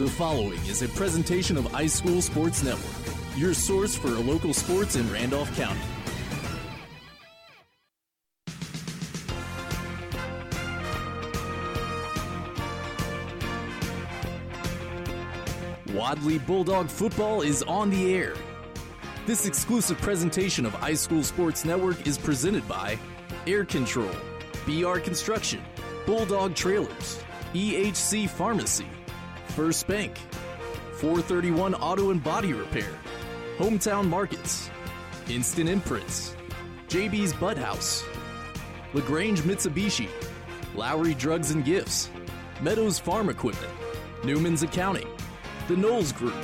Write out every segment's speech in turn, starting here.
The following is a presentation of iSchool Sports Network, your source for local sports in Randolph County. Wadley Bulldog football is on the air. This exclusive presentation of iSchool Sports Network is presented by Air Control, BR Construction, Bulldog Trailers, EHC Pharmacy, First Bank, 431 Auto and Body Repair, Hometown Markets, Instant Imprints, JB's Bud House, LaGrange Mitsubishi, Lowry Drugs and Gifts, Meadows Farm Equipment, Newman's Accounting, The Knowles Group,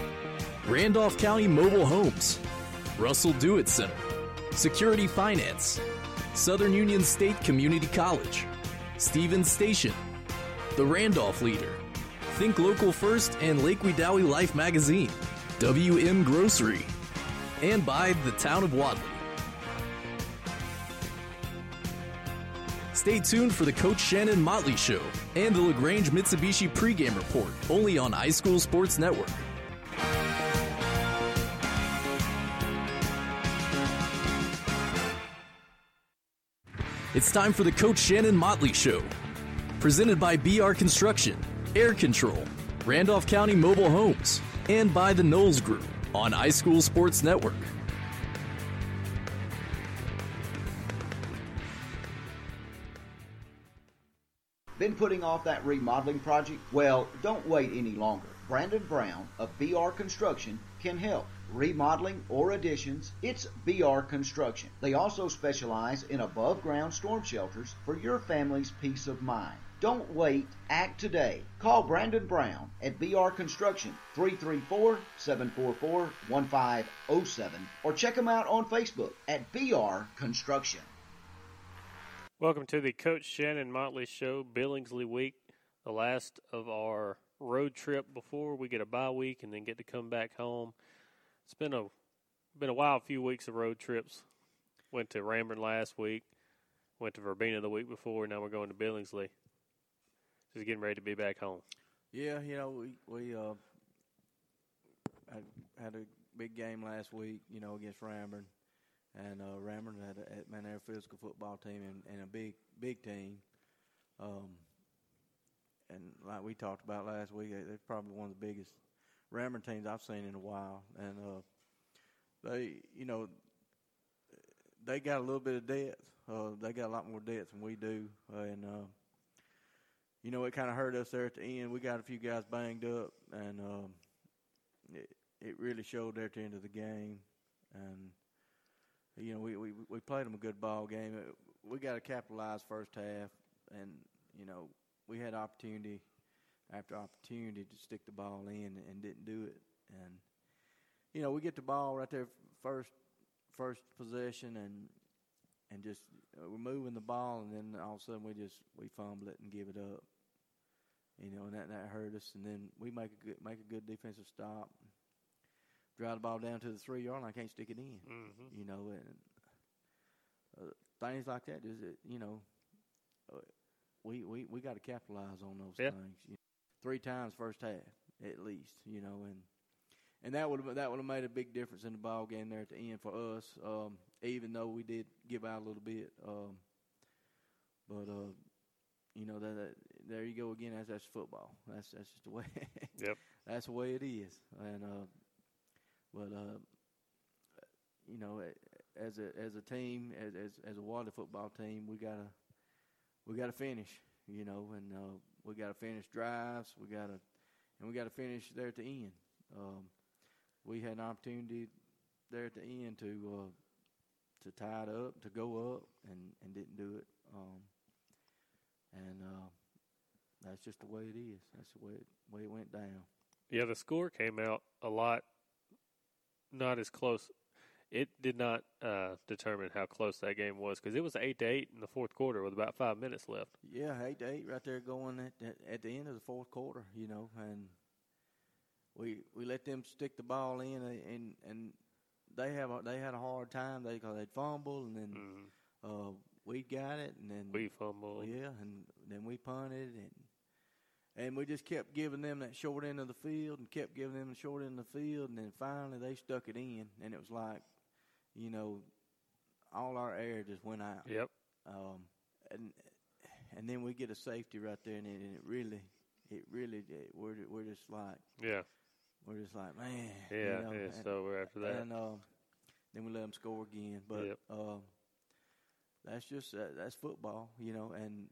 Randolph County Mobile Homes, Russell Do It Center, Security Finance, Southern Union State Community College, Stevens Station, The Randolph Leader, Think Local First and Lake Wedowee Life Magazine, WM Grocery, and by the Town of Wadley. Stay tuned for the Coach Shannon Motley Show and the LaGrange Mitsubishi pregame report, only on iSchool Sports Network. It's time for the Coach Shannon Motley Show, presented by BR Construction, Air Control, Randolph County Mobile Homes, and by the Knowles Group on iSchool Sports Network. Been putting off that remodeling project? Well, don't wait any longer. Brandon Brown of BR Construction can help. Remodeling or additions, it's BR Construction. They also specialize in above ground storm shelters for your family's peace of mind. Don't wait, act today. Call Brandon Brown at BR Construction 334 744 1507 or check him out on Facebook at BR Construction. Welcome to the Coach Shannon Motley Show, Billingsley Week, the last of our road trip before we get a bye week and then get to come back home. It's been a been a wild few weeks of road trips. Went to Ranburne last week, went to Verbena the week before, now we're going to Billingsley. Just getting ready to be back home. Yeah, you know, we we uh, had, had a big game last week, you know, against Ranburne and uh, Ranburne had a, man, they're a physical football team and, and a big big team. Um, and like we talked about last week, they're probably one of the biggest Ranburne teams I've seen in a while. And uh, they, you know, they got a little bit of depth. Uh, they got a lot more depth than we do, uh, and uh, you know it kind of hurt us there at the end. We got a few guys banged up, and um, it, it really showed there at the end of the game, and you know, we, we, we played them a good ball game. We got to capitalize first half, and you know, we had opportunity after opportunity to stick the ball in and didn't do it. And you know, we get the ball right there first first possession and and just uh, we're moving the ball, and then all of a sudden we just we fumble it and give it up. You know, and that that hurt us. And then we make a good make a good defensive stop drive the ball down to the three yard line, I can't stick it in. Mm-hmm. You know, and uh, things like that is, it, you know, uh, we we we got to capitalize on those yeah. things. You know, three times first half at least, you know, and and that would that would have made a big difference in the ball game there at the end for us. Um, even though we did give out a little bit, um, but uh, you know that, that, there you go again. That's that's football. That's that's just the way. yep. That's the way it is, and uh, but uh, you know, as a as a team, as as, as a Wadley football team, we gotta we gotta finish. You know, and uh, we gotta finish drives. We gotta and we gotta finish there at the end. Um, we had an opportunity there at the end to uh, to tie it up, to go up, and and didn't do it. Um, and uh, that's just the way it is. That's the way it, way it went down. Yeah, the score came out a lot not as close. It did not uh, determine how close that game was because it was eight to eight in the fourth quarter with about five minutes left. Yeah, eight to eight right there going at, at, at the end of the fourth quarter. You know, and we we let them stick the ball in, and and they have a, they had a hard time. They cause they'd fumble, and then mm-hmm. uh, we got it, and then we fumbled. Yeah, and then we punted, and and we just kept giving them that short end of the field and kept giving them the short end of the field, and then finally they stuck it in, and it was like, you know, all our air just went out. Yep. Um, and and then we get a safety right there, and it, and it really, it really, it, we're we're just like, Yeah. we're just like, man, Yeah. you know, yeah. and- So we're after that. and um, then we let them score again. But Yep. um, that's just uh, that's football, you know. And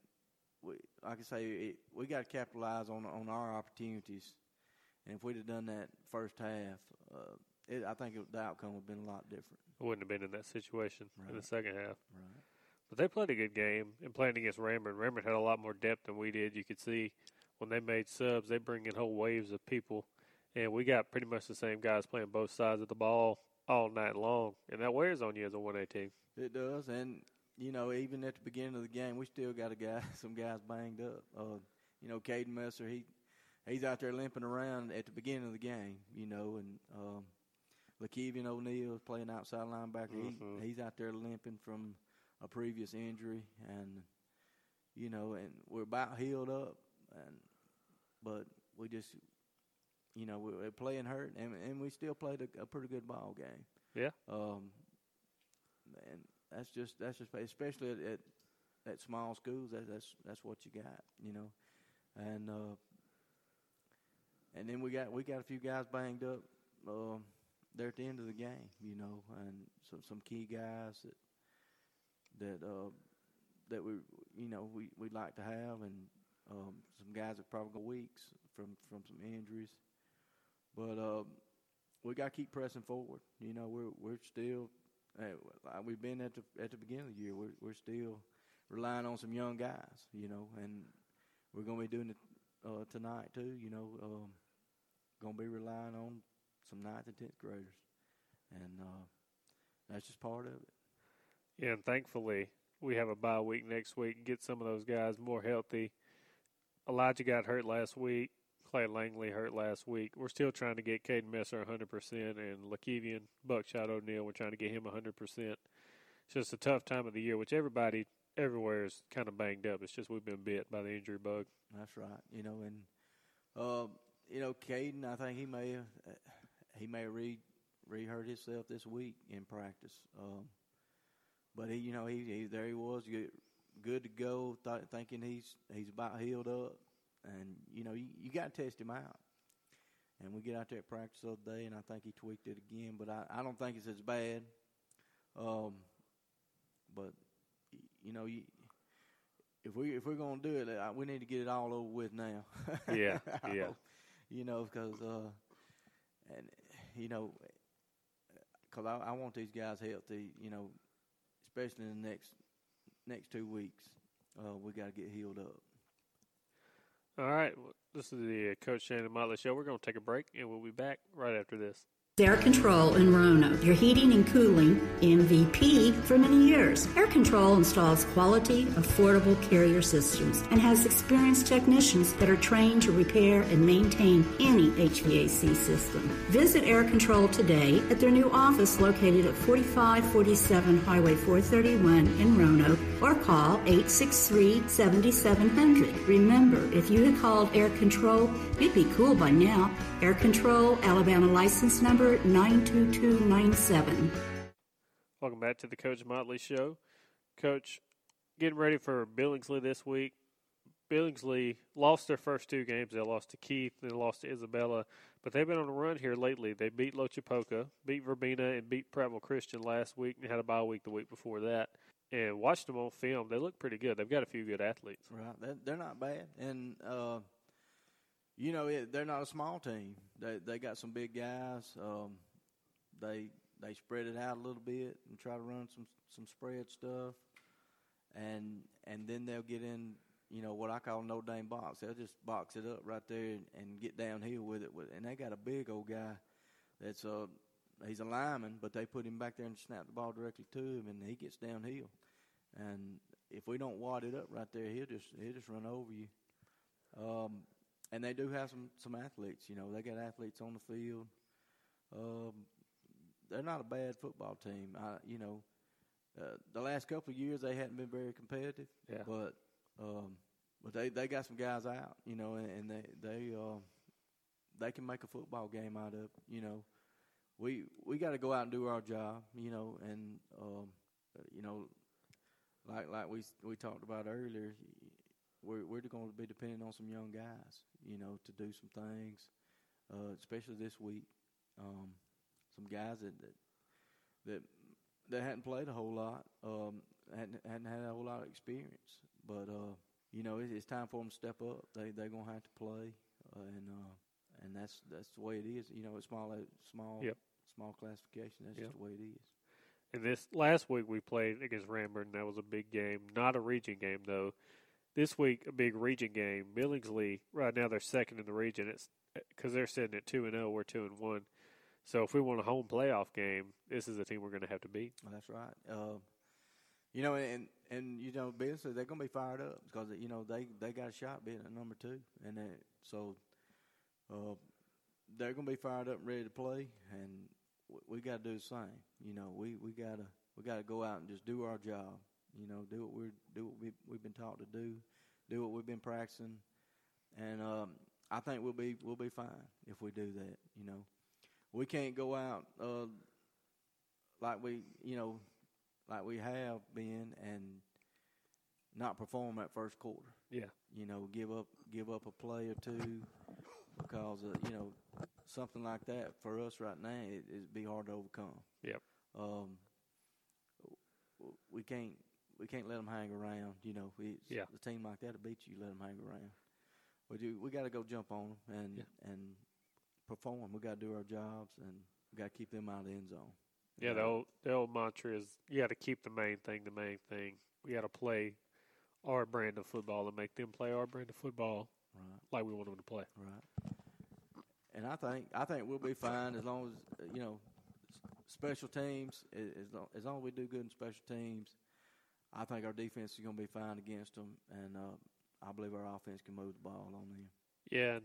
we, like I say, it, we got to capitalize on on our opportunities. And if we'd have done that first half, uh, it, I think it, the outcome would have been a lot different. wouldn't have been in that situation in the second half. Right. But they played a good game and playing against Ranburne. Ranburne had a lot more depth than we did. You could see when they made subs, they bring in whole waves of people, and we got pretty much the same guys playing both sides of the ball all night long, and that wears on you as a one A team. It does, and you know, even at the beginning of the game, we still got a guy, some guys banged up. Uh, you know, Caden Messer, he he's out there limping around at the beginning of the game. You know, and um, Lakevian O'Neal is playing outside linebacker. Mhm. He he's out there limping from a previous injury, and you know, and we're about healed up, and but we just. You know, we- we're playing hurt, and and we still played a, a pretty good ball game. Yeah. Um, and that's just that's just especially at, at at small schools that, that's that's what you got you know? And uh and then we got we got a few guys banged up um there at the end of the game you know and some some key guys that that uh that we you know we we'd like to have and um some guys that probably go weeks from from some injuries. But um we got to keep pressing forward you know we're we're still we've been at the at the beginning of the year. We're we're still relying on some young guys, you know, and we're going to be doing it uh, tonight too. You know, um, going to be relying on some ninth and tenth graders, and uh, that's just part of it. Yeah, and thankfully we have a bye week next week and get some of those guys more healthy. Elijah got hurt last week. Langley hurt last week. We're still trying to get Caden Messer 100%, and Lakevian Buckshot O'Neal, we're trying to get him 100%. It's just a tough time of the year, which everybody everywhere is kind of banged up. It's just we've been bit by the injury bug. That's right. You know, and uh, you know, Caden, I think he may have uh, he may re re hurt himself this week in practice. Um, but he, you know, he, he there he was, good, good to go, th- thinking he's he's about healed up, and you know, you, you got to test him out. And we get out there at practice the other day, and I think he tweaked it again, but I, I don't think it's as bad. Um, but you know, you, if we if we're gonna do it, uh, we need to get it all over with now. Yeah, yeah. hope, You know, because uh, and you know, because I, I want these guys healthy. You know, especially in the next next two weeks, uh, we got to get healed up. All right, well, this is the uh, Coach Shannon Motley Show. We're going to take a break, and we'll be back right after this. Air Control in Roanoke, your heating and cooling MVP for many years. Air Control installs quality, affordable carrier systems and has experienced technicians that are trained to repair and maintain any HVAC system. Visit Air Control today at their new office located at 4547 Highway 431 in Roanoke or call 863-7700. Remember, if you had called Air Control, you'd be cool by now. Air Control, Alabama license number 92297. Welcome back to the Coach Motley Show. Coach, getting ready for Billingsley this week. Billingsley lost their first two games. They lost to Keith, they lost to Isabella, but they've been on a run here lately. They beat Loachapoka, beat Verbena, and beat Prattville Christian last week, and had a bye week the week before that. And watched them on film. They look pretty good. They've got a few good athletes. Right, they're, they're not bad, and uh, you know it, they're not a small team. They they got some big guys. Um, they they spread it out a little bit and try to run some some spread stuff, and and then they'll get in you know what I call no dame box. They'll just box it up right there and, and get downhill with it. With and they got a big old guy that's uh he's a lineman, but they put him back there and snap the ball directly to him, and he gets downhill. And if we don't wad it up right there, he'll just he'll just run over you. Um, and they do have some some athletes. You know, they got athletes on the field. Um, they're not a bad football team. I, you know, uh, the last couple of years they hadn't been very competitive. Yeah. But um, but they they got some guys out, you know, and, and they they uh, they can make a football game out of. You know, we we got to go out and do our job, you know, and um, you know, like like we we talked about earlier, we're we're going to be depending on some young guys, you know, to do some things, uh, especially this week. Um, some guys that, that that that hadn't played a whole lot, um, hadn't hadn't had a whole lot of experience, but uh, you know, it, it's time for them to step up. They they're gonna have to play, uh, and uh, and that's that's the way it is. You know, it's small small Yep. small classification. That's Yep. just the way it is. And this last week we played against Ranburne. That was a big game, not a region game though. This week a big region game. Billingsley right now they're second in the region. It's because they're sitting at two and zero. We're two and one. So if we want a home playoff game, this is the team we're going to have to beat. That's right. Uh, you know, and and you know, Benson, they're going to be fired up because you know they they got a shot being at number two, and they, so uh, they're going to be fired up and ready to play, and we, we got to do the same. You know, we we got to we got to go out and just do our job. You know, do what we do what we we've been taught to do, do what we've been practicing, and um, I think we'll be we'll be fine if we do that. You know, we can't go out uh, like we you know like we have been and not perform that first quarter. Yeah. You know, give up give up a play or two because uh, you know something like that for us right now it, it'd be hard to overcome. Yep. Um, we can't we can't let them hang around. You know, we, Yeah. the team like that will beat you. Let them hang around. We do. We got to go jump on them and Yeah. and perform. We got to do our jobs and we got to keep them out of the end zone. Yeah, the old the old mantra is you got to keep the main thing the main thing. We got to play our brand of football and make them play our brand of football Right. like we want them to play. Right. And I think I think we'll be fine as long as you know special teams. As long, as long as we do good in special teams, I think our defense is going to be fine against them, and uh, I believe our offense can move the ball on them. Yeah,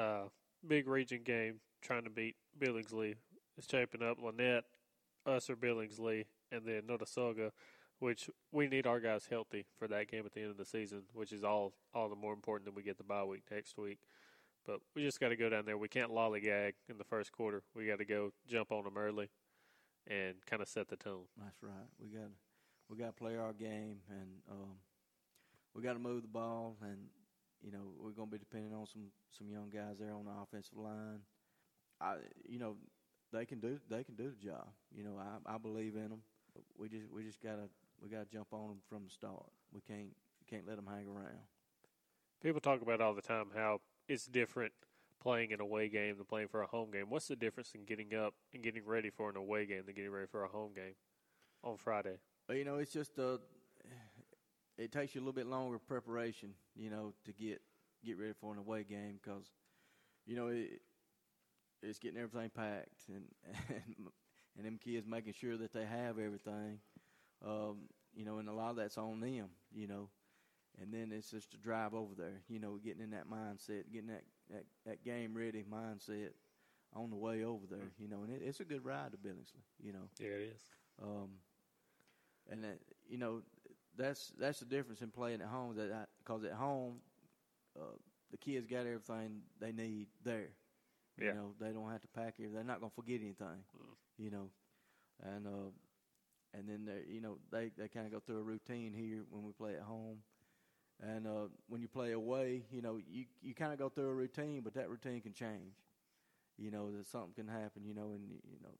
uh, big region game trying to beat Billingsley is shaping up. Lanett, us or Billingsley, and then Notasulga, which we need our guys healthy for that game at the end of the season, which is all all the more important than we get the bye week next week. But we just got to go down there. We can't lollygag in the first quarter. We got to go jump on them early and kind of set the tone. That's right. We got we got to play our game, and um, we got to move the ball. And you know, we're going to be depending on some some young guys there on the offensive line. I, you know, they can do they can do the job. You know, I I believe in them. We just we just gotta we gotta jump on them from the start. We can't can't let them hang around. People talk about all the time how it's different playing an away game than playing for a home game. What's the difference in getting up and getting ready for an away game than getting ready for a home game on Friday? You know, it's just uh, it takes you a little bit longer preparation, you know, to get get ready for an away game because, you know, it, it's getting everything packed and and and them kids making sure that they have everything, um, you know, and a lot of that's on them, you know, and then it's just a drive over there, you know, getting in that mindset, getting that that, that game ready mindset on the way over there, you know, and it, it's a good ride to Billingsley, you know. Yeah, it is. Um, and that, you know, that's that's the difference in playing at home. That because at home, uh, the kids got everything they need there. You Yeah. know, they don't have to pack it. They're not gonna forget anything. You know, and uh, and then they, you know, they they kind of go through a routine here when we play at home. And uh, when you play away, you know, you you kind of go through a routine, but that routine can change. You know, that something can happen. You know, and you know,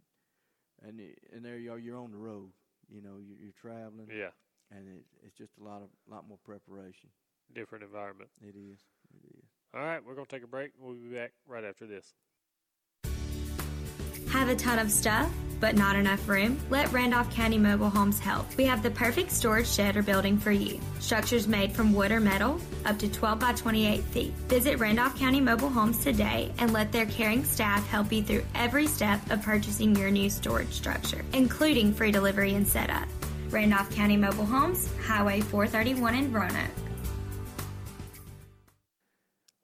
and and there you are. You're on the road. You know, you're, you're traveling, Yeah, and it, it's just a lot of lot more preparation. different environment. It is. It is. All right, we're going to take a break. We'll be back right after this. Have a ton of stuff, but not enough room? Let Randolph County Mobile Homes help. We have the perfect storage shed or building for you. Structures made from wood or metal, up to 12 by 28 feet. Visit Randolph County Mobile Homes today and let their caring staff help you through every step of purchasing your new storage structure, including free delivery and setup. Randolph County Mobile Homes, Highway 431 in Roanoke.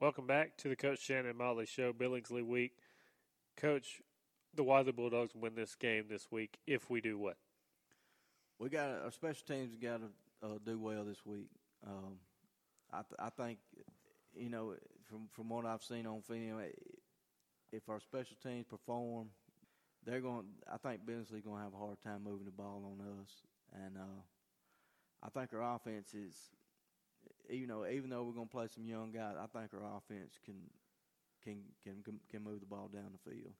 Welcome back to the Coach Shannon Motley Show, Billingsley Week. Coach, the Wadley Bulldogs win this game this week if we do what? We got our special teams got to uh, do well this week. Um, I th- I think you know from from what I've seen on film, if our special teams perform, they're going. I think Billingsley's going to have a hard time moving the ball on us, and uh, I think our offense is. You know, even though we're going to play some young guys, I think our offense can can can can move the ball down the field.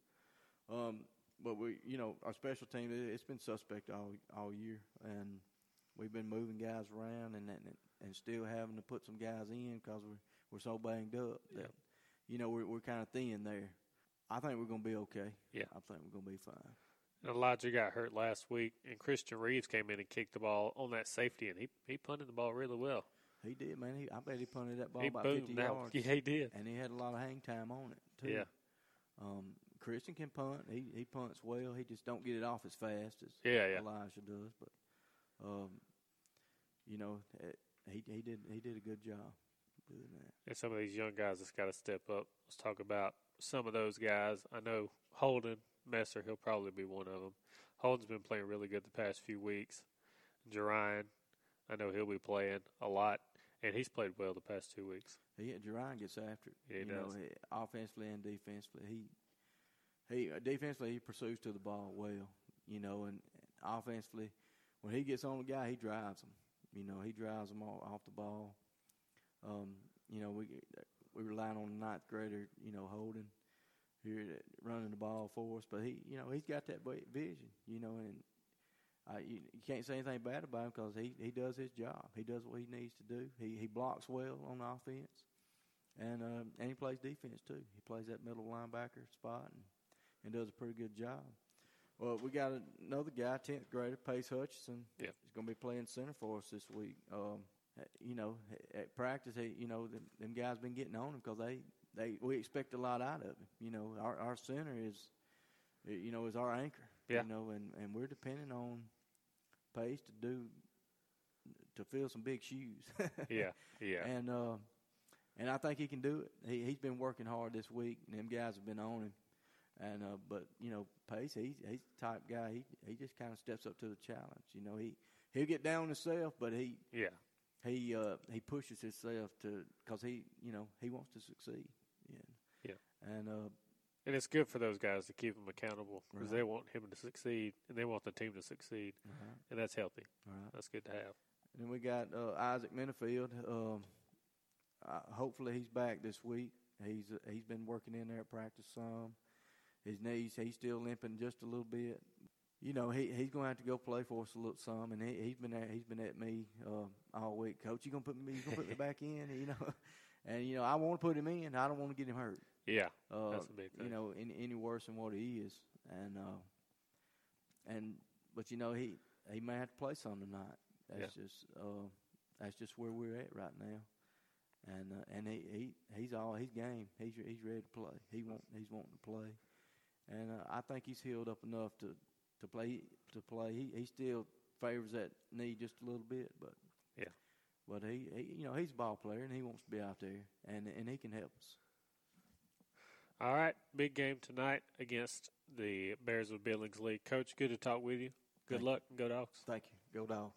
Um, but we, you know, our special team, it's been suspect all all year, and we've been moving guys around and and, and still having to put some guys in because we're we're so banged up that you know we're we're kind of thin there. I think we're going to be okay. Yeah, I think we're going to be fine. Elijah got hurt last week, and Christian Reeves came in and kicked the ball on that safety, and he he punted the ball really well. He did, man. He, I bet he punted that ball he about 50 that. yards. Yeah, he did. And he had a lot of hang time on it, too. Yeah. Um, Christian can punt. He he punts well. He just don't get it off as fast as yeah, yeah. Elijah does. But, um, you know, eh, he he did he did a good job doing that. And some of these young guys that's got to step up. Let's talk about some of those guys. I know Holden Messer. He'll probably be one of them. Holden's been playing really good the past few weeks. Jerian, I know he'll be playing a lot, and he's played well the past two weeks. He Jerian gets after it. Yeah, he you does. Know, offensively and defensively, he he uh, defensively he pursues to the ball well. You know, and offensively, when he gets on the guy, he drives him. You know, he drives them all off the ball. Um, you know, we we relying on the ninth grader, you know, Holden here running the ball for us, but he, you know, he's got that vision, you know, and uh, you, you can't say anything bad about him because he he does his job. He does what he needs to do. He he blocks well on offense, and uh, and he plays defense too. He plays that middle linebacker spot and, and does a pretty good job. Well, we got another guy, tenth grader, Pace Hutchinson. Yeah. he's going to be playing center for us this week. Um, you know, at practice, he, you know, them, them guys been getting on him because they, they we expect a lot out of him. You know, our our center is, you know, is our anchor. Yeah. You know, and and we're depending on Pace to do to fill some big shoes. yeah, yeah. And uh, and I think he can do it. He he's been working hard this week, and them guys have been on him. And uh, but you know, Pace, he's he's the type guy. He he just kind of steps up to the challenge. You know, he he'll get down himself, but he yeah he uh, he pushes himself to because he you know he wants to succeed. Yeah. Yeah. And uh, and it's good for those guys to keep him accountable because Right. they want him to succeed and they want the team to succeed, Right. and that's healthy. Right. That's good to have. And then we got uh, Isaac Minifield. Um, uh, hopefully he's back this week. He's uh, he's been working in there at practice some. His knees he's still limping just a little bit. You know he he's going to have to go play for us a little some, and he, he's been at, he's been at me uh, all week. Coach, you gonna put me you gonna put me back in? You know, and you know I want to put him in. I don't want to get him hurt. Yeah, Uh, that's a big thing. You know, any, any worse than what he is, and uh, and but you know he he may have to play some tonight. That's just uh, that's just where we're at right now, and uh, and he, he he's all he's game. He's he's ready to play. He want he's wanting to play, and uh, I think he's healed up enough to to play to play. He he still favors that knee just a little bit, but Yeah. but he, he you know he's a ball player and he wants to be out there and and he can help us. All right, big game tonight against the Bears of Billingsley. Coach, good to talk with you. Good Thank luck. Go Dogs. Thank you. Go dogs.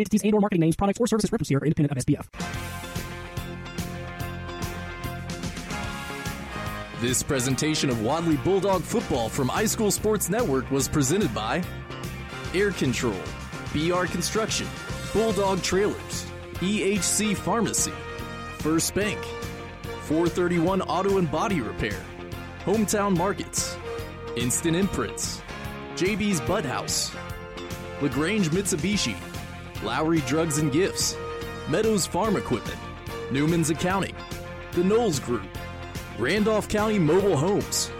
entities and or marketing names, products, or services referenced here are independent of SPF. This presentation of Wadley Bulldog football from iSchool Sports Network was presented by Air Control, BR Construction, Bulldog Trailers, EHC Pharmacy, First Bank, 431 Auto and Body Repair, Hometown Markets, Instant Imprints, JB's Bud House, LaGrange Mitsubishi, Lowry Drugs and Gifts, Meadows Farm Equipment, Newman's Accounting, The Knowles Group, Randolph County Mobile Homes,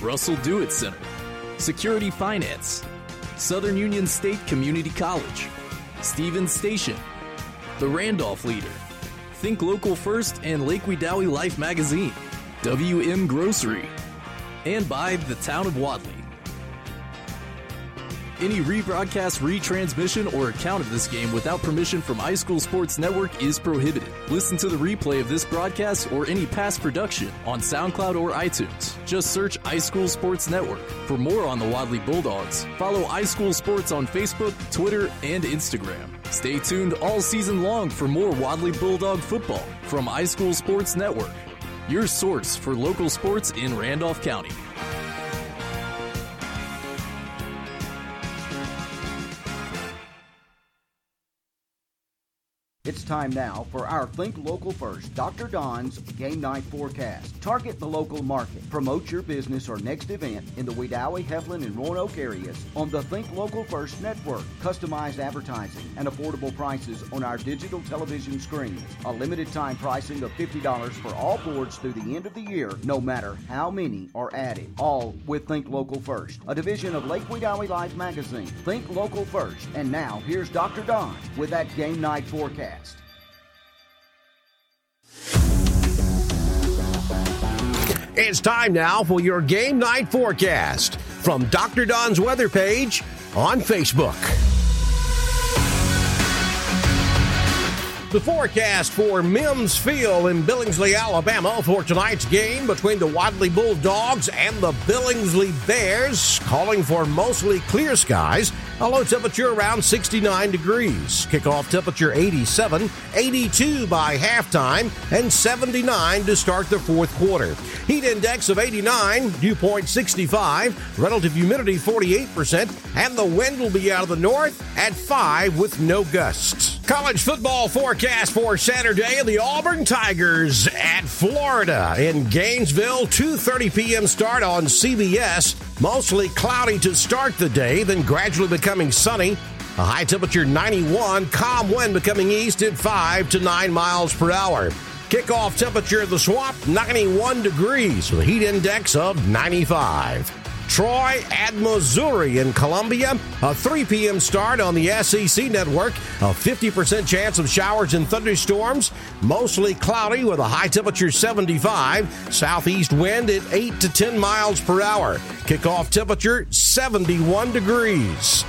Russell Do It Center, Security Finance, Southern Union State Community College, Stevens Station, The Randolph Leader, Think Local First and Lake Wedowee Life magazine, WM Grocery, and by the Town of Wadley. Any rebroadcast, retransmission, or account of this game without permission from iSchool Sports Network is prohibited. Listen to the replay of this broadcast or any past production on SoundCloud or iTunes. Just search iSchool Sports Network. For more on the Wadley Bulldogs, follow iSchool Sports on Facebook, Twitter, and Instagram. Stay tuned all season long for more Wadley Bulldog football from iSchool Sports Network, your source for local sports in Randolph County. It's time now for our Think Local First, Dr. Don's Game Night Forecast. Target the local market. Promote your business or next event in the Wedowee, Heflin, and Roanoke areas on the Think Local First network. Customized advertising and affordable prices on our digital television screens. A limited time pricing of $50 for all boards through the end of the year, no matter how many are added. All with Think Local First, a division of Lake Wedowee Life magazine. Think Local First. And now, here's Dr. Don with that Game Night Forecast. It's time now for your game night forecast from Dr. Don's weather page on Facebook. The forecast for Mims Field in Billingsley, Alabama for tonight's game between the Wadley Bulldogs and the Billingsley Bears, calling for mostly clear skies, a low temperature around 69 degrees. Kickoff temperature 87, 82 by halftime, and 79 to start the fourth quarter. Heat index of 89, dew point 65, relative humidity 48%, and the wind will be out of the north at 5 with no gusts. College football forecast for Saturday: the Auburn Tigers at Florida in Gainesville. 2:30 p.m. start on CBS. Mostly cloudy to start the day, then gradually becoming sunny. A high temperature 91, calm wind becoming east at 5 to 9 miles per hour. Kickoff temperature of the swamp 91 degrees with a heat index of 95. Troy at Missouri in Columbia. A 3 p.m. start on the SEC network. A 50% chance of showers and thunderstorms. Mostly cloudy with a high temperature 75. Southeast wind at 8 to 10 miles per hour. Kickoff temperature 71 degrees.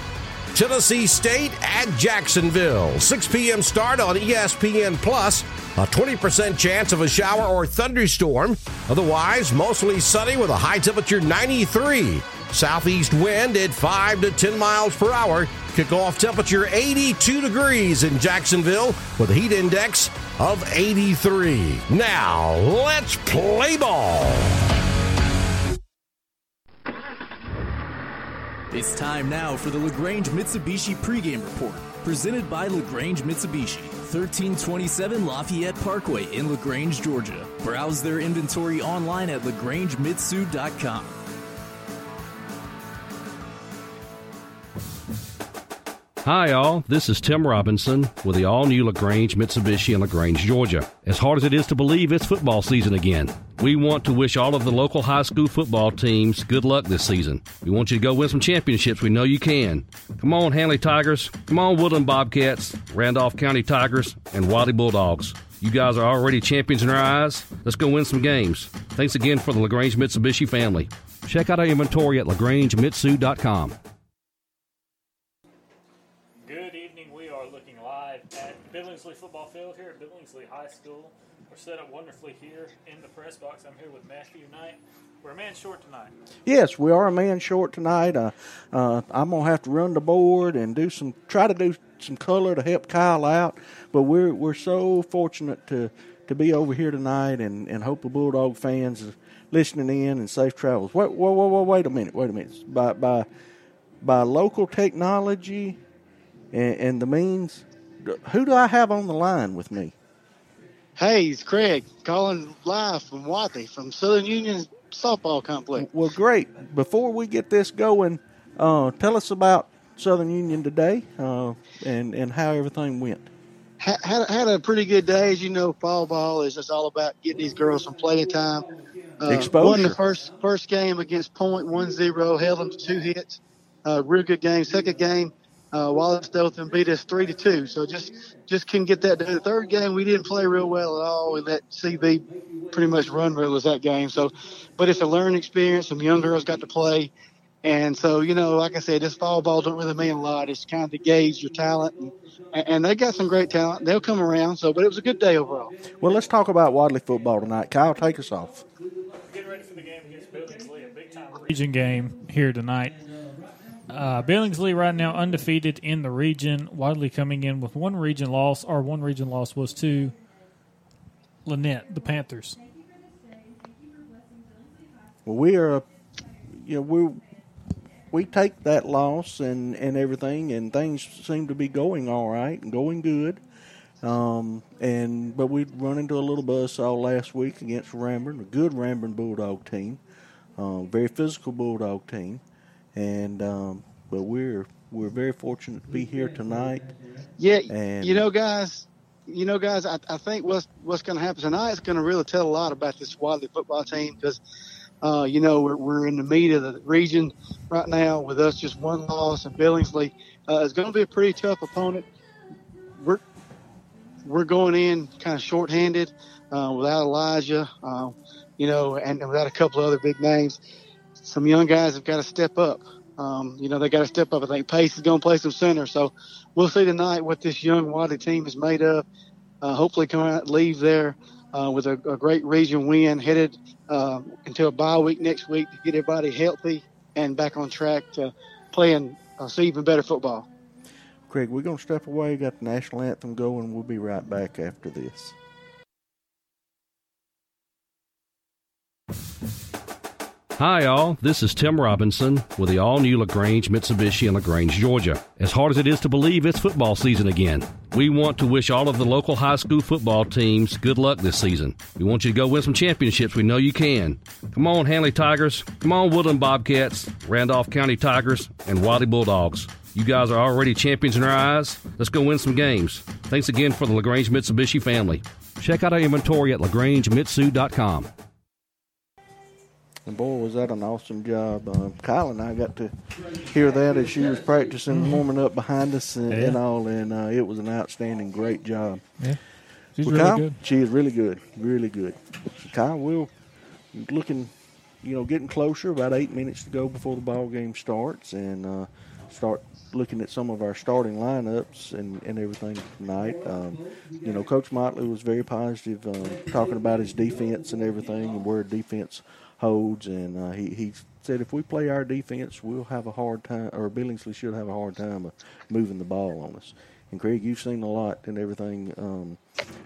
Tennessee State at Jacksonville. 6 p.m. start on ESPN Plus. A 20% chance of a shower or thunderstorm. Otherwise, mostly sunny with a high temperature 93. Southeast wind at 5 to 10 miles per hour. Kickoff temperature 82 degrees in Jacksonville with a heat index of 83. Now, let's play ball. It's time now for the LaGrange Mitsubishi pregame report, presented by LaGrange Mitsubishi, 1327 Lafayette Parkway in LaGrange, Georgia. Browse their inventory online at lagrangemitsu.com. Hi, all. This is Tim Robinson with the all new LaGrange Mitsubishi in LaGrange, Georgia. As hard as it is to believe, it's football season again. We want to wish all of the local high school football teams good luck this season. We want you to go win some championships. We know you can. Come on, Handley Tigers. Come on, Woodland Bobcats, Randolph County Tigers, and Wadley Bulldogs. You guys are already champions in our eyes. Let's go win some games. Thanks again for the LaGrange Mitsubishi family. Check out our inventory at lagrangemitsu.com. School. We're set up wonderfully here in the press box. I'm here with Matthew Knight. We're a man short tonight. Yes, we are a man short tonight. Uh, uh, I'm gonna have to run the board and do some, try to do some color to help Kyle out. But we're we're so fortunate to to be over here tonight, and and hope the Bulldog fans are listening in and safe travels. Wait, wait, wait, wait, wait a minute, wait a minute. By by by local technology and, and the means, who do I have on the line with me? Hey, it's Craig calling live from Wadley from Southern Union Softball Complex. Well, great. Before we get this going, uh, tell us about Southern Union today uh, and and how everything went. Had, had, had a pretty good day. As you know, fall ball is just all about getting these girls some playing time. Uh, Exposure. Won the first first game against Point one zero, held them to two hits. Uh, real good game. Second game, uh, Wallace Dothan beat us three to two. So just just couldn't get that done. The third game we didn't play real well at all. We let CB pretty much run was that game. So, but it's a learning experience. Some young girls got to play, and so you know, like I said, this fall ball don't really mean a lot. It's kind of to gauge your talent, and, and they got some great talent. They'll come around. So, but it was a good day overall. Well, let's talk about Wadley football tonight. Kyle, take us off. Region game here tonight. Uh, Billingsley right now undefeated in the region. Wadley coming in with one region loss. Our one region loss was to Lanett, the Panthers. Well, we are, you know, we we take that loss and and everything, and things seem to be going all right and going good. Um, and but we run into a little buzzsaw last week against Ranburne, a good Ranburne Bulldog team, um, very physical Bulldog team and um, but we're we're very fortunate to be here tonight. Yeah, and you know, guys, you know, guys, I, I think what's what's going to happen tonight is going to really tell a lot about this Wadley football team because. Uh, you know, we're, we're in the meat of the region right now with us just one loss and Billingsley. Uh, it's going to be a pretty tough opponent. We're, we're going in kind of shorthanded uh, without Elijah, uh, you know, and without a couple of other big names some young guys have got to step up. Um, you know, they got to step up. I think Pace is going to play some center. So we'll see tonight what this young Wadley team is made of. Uh, hopefully come out, leave there uh, with a, a, great region win, headed uh, into a bye week next week to get everybody healthy and back on track to playing uh, see even better football. Craig, we're going to step away, got the national anthem going. We'll be right back after this. Hi, all. This is Tim Robinson with the all new LaGrange Mitsubishi in LaGrange, Georgia. As hard as it is to believe, it's football season again. We want to wish all of the local high school football teams good luck this season. We want you to go win some championships. We know you can. Come on, Handley Tigers. Come on, Woodland Bobcats, Randolph County Tigers, and Wadley Bulldogs. You guys are already champions in our eyes. Let's go win some games. Thanks again for the LaGrange Mitsubishi family. Check out our inventory at lagrangemitsu.com. And boy, was that an awesome job. Uh, Kyle and I got to hear that as she was practicing, mm-hmm. warming up behind us and, yeah. and all, and uh, it was an outstanding, great job. Yeah, she's well, really Kyle, good. She is really good, really good. Kyle, we're looking, you know, getting closer. About eight minutes to go before the ball game starts, and uh, start looking at some of our starting lineups and, and everything tonight. Um, you know, Coach Motley was very positive, uh, talking about his defense and everything, and where defense holds, and uh, he he said if we play our defense, we'll have a hard time, or Billingsley should have a hard time of moving the ball on us. And Craig, you've seen a lot and everything, um,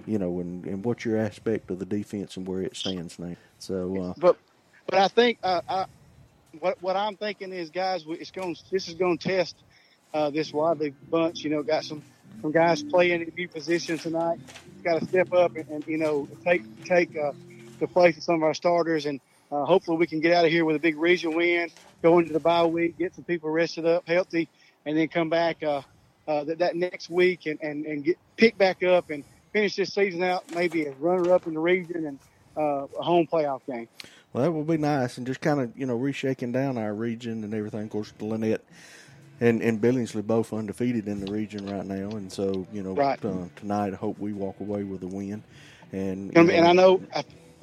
you know, and, and what's your aspect of the defense and where it stands now. So, uh, but but I think uh, I, what what I'm thinking is, guys, it's going this is going to test uh, this Wadley bunch. You know, got some some guys playing in new positions tonight. Got to step up and, and, you know take take uh, the place of some of our starters and uh, hopefully, we can get out of here with a big region win, go into the bye week, get some people rested up, healthy, and then come back uh, uh, that, that next week and, and, and get pick back up and finish this season out maybe a runner up in the region and uh, a home playoff game. Well, that would be nice, and just kind of you know reshaking down our region and everything. Of course, Lanett and and Billingsley both undefeated in the region right now, and so you know right. uh, tonight I hope we walk away with a win. And and, know, and I know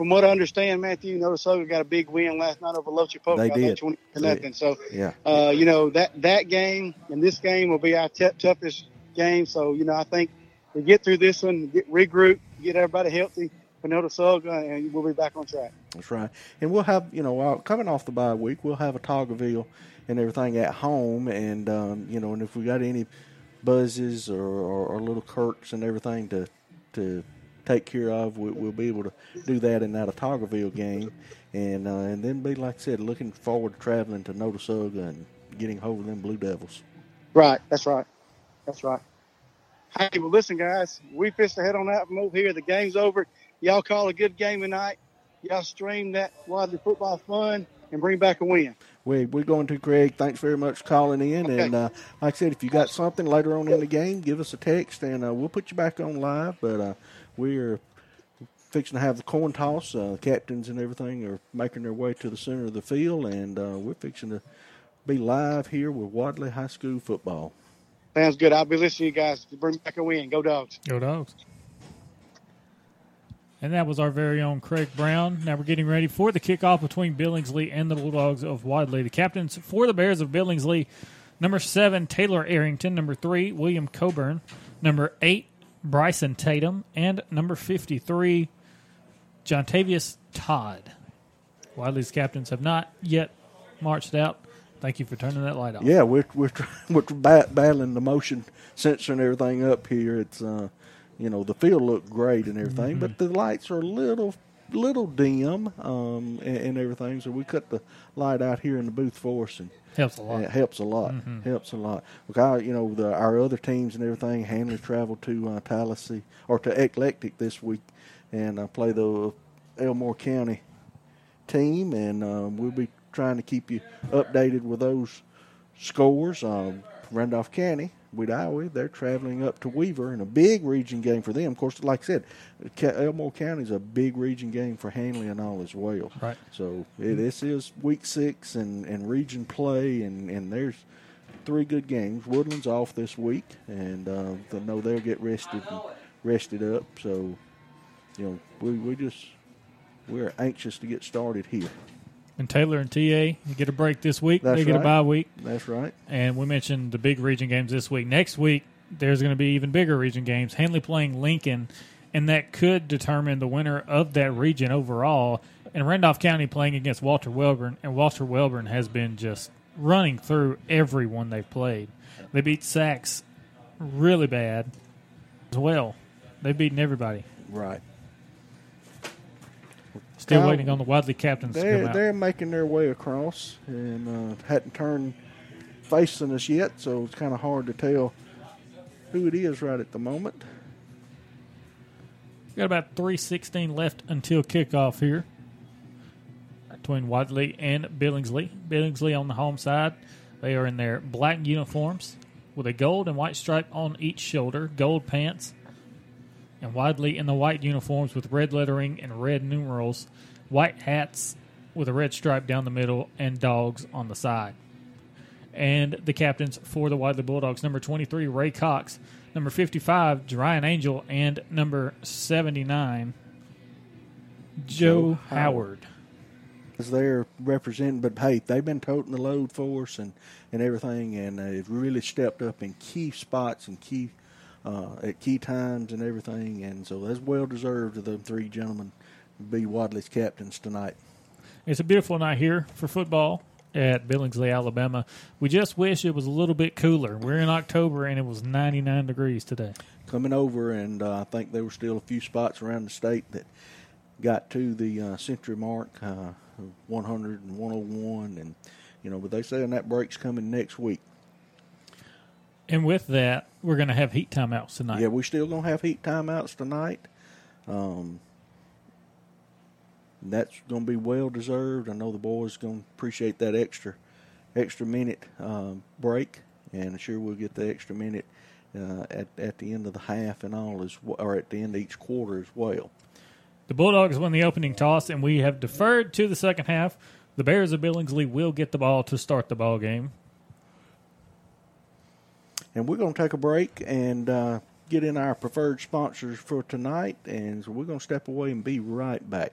from what I understand, Matthew, Notasulga got a big win last night over Loachapoka. They did. 20 to nothing. So, yeah. Uh, you know, that, that game and this game will be our t- toughest game. So, you know, I think we get through this one, get regroup, get everybody healthy for Notasulga, and we'll be back on track. That's right. And we'll have, you know, coming off the bye week, we'll have Autaugaville and everything at home. And, um, you know, and if we got any buzzes or, or, or little Kirks and everything to, to take care of. We, will be able to do that in that Autaugaville game, and uh, and then be like I said, looking forward to traveling to Notasulga and getting hold of them Blue Devils. Right, that's right, that's right. Hey, well, listen, guys, we fished ahead on that from over here. The game's over. Y'all call a good game tonight. Y'all stream that Wadley football fun and bring back a win. We, we're going to, Craig. Thanks very much for calling in. Okay. And uh, like I said, if you got something later on in the game, give us a text and uh, we'll put you back on live. But uh, we are fixing to have the coin toss. Uh, captains and everything are making their way to the center of the field, and uh, we're fixing to be live here with Wadley High School football. Sounds good. I'll be listening to you guys. Bring back a win. Go dogs. Go dogs. And that was our very own Craig Brown. Now we're getting ready for the kickoff between Billingsley and the Bulldogs of Wadley. The captains for the Bears of Billingsley, number seven, Taylor Arrington. Number three, William Coburn. Number eight, Bryson Tatum. And number 53, John Tavius Todd. Wadley's captains have not yet marched out. Thank you for turning that light off. Yeah, we're we're we're battling the motion sensor and everything up here. It's uh, you know the field looked great and everything, mm-hmm. but the lights are a little little dim um, and, and, everything. So we cut the light out here in the booth for us and helps a lot. It helps a lot. Mm-hmm. Helps a lot. Because you know the, our other teams and everything. Handley traveled to uh, Tallassee or to Eclectic this week and uh, play the Elmore County team, and um, we'll be trying to keep you updated with those scores. Um, Randolph County, Wedowee, they're traveling up to Weaver in a big region game for them. Of course, like I said, Elmore County is a big region game for Handley and all as well. Right. So it, this is week six and, and region play, and, and there's three good games. Woodland's off this week, and uh, they know they'll get rested rested up. So, you know, we, we just we're anxious to get started here. And Taylor and TA get a break this week. That's they get right. a bye week. That's right. And we mentioned the big region games this week. Next week, there's going to be even bigger region games. Handley playing Lincoln, and that could determine the winner of that region overall. And Randolph County playing against Walter Wellborn, and Walter Wellborn has been just running through everyone they've played. They beat Saks really bad as well. They've beaten everybody. Right. Still waiting on the Wadley captains they're, to come out. They're making their way across and uh, hadn't turned facing us yet, so it's kind of hard to tell who it is right at the moment. Got about 316 left until kickoff here between Wadley and Billingsley. Billingsley on the home side. They are in their black uniforms with a gold and white stripe on each shoulder, gold pants, and Wadley in the white uniforms with red lettering and red numerals, white hats with a red stripe down the middle, and dogs on the side. And the captains for the Wadley Bulldogs number 23, Ray Cox, number 55, Ryan Angel, and number 79, Joe, Joe Howard. As they're representing, but hey, they've been toting the load for us and, and everything, and uh, they've really stepped up in key spots and key uh, at key times and everything. And so that's well deserved of the three gentlemen to be Wadley's captains tonight. It's a beautiful night here for football at Billingsley, Alabama. We just wish it was a little bit cooler. We're in October and it was 99 degrees today. Coming over, and uh, I think there were still a few spots around the state that got to the uh, century mark, uh, 100 and 101, and you know, but they saying that break's coming next week. And with that, we're going to have heat timeouts tonight. Yeah, we're still going to have heat timeouts tonight. Um, that's going to be well deserved. I know the boys going to appreciate that extra extra minute um, break, and I'm sure we'll get the extra minute uh, at at the end of the half and all as or at the end of each quarter as well. The Bulldogs won the opening toss, and we have deferred to the second half. The Bears of Billingsley will get the ball to start the ball game. And we're going to take a break and uh, get in our preferred sponsors for tonight. And so we're going to step away and be right back.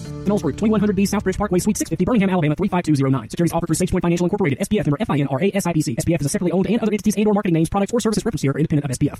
Knowles Group, 2100B Southbridge Parkway, Suite 650, Birmingham, Alabama, 35209. Securities offered through SafePoint Financial Incorporated, SPF member FINRA SIPC. SPF is a separately owned and other entities and or marketing names, products, or services referenced here are independent of SPF.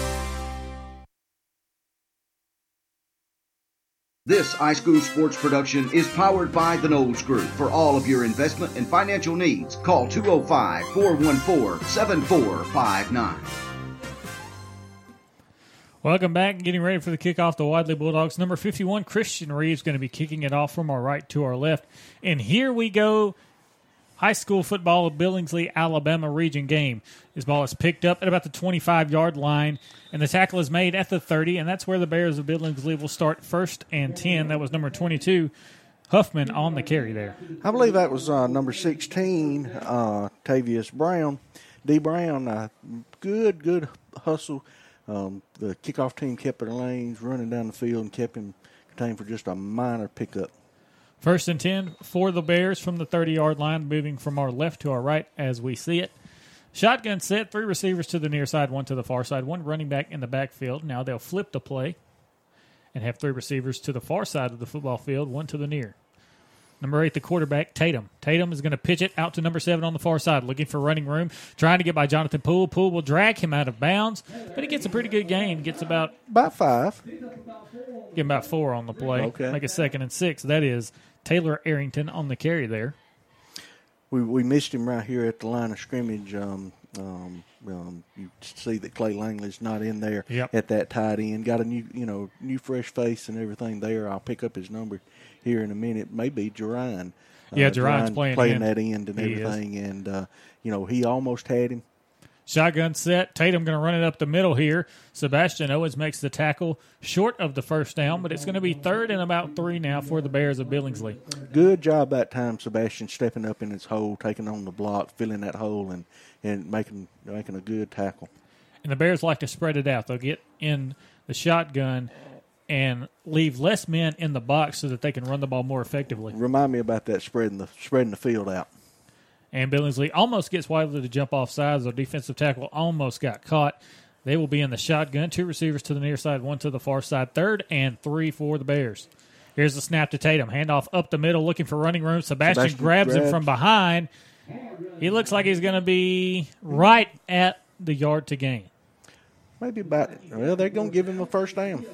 This iSchool Sports production is powered by the Knowles Group. For all of your investment and financial needs, call 205 414 7459. Welcome back. Getting ready for the kickoff. The Wadley Bulldogs. Number 51, Christian Reeves, going to be kicking it off from our right to our left. And here we go. High school football Billingsley, Alabama region game. This ball is picked up at about the 25 yard line, and the tackle is made at the 30, and that's where the Bears of Billingsley will start first and 10. That was number 22, Huffman, on the carry there. I believe that was uh, number 16, uh, Tavius Brown. D. Brown, uh, good, good hustle. Um, the kickoff team kept their lanes, running down the field, and kept him contained for just a minor pickup. First and 10 for the Bears from the 30 yard line, moving from our left to our right as we see it. Shotgun set, three receivers to the near side, one to the far side, one running back in the backfield. Now they'll flip the play and have three receivers to the far side of the football field, one to the near. Number eight, the quarterback, Tatum. Tatum is going to pitch it out to number seven on the far side, looking for running room, trying to get by Jonathan Poole. Poole will drag him out of bounds, but he gets a pretty good gain. Gets about about five. Get about four on the play. Okay. Make a second and six. That is Taylor Arrington on the carry there. We we missed him right here at the line of scrimmage. Um, um, um, you see that Clay Langley's not in there Yep. at that tight end. Got a new you know new fresh face and everything there. I'll pick up his number here in a minute. Maybe Jerine. Yeah, Jerine's playing end. that end and He is. everything, and uh, you know he almost had him. Shotgun set. Tatum going to run it up the middle here. Sebastian Owens makes the tackle short of the first down, but it's going to be third and about three now for the Bears of Billingsley. Good job that time, Sebastian, stepping up in his hole, taking on the block, filling that hole, and and making making a good tackle. And the Bears like to spread it out. They'll get in the shotgun and leave less men in the box so that they can run the ball more effectively. Remind me about that spreading the spreading the field out. And Billingsley almost gets Wadley to jump off sides. Their defensive tackle almost got caught. They will be in the shotgun. Two receivers to the near side, one to the far side. Third and three for the Bears. Here's the snap to Tatum. Handoff up the middle, looking for running room. Sebastian, Sebastian grabs him from behind. He looks like he's going to be right at the yard to gain. Maybe about well, they're gonna give him a first down.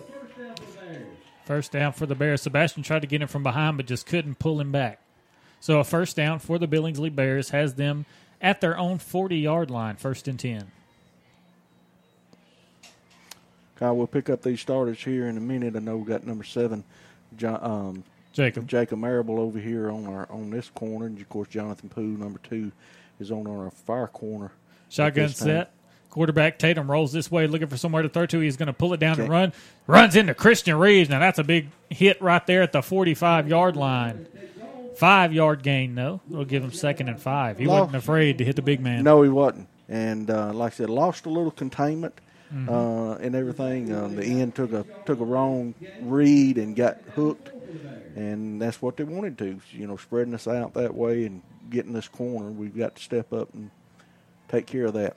First down for the Bears. Sebastian tried to get him from behind, but just couldn't pull him back. So a first down for the Billingsley Bears has them at their own 40 yard line, first and 10. Kyle, we'll pick up these starters here in a minute. I know we've got number seven, John, um, Jacob Jacob Marable over here on our on this corner, and of course Jonathan Poole, number two, is on our far corner. Shotgun set. Quarterback Tatum rolls this way, looking for somewhere to throw to. He's going to pull it down and run. Runs into Christian Reeves. Now that's a big hit right there at the 45 yard line. Five yard gain, though. It'll give him second and five. He Lost- wasn't afraid to hit the big man. No, he wasn't, and uh, like I said, lost a little containment Mhm. uh, and everything. Um, the end took a took a wrong read and got hooked, and that's what they wanted to. You know, spreading us out that way and getting this corner. We've got to step up and take care of that.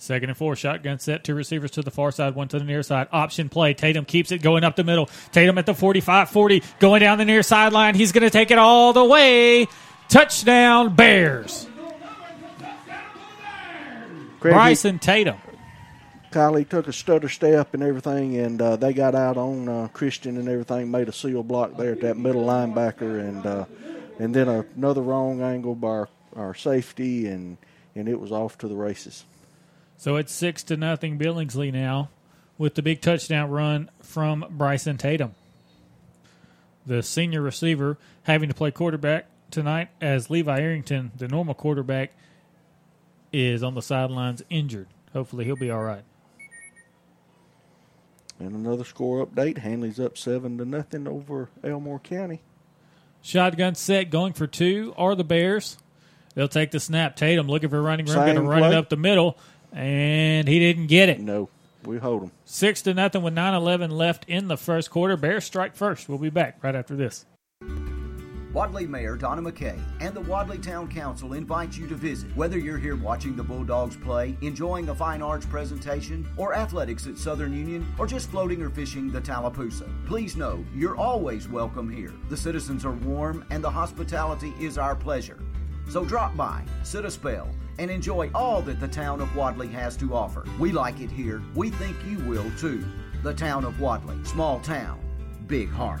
Second and four, shotgun set, two receivers to the far side, one to the near side. Option play. Tatum keeps it going up the middle. Tatum at the 45 40, going down the near sideline. He's going to take it all the way. Touchdown, Bears. Craig, Bryson Tatum. Kylie took a stutter step and everything, and uh, they got out on uh, Christian and everything, made a seal block there at that middle linebacker, and uh, and then another wrong angle by our, our safety, and and it was off to the races. So it's six to nothing Billingsley now with the big touchdown run from Bryson Tatum. The senior receiver having to play quarterback tonight as Levi Arrington, the normal quarterback, is on the sidelines injured. Hopefully he'll be all right. And another score update: Handley's up seven to nothing over Elmore County. Shotgun set going for two are the Bears. They'll take the snap. Tatum looking for running room, going to run it up the middle, and he didn't get it. No. We hold them. Six to nothing with 9-11 left in the first quarter. Bears strike first. We'll be back right after this. Wadley Mayor Donna McKay and the Wadley Town Council invite you to visit. Whether you're here watching the Bulldogs play, enjoying a fine arts presentation, or athletics at Southern Union, or just floating or fishing the Tallapoosa, please know you're always welcome here. The citizens are warm and the hospitality is our pleasure. So drop by, sit a spell, and enjoy all that the town of Wadley has to offer. We like it here. We think you will too. The town of Wadley, small town, big heart.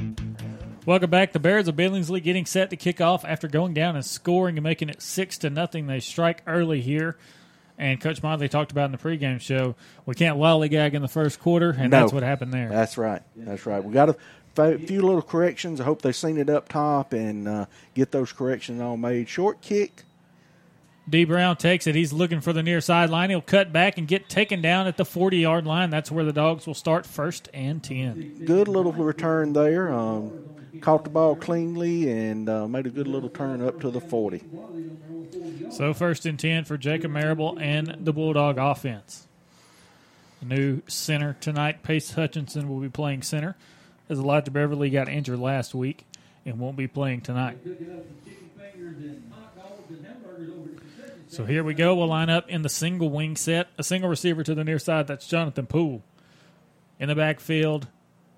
Welcome back. The Bears of Billingsley getting set to kick off after going down and scoring and making it six to nothing. They strike early here, and Coach Modley talked about in the pregame show. We can't lollygag in the first quarter, and No. that's what happened there. That's right. That's right. We got a few little corrections. I hope they've seen it up top and uh, get those corrections all made. Short kick. D. Brown takes it. He's looking for the near sideline. He'll cut back and get taken down at the 40 yard line. That's where the dogs will start first and 10. Good little return there. Um, caught the ball cleanly and uh, made a good little turn up to the 40. So first and 10 for Jacob Marable and the Bulldog offense. New center tonight, Pace Hutchinson, will be playing center as Elijah Beverly got injured last week and won't be playing tonight. So here we go. We'll line up in the single wing set. A single receiver to the near side. That's Jonathan Poole. In the backfield,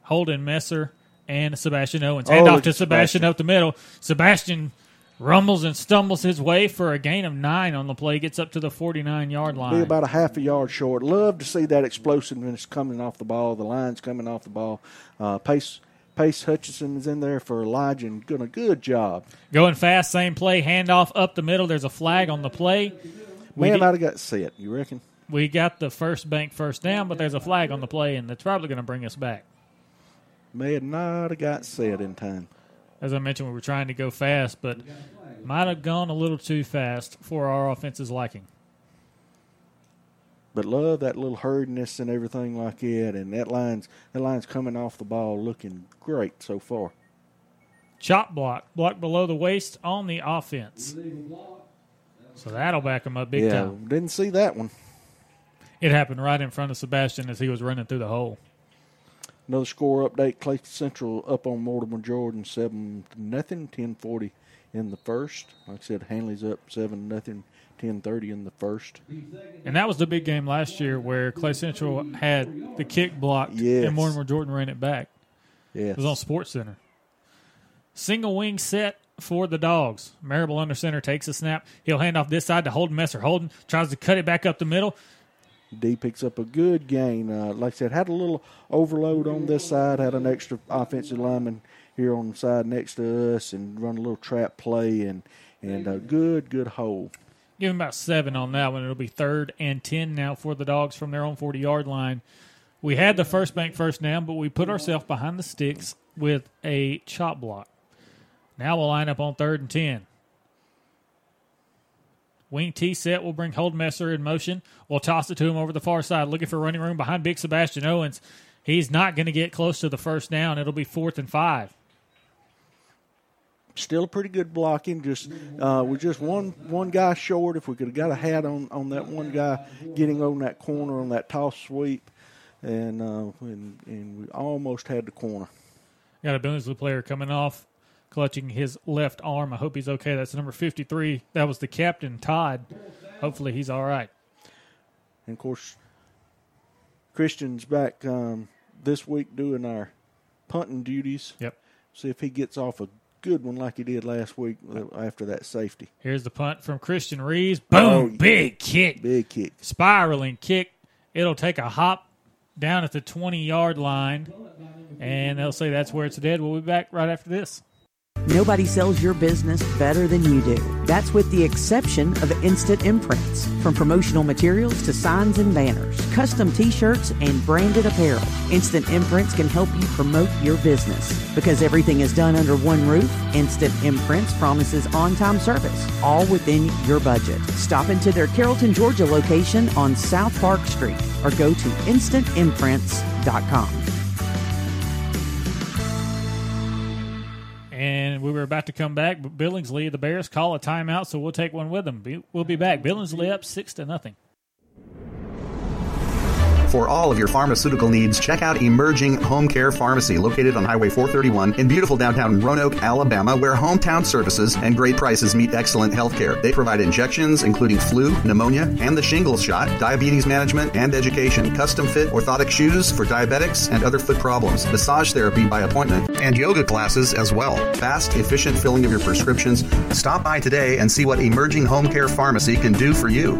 Holden Messer and Sebastian Owens. Oh, Hand off to Sebastian Sebastian. up the middle. Sebastian rumbles and stumbles his way for a gain of nine on the play. Gets up to the 49 yard line. Be about a half a yard short. Love to see that explosiveness coming off the ball. The lines coming off the ball. Uh, Pace Pace Hutchinson is in there for Elijah and doing a good job. Going fast, same play, handoff up the middle. There's a flag on the play. We, Man, I'd have got set. You reckon? we got the first bank first down, but there's a flag on the play, and that's probably going to bring us back. May have not have got set in time. As I mentioned, we were trying to go fast, but might have gone a little too fast for our offense's liking. But love that little herdiness and everything like that, and that line's that line's coming off the ball looking great so far. Chop block, block below the waist on the offense. So that'll back him up big yeah, time. didn't see that one. It happened right in front of Sebastian as he was running through the hole. Another score update: Clay Central up on Mortimer Jordan seven to nothing, ten forty in the first. Like I said, Handley's up seven nothing, ten thirty in the first. And that was the big game last year where Clay Central had the kick blocked Yes. and Mortimer Jordan ran it back. Yes. It was on Sports Center. Single wing set for the dogs. Marable under center takes a snap. He'll hand off this side to Holden Messer. Holden tries to cut it back up the middle. D picks up a good gain. Uh, like I said, had a little overload on this side. Had an extra offensive lineman here on the side next to us, and run a little trap play and and a good good hole. Give him about seven on that one. It'll be third and ten now for the dogs from their own forty yard line. We had the first bank first down, but we put ourselves behind the sticks with a chop block. Now we'll line up on third and ten. Wing T set will bring Holden Messer in motion. We'll toss it to him over the far side, looking for running room behind Big Sebastian Owens. He's not going to get close to the first down. It'll be fourth and five. Still a pretty good blocking. Just uh, we're just one one guy short. If we could have got a hat on on that one guy getting on that corner on that toss sweep, and uh, and, and we almost had the corner. Got a Billingsley player coming off, clutching his left arm. I hope he's okay. That's number 53. That was the captain, Todd. Hopefully he's all right. And of course, Christian's back um, this week doing our punting duties. Yep. See if he gets off a good one like he did last week uh, after that safety. Here's the punt from Christian Reeves. Boom! Oh, big kick. Big kick. Spiraling kick. It'll take a hop down at the 20 yard line, and they'll say that's where it's dead. We'll be back right after this. Nobody sells your business better than you do. That's with the exception of Instant Imprints. From promotional materials to signs and banners, custom t shirts, and branded apparel, Instant Imprints can help you promote your business. Because everything is done under one roof, Instant Imprints promises on time service, all within your budget. Stop into their Carrollton, Georgia location on South Park Street or go to instantimprints.com. we were about to come back, but Billingsley, the Bears, call a timeout, so we'll take one with them. We'll be back. Billingsley up six to nothing. For all of your pharmaceutical needs, check out Emerging Home Care Pharmacy, located on Highway 431 in beautiful downtown Roanoke, Alabama, where hometown services and great prices meet excellent health care. They provide injections, including flu, pneumonia, and the shingles shot, diabetes management, and education, custom fit orthotic shoes for diabetics and other foot problems, massage therapy by appointment, and yoga classes as well. Fast, efficient filling of your prescriptions. Stop by today and see what Emerging Home Care Pharmacy can do for you.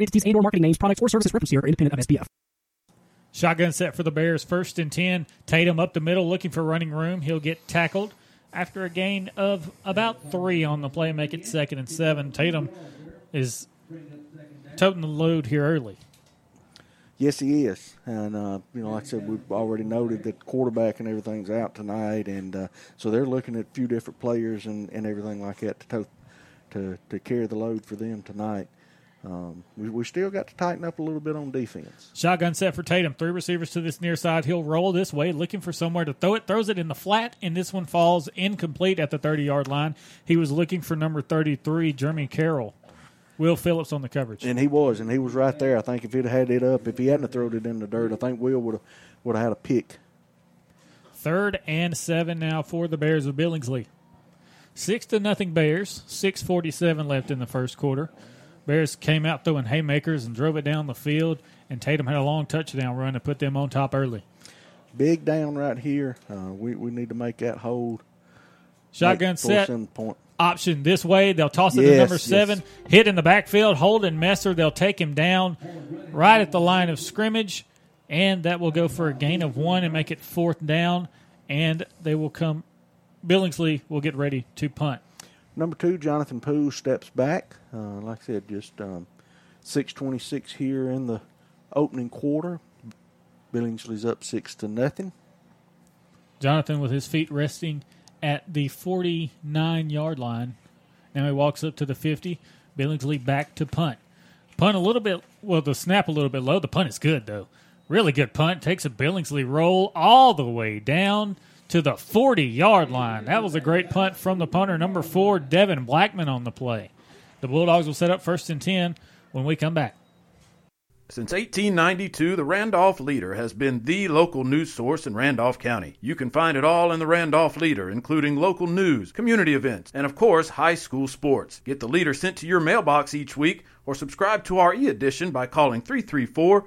entities and or marketing names, products, or services referenced here are independent of SPF. Shotgun set for the Bears, first and 10. Tatum up the middle looking for running room. He'll get tackled after a gain of about three on the play, make it second and seven. Tatum is toting the load here early. Yes, he is, and uh, you know, like I said, we've already noted that quarterback and everything's out tonight, and uh, so they're looking at a few different players and, and everything like that to to, to to carry the load for them tonight. Um, we we still got to tighten up a little bit on defense. Shotgun set for Tatum. Three receivers to this near side. He'll roll this way, looking for somewhere to throw it. Throws it in the flat, and this one falls incomplete at the 30 yard line. He was looking for number 33, Jeremy Carroll. Will Phillips on the coverage. And he was, and he was right there. I think if he'd had it up, if he hadn't thrown it in the dirt, I think Will would have would have had a pick. Third and seven now for the Bears of Billingsley. Six to nothing Bears. Six forty seven left in the first quarter. Bears came out throwing haymakers and drove it down the field, and Tatum had a long touchdown run to put them on top early. Big down right here. Uh, we we need to make that hold. Shotgun set. Point. Option this way. They'll toss it to Yes, number yes. seven. Hit in the backfield. Holden Messer. They'll take him down right at the line of scrimmage, and that will go for a gain of one and make it fourth down. And they will come. Billingsley will get ready to punt. Number two, Jonathan Poole steps back. Uh, like I said, just um, six twenty six here in the opening quarter. Billingsley's up six to nothing. Jonathan with his feet resting at the 49 yard line. Now he walks up to the 50. Billingsley back to punt. Punt a little bit, well, the snap a little bit low. The punt is good, though. Really good punt. Takes a Billingsley roll all the way down to the 40 yard line. That was a great punt from the punter, number four, Devin Blackman, on the play. The Bulldogs will set up first and 10 when we come back. Since 1892, the Randolph Leader has been the local news source in Randolph County. You can find it all in the Randolph Leader, including local news, community events, and of course, high school sports. Get the Leader sent to your mailbox each week or subscribe to our e edition by calling 334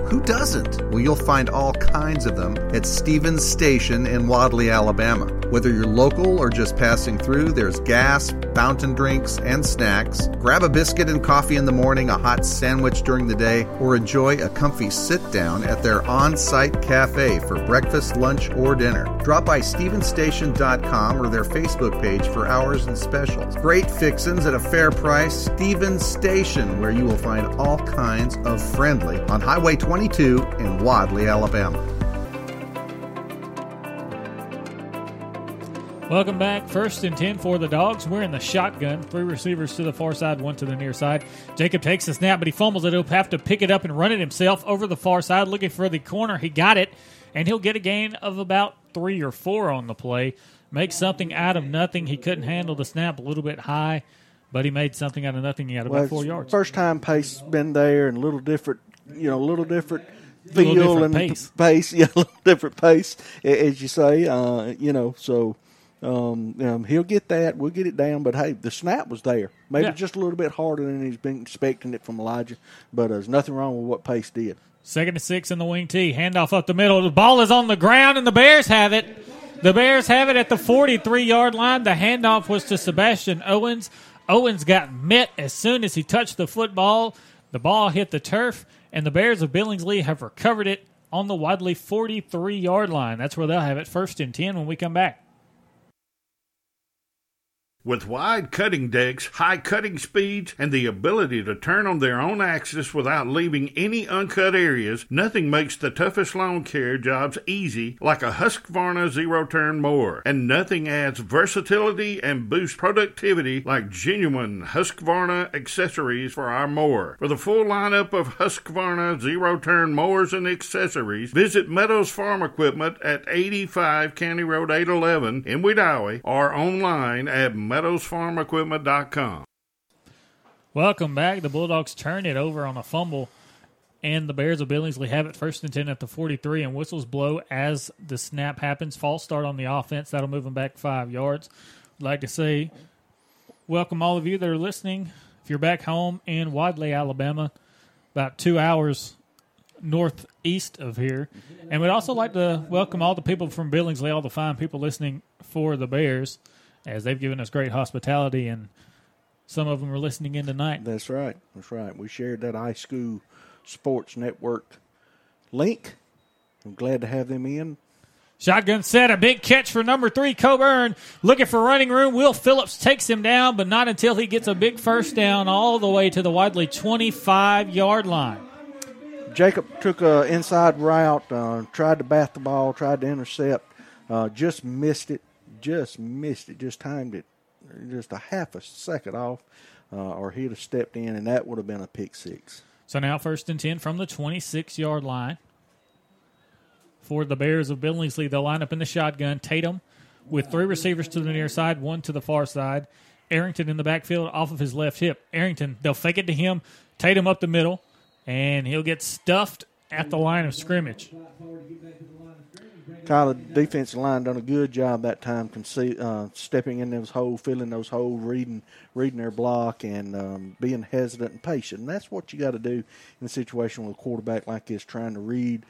Who doesn't? Well, you'll find all kinds of them at Stevens Station in Wadley, Alabama. Whether you're local or just passing through, there's gas, fountain drinks, and snacks. Grab a biscuit and coffee in the morning, a hot sandwich during the day, or enjoy a comfy sit down at their on site cafe for breakfast, lunch, or dinner. Drop by StevensStation.com or their Facebook page for hours and specials. Great fixins at a fair price. Stevens Station, where you will find all kinds of friendly on Highway 22 in Wadley, Alabama. Welcome back. First and 10 for the Dogs. We're in the shotgun. Three receivers to the far side, one to the near side. Jacob takes the snap, but he fumbles it. He'll have to pick it up and run it himself over the far side, looking for the corner. He got it, and he'll get a gain of about three or four on the play. make something out of nothing. He couldn't handle the snap a little bit high, but he made something out of nothing. He had about Well, four yards. First time pace has been there and a little different, you know, a little different Little feel different and pace. pace. Yeah, a little different pace, as you say. Uh, you know, so um, um, he'll get that. We'll get it down. But hey, the snap was there. Maybe Yeah. just a little bit harder than he's been expecting it from Elijah. But uh, there's nothing wrong with what Pace did. Second and six in the wing T. Handoff up the middle. The ball is on the ground, and the Bears have it. The Bears have it at the 43 yard line. The handoff was to Sebastian Owens. Owens got met as soon as he touched the football. The ball hit the turf, and the Bears of Billingsley have recovered it on the Wadley 43 yard line. That's where they'll have it first and 10 when we come back. With wide cutting decks, high cutting speeds, and the ability to turn on their own axis without leaving any uncut areas, nothing makes the toughest lawn care jobs easy like a Husqvarna zero turn mower. And nothing adds versatility and boosts productivity like genuine Husqvarna accessories for our mower. For the full lineup of Husqvarna zero turn mowers and accessories, visit Meadows Farm Equipment at 85 County Road 811 in Wedowee or online at meadowsfarmequipment.com. Welcome back. The Bulldogs turn it over on a fumble, and the Bears of Billingsley have it first and 10 at the 43, and whistles blow as the snap happens. False start on the offense. That'll move them back five yards. I'd like to say, welcome all of you that are listening. If you're back home in Wadley, Alabama, about two hours northeast of here. And we'd also like to welcome all the people from Billingsley, all the fine people listening for the Bears, as they've given us great hospitality and some of them are listening in tonight. That's right. That's right. We shared that iSchool Sports Network link. I'm glad to have them in. Shotgun set, a big catch for number three, Coburn. Looking for running room. Will Phillips takes him down, but not until he gets a big first down all the way to the Wadley 25 yard line. Jacob took a inside route, uh, tried to bat the ball, tried to intercept, uh, just missed it, just missed it, just timed it just a half a second off, uh, or he'd have stepped in, and that would have been a pick six. So now first and 10 from the 26 yard line. For the Bears of Billingsley, they'll line up in the shotgun. Tatum with three receivers to the near side, one to the far side. Arrington in the backfield off of his left hip. Arrington, they'll fake it to him. Tatum up the middle, and he'll get stuffed at the line of scrimmage. Kyle, the defensive line done a good job that time, conce- uh, stepping in those holes, filling those holes, reading reading their block, and um, being hesitant and patient. And that's what you got to do in a situation with a quarterback like this, trying to read,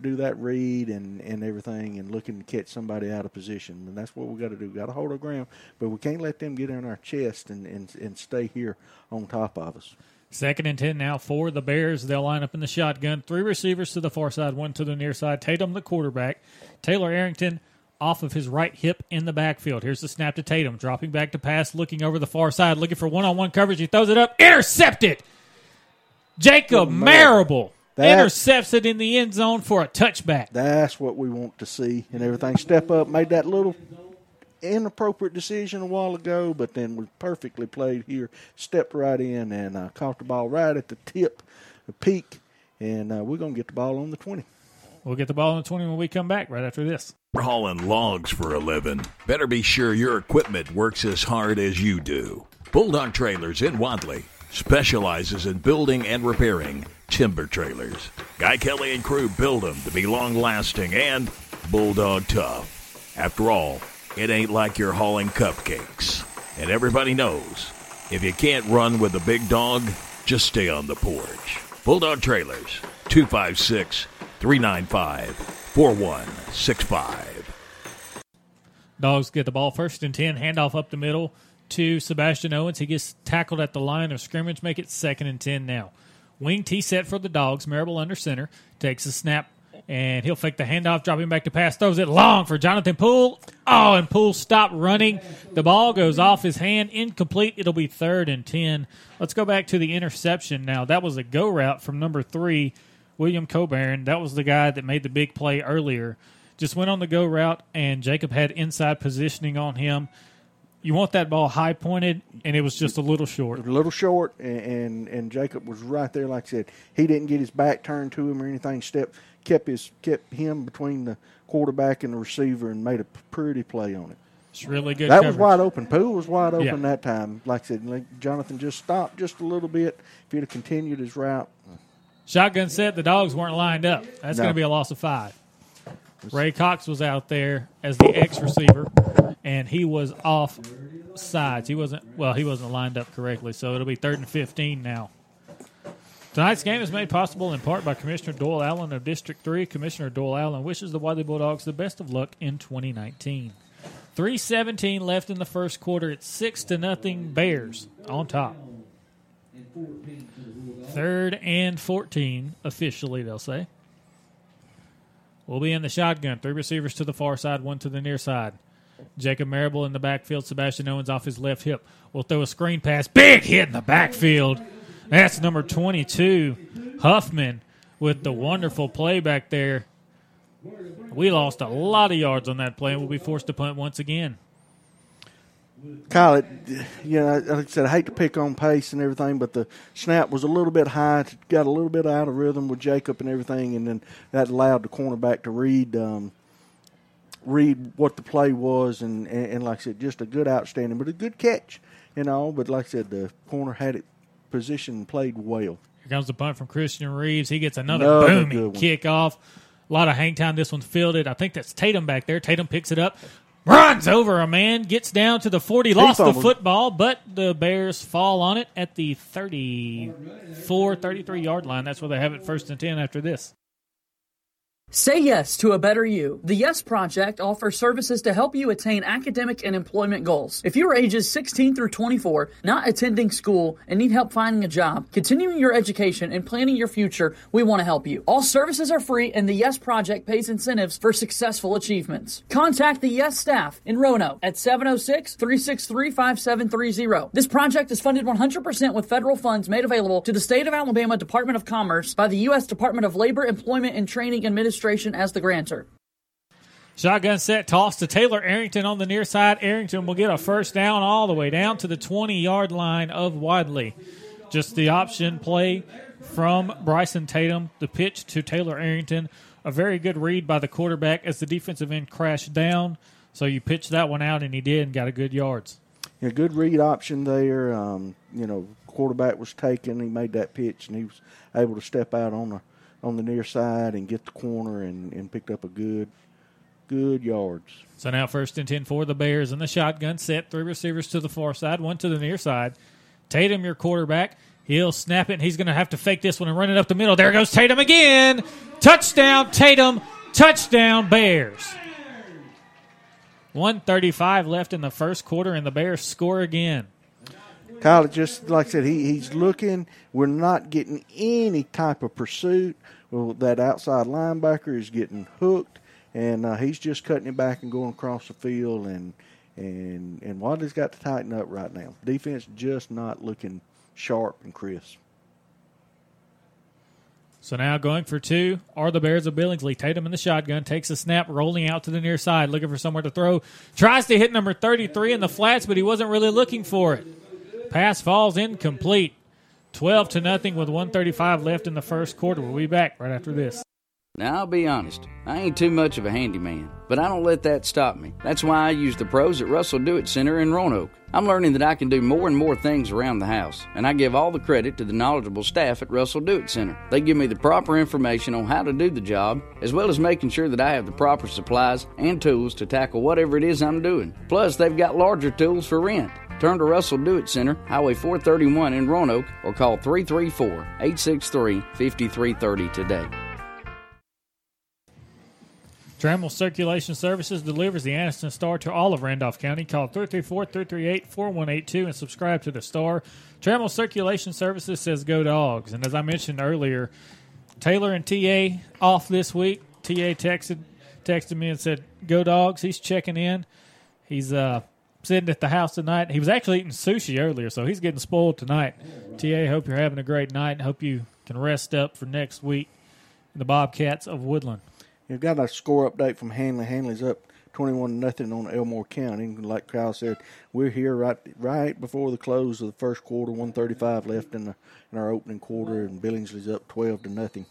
do that read and, and everything, and looking to catch somebody out of position. And that's what we got to do. Got to hold our ground, but we can't let them get in our chest and, and, and stay here on top of us. Second and 10 now for the Bears. They'll line up in the shotgun. Three receivers to the far side, one to the near side. Tatum, the quarterback. Taylor Arrington off of his right hip in the backfield. Here's the snap to Tatum. Dropping back to pass, looking over the far side, looking for one on one coverage. He throws it up. Intercepted! Jacob Marable That- intercepts it in the end zone for a touchback. That's what we want to see and everything. Step up, made that little inappropriate decision a while ago, but then we perfectly played here. Stepped right in and uh, caught the ball right at the tip, the peak, and uh, we're going to get the ball on the 20. We'll get the ball in the 20 when we come back right after this. We're hauling logs for a living. Better be sure your equipment works as hard as you do. Bulldog Trailers in Wadley specializes in building and repairing timber trailers. Guy Kelly and crew build them to be long lasting and bulldog tough. After all, it ain't like you're hauling cupcakes. And everybody knows if you can't run with a big dog, just stay on the porch. Bulldog Trailers, 256 395 4165. Dogs get the ball first and 10. Handoff up the middle to Sebastian Owens. He gets tackled at the line of scrimmage. Make it second and 10 now. Wing T set for the Dogs. Marable under center. Takes a snap and he'll fake the handoff, dropping back to pass. Throws it long for Jonathan Poole. Oh, and Poole stopped running. The ball goes off his hand. Incomplete. It'll be third and 10. Let's go back to the interception now. That was a go route from number three, William Coburn. That was the guy that made the big play earlier. Just went on the go route, and Jacob had inside positioning on him. You want that ball high pointed, and it was just a little short. A little short, and, and and Jacob was right there. Like I said, he didn't get his back turned to him or anything. Step kept his kept him between the quarterback and the receiver, and made a pretty play on it. It's really good. That coverage. was wide open. Poole was wide open Yeah. that time. Like I said, Jonathan just stopped just a little bit. If he'd have continued his route, Shotgun set. The dogs weren't lined up. That's No. going to be a loss of five. Ray Cox was out there as the X receiver, and he was off sides. He wasn't well. He wasn't lined up correctly, so it'll be third and fifteen now. Tonight's game is made possible in part by Commissioner Doyle Allen of District 3. Commissioner Doyle Allen wishes the Wadley Bulldogs the best of luck in 2019. 317 left in the first quarter. It's 6 to nothing Bears on top. Third and 14, officially, they'll say. We'll be in the shotgun. Three receivers to the far side, one to the near side. Jacob Marable in the backfield. Sebastian Owens off his left hip. We'll throw a screen pass. Big hit in the backfield. That's number 22, Huffman, with the wonderful play back there. We lost a lot of yards on that play, and we'll be forced to punt once again. Kyle, it, you know, like I said, I hate to pick on pace and everything, but the snap was a little bit high, got a little bit out of rhythm with Jacob and everything, and then that allowed the cornerback to read um, read what the play was, and, and, and like I said, just a good outstanding, but a good catch, you know. But like I said, the corner had it positioned and played well. Here comes the punt from Christian Reeves. He gets another, Another booming kickoff. A lot of hang time. This one's fielded. I think that's Tatum back there. Tatum picks it up, runs over a man, gets down to the 40, lost the football, but the Bears fall on it at the 34, 33 yard line. That's where they have it first and 10 after this. Say yes to a better you. The Yes Project offers services to help you attain academic and employment goals. If you are ages 16 through 24, not attending school, and need help finding a job, continuing your education, and planning your future, we want to help you. All services are free, and the Yes Project pays incentives for successful achievements. Contact the Yes staff in Roanoke at 706 363 5730. This project is funded 100% with federal funds made available to the State of Alabama Department of Commerce by the U.S. Department of Labor, Employment, and Training Administration as the grantor. Shotgun set toss to Taylor Arrington on the near side. Arrington will get a first down all the way down to the 20 yard line of Wadley. Just the option play from Bryson Tatum. The pitch to Taylor Arrington. A very good read by the quarterback as the defensive end crashed down. So you pitched that one out, and he did and got a good yards. Yeah, good read option there. Um, you know, quarterback was taken. He made that pitch, and he was able to step out on the on the near side and get the corner and, and picked up a good good yards. So now first and 10 for the Bears in the shotgun set. Three receivers to the far side, one to the near side. Tatum, your quarterback. He'll snap it, and he's going to have to fake this one and run it up the middle. There goes Tatum again. Touchdown, Tatum. Touchdown, Bears. 135 left in the first quarter, and the Bears score again. Kyle, just like I said, he, he's looking. We're not getting any type of pursuit. Well, that outside linebacker is getting hooked, and uh, he's just cutting it back and going across the field. And and and Wadley's got to tighten up right now. Defense just not looking sharp and crisp. So now going for two are the Bears of Billingsley. Tatum in the shotgun takes a snap, rolling out to the near side, looking for somewhere to throw. Tries to hit number 33 in the flats, but he wasn't really looking for it. Pass falls incomplete. 12 to nothing with 135 left in the first quarter. We'll be back right after this. Now, I'll be honest, I ain't too much of a handyman, but I don't let that stop me. That's why I use the pros at Russell Do It Center in Roanoke. I'm learning that I can do more and more things around the house, and I give all the credit to the knowledgeable staff at Russell Do It Center. They give me the proper information on how to do the job, as well as making sure that I have the proper supplies and tools to tackle whatever it is I'm doing. Plus, they've got larger tools for rent. Turn to Russell Do It Center, Highway 431 in Roanoke, or call 334 863 5330 today. Trammell Circulation Services delivers the Anniston Star to all of Randolph County. Call 334-338-4182 and subscribe to the Star. Trammell Circulation Services says go dogs. And as I mentioned earlier, Taylor and TA off this week. TA texted texted me and said, "Go dogs." He's checking in. He's uh, sitting at the house tonight. He was actually eating sushi earlier, so he's getting spoiled tonight. TA, hope you're having a great night. Hope you can rest up for next week. The Bobcats of Woodland. You've got a score update from Handley. Handley's up twenty-one nothing on Elmore County. And Like Kyle said, we're here right right before the close of the first quarter. One thirty-five left in the in our opening quarter, and Billingsley's up twelve to nothing.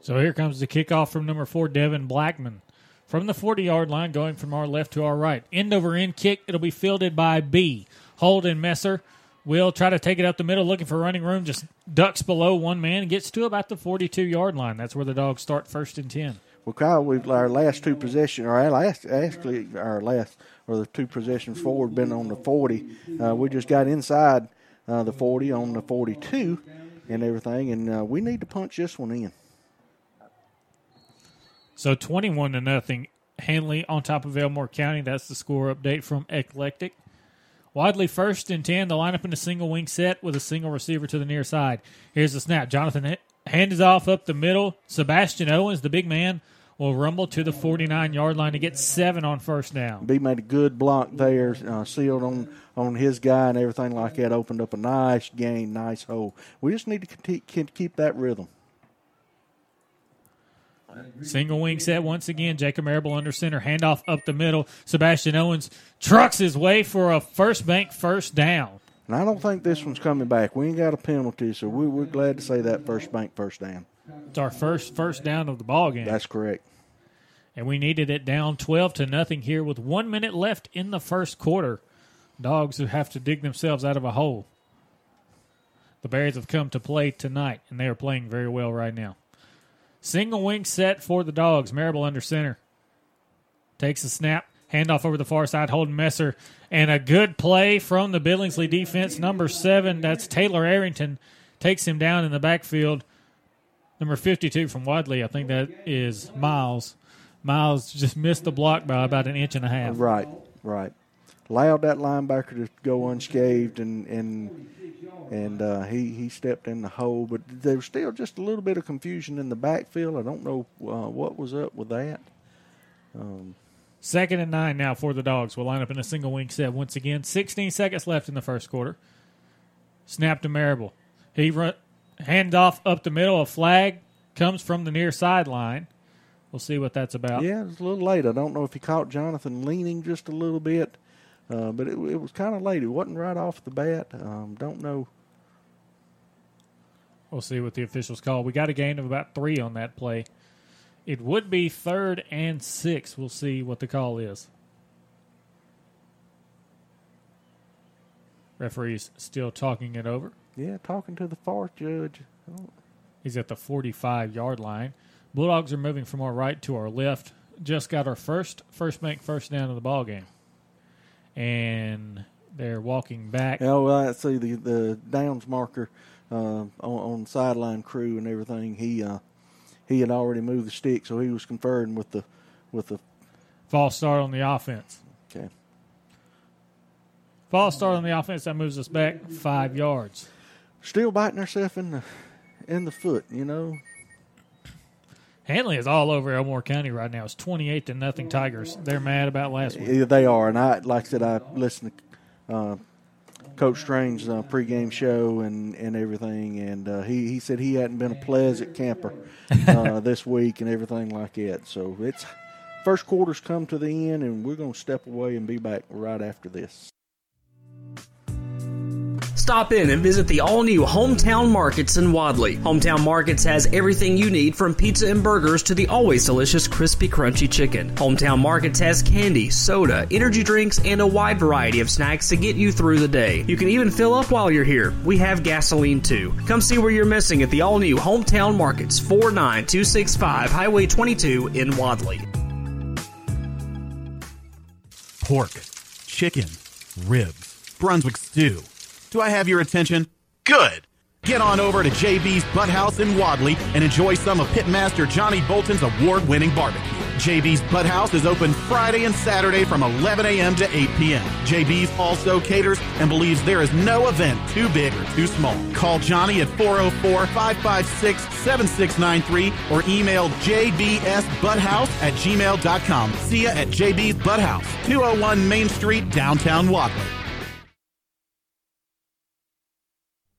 So here comes the kickoff from number four, Devin Blackman. From the 40 yard line, going from our left to our right. End over end kick. It'll be fielded by B. Holden Messer will try to take it up the middle, looking for running room. Just ducks below one man and gets to about the 42 yard line. That's where the dogs start first and 10. Well, Kyle, we've our last two possessions, or our last actually our last or the two possessions forward been on the 40. Uh, we just got inside uh, the 40 on the 42 and everything, and uh, we need to punch this one in. So 21 to nothing. Handley on top of Elmore County. That's the score update from Eclectic. Wadley first and 10. The lineup in a single wing set with a single receiver to the near side. Here's the snap. Jonathan hands off up the middle. Sebastian Owens, the big man, will rumble to the 49 yard line to get seven on first down. B made a good block there, uh, sealed on, on his guy and everything like that. Opened up a nice gain, nice hole. We just need to keep that rhythm. Single wing set once again. Jacob Marable under center. Handoff up the middle. Sebastian Owens trucks his way for a first bank first down. And I don't think this one's coming back. We ain't got a penalty, so we, we're glad to say that first bank first down. It's our first first down of the ball game. That's correct. And we needed it down twelve to nothing here with one minute left in the first quarter. Dogs who have to dig themselves out of a hole. The Bears have come to play tonight, and they are playing very well right now. Single wing set for the dogs. Marable under center. Takes a snap. Handoff over the far side. Holden Messer. And a good play from the Billingsley defense. Number seven, that's Taylor Arrington, takes him down in the backfield. Number 52 from Wadley, I think that is Miles. Miles just missed the block by about an inch and a half. Right, right. Allowed that linebacker to go unscathed and, and and uh, he he stepped in the hole. But there was still just a little bit of confusion in the backfield. I don't know uh, what was up with that. Um, Second and nine now for the Dogs. We'll line up in a single wing set once again. 16 seconds left in the first quarter. Snap to Marable. He run hand off up the middle. A flag comes from the near sideline. We'll see what that's about. Yeah, it's a little late. I don't know if he caught Jonathan leaning just a little bit, uh, but it, it was kind of late. It wasn't right off the bat. Um, don't know We'll see what the officials call. We got a gain of about three on that play. It would be third and six. We'll see what the call is. Referee's still talking it over. Yeah, talking to the fourth judge. He's at the 45 yard line. Bulldogs are moving from our right to our left. Just got our first first bank first down of the ball game, and they're walking back. Oh, well, I see the the downs marker uh, on, on sideline crew and everything. He uh, he had already moved the stick, so he was conferring with the with the false start on the offense. Okay. False start on the offense that moves us back five yards. Still biting ourselves in the in the foot, you know. Handley is all over Elmore County right now. It's twenty eight to nothing Tigers. They're mad about last week. Yeah, they are, and I like I said I listened to uh, Coach Strange's uh, pregame show and, and everything, and uh, he he said he hadn't been a pleasant camper uh, this week and everything like that. So it's first quarter's come to the end, and we're going to step away and be back right after this. Stop in and visit the all new Hometown Markets in Wadley. Hometown Markets has everything you need from pizza and burgers to the always delicious crispy crunchy chicken. Hometown Markets has candy, soda, energy drinks, and a wide variety of snacks to get you through the day. You can even fill up while you're here. We have gasoline too. Come see where you're missing at the all new Hometown Markets, 49265 Highway 22 in Wadley. Pork, chicken, ribs, Brunswick stew. Do I have your attention? Good. Get on over to JB's Butthouse in Wadley and enjoy some of Pitmaster Johnny Bolton's award winning barbecue. JB's Butthouse is open Friday and Saturday from 11 a.m. to 8 p.m. JB's also caters and believes there is no event too big or too small. Call Johnny at 404 556 7693 or email jbsbutthouse at gmail.com. See ya at JB's Butthouse, 201 Main Street, downtown Wadley.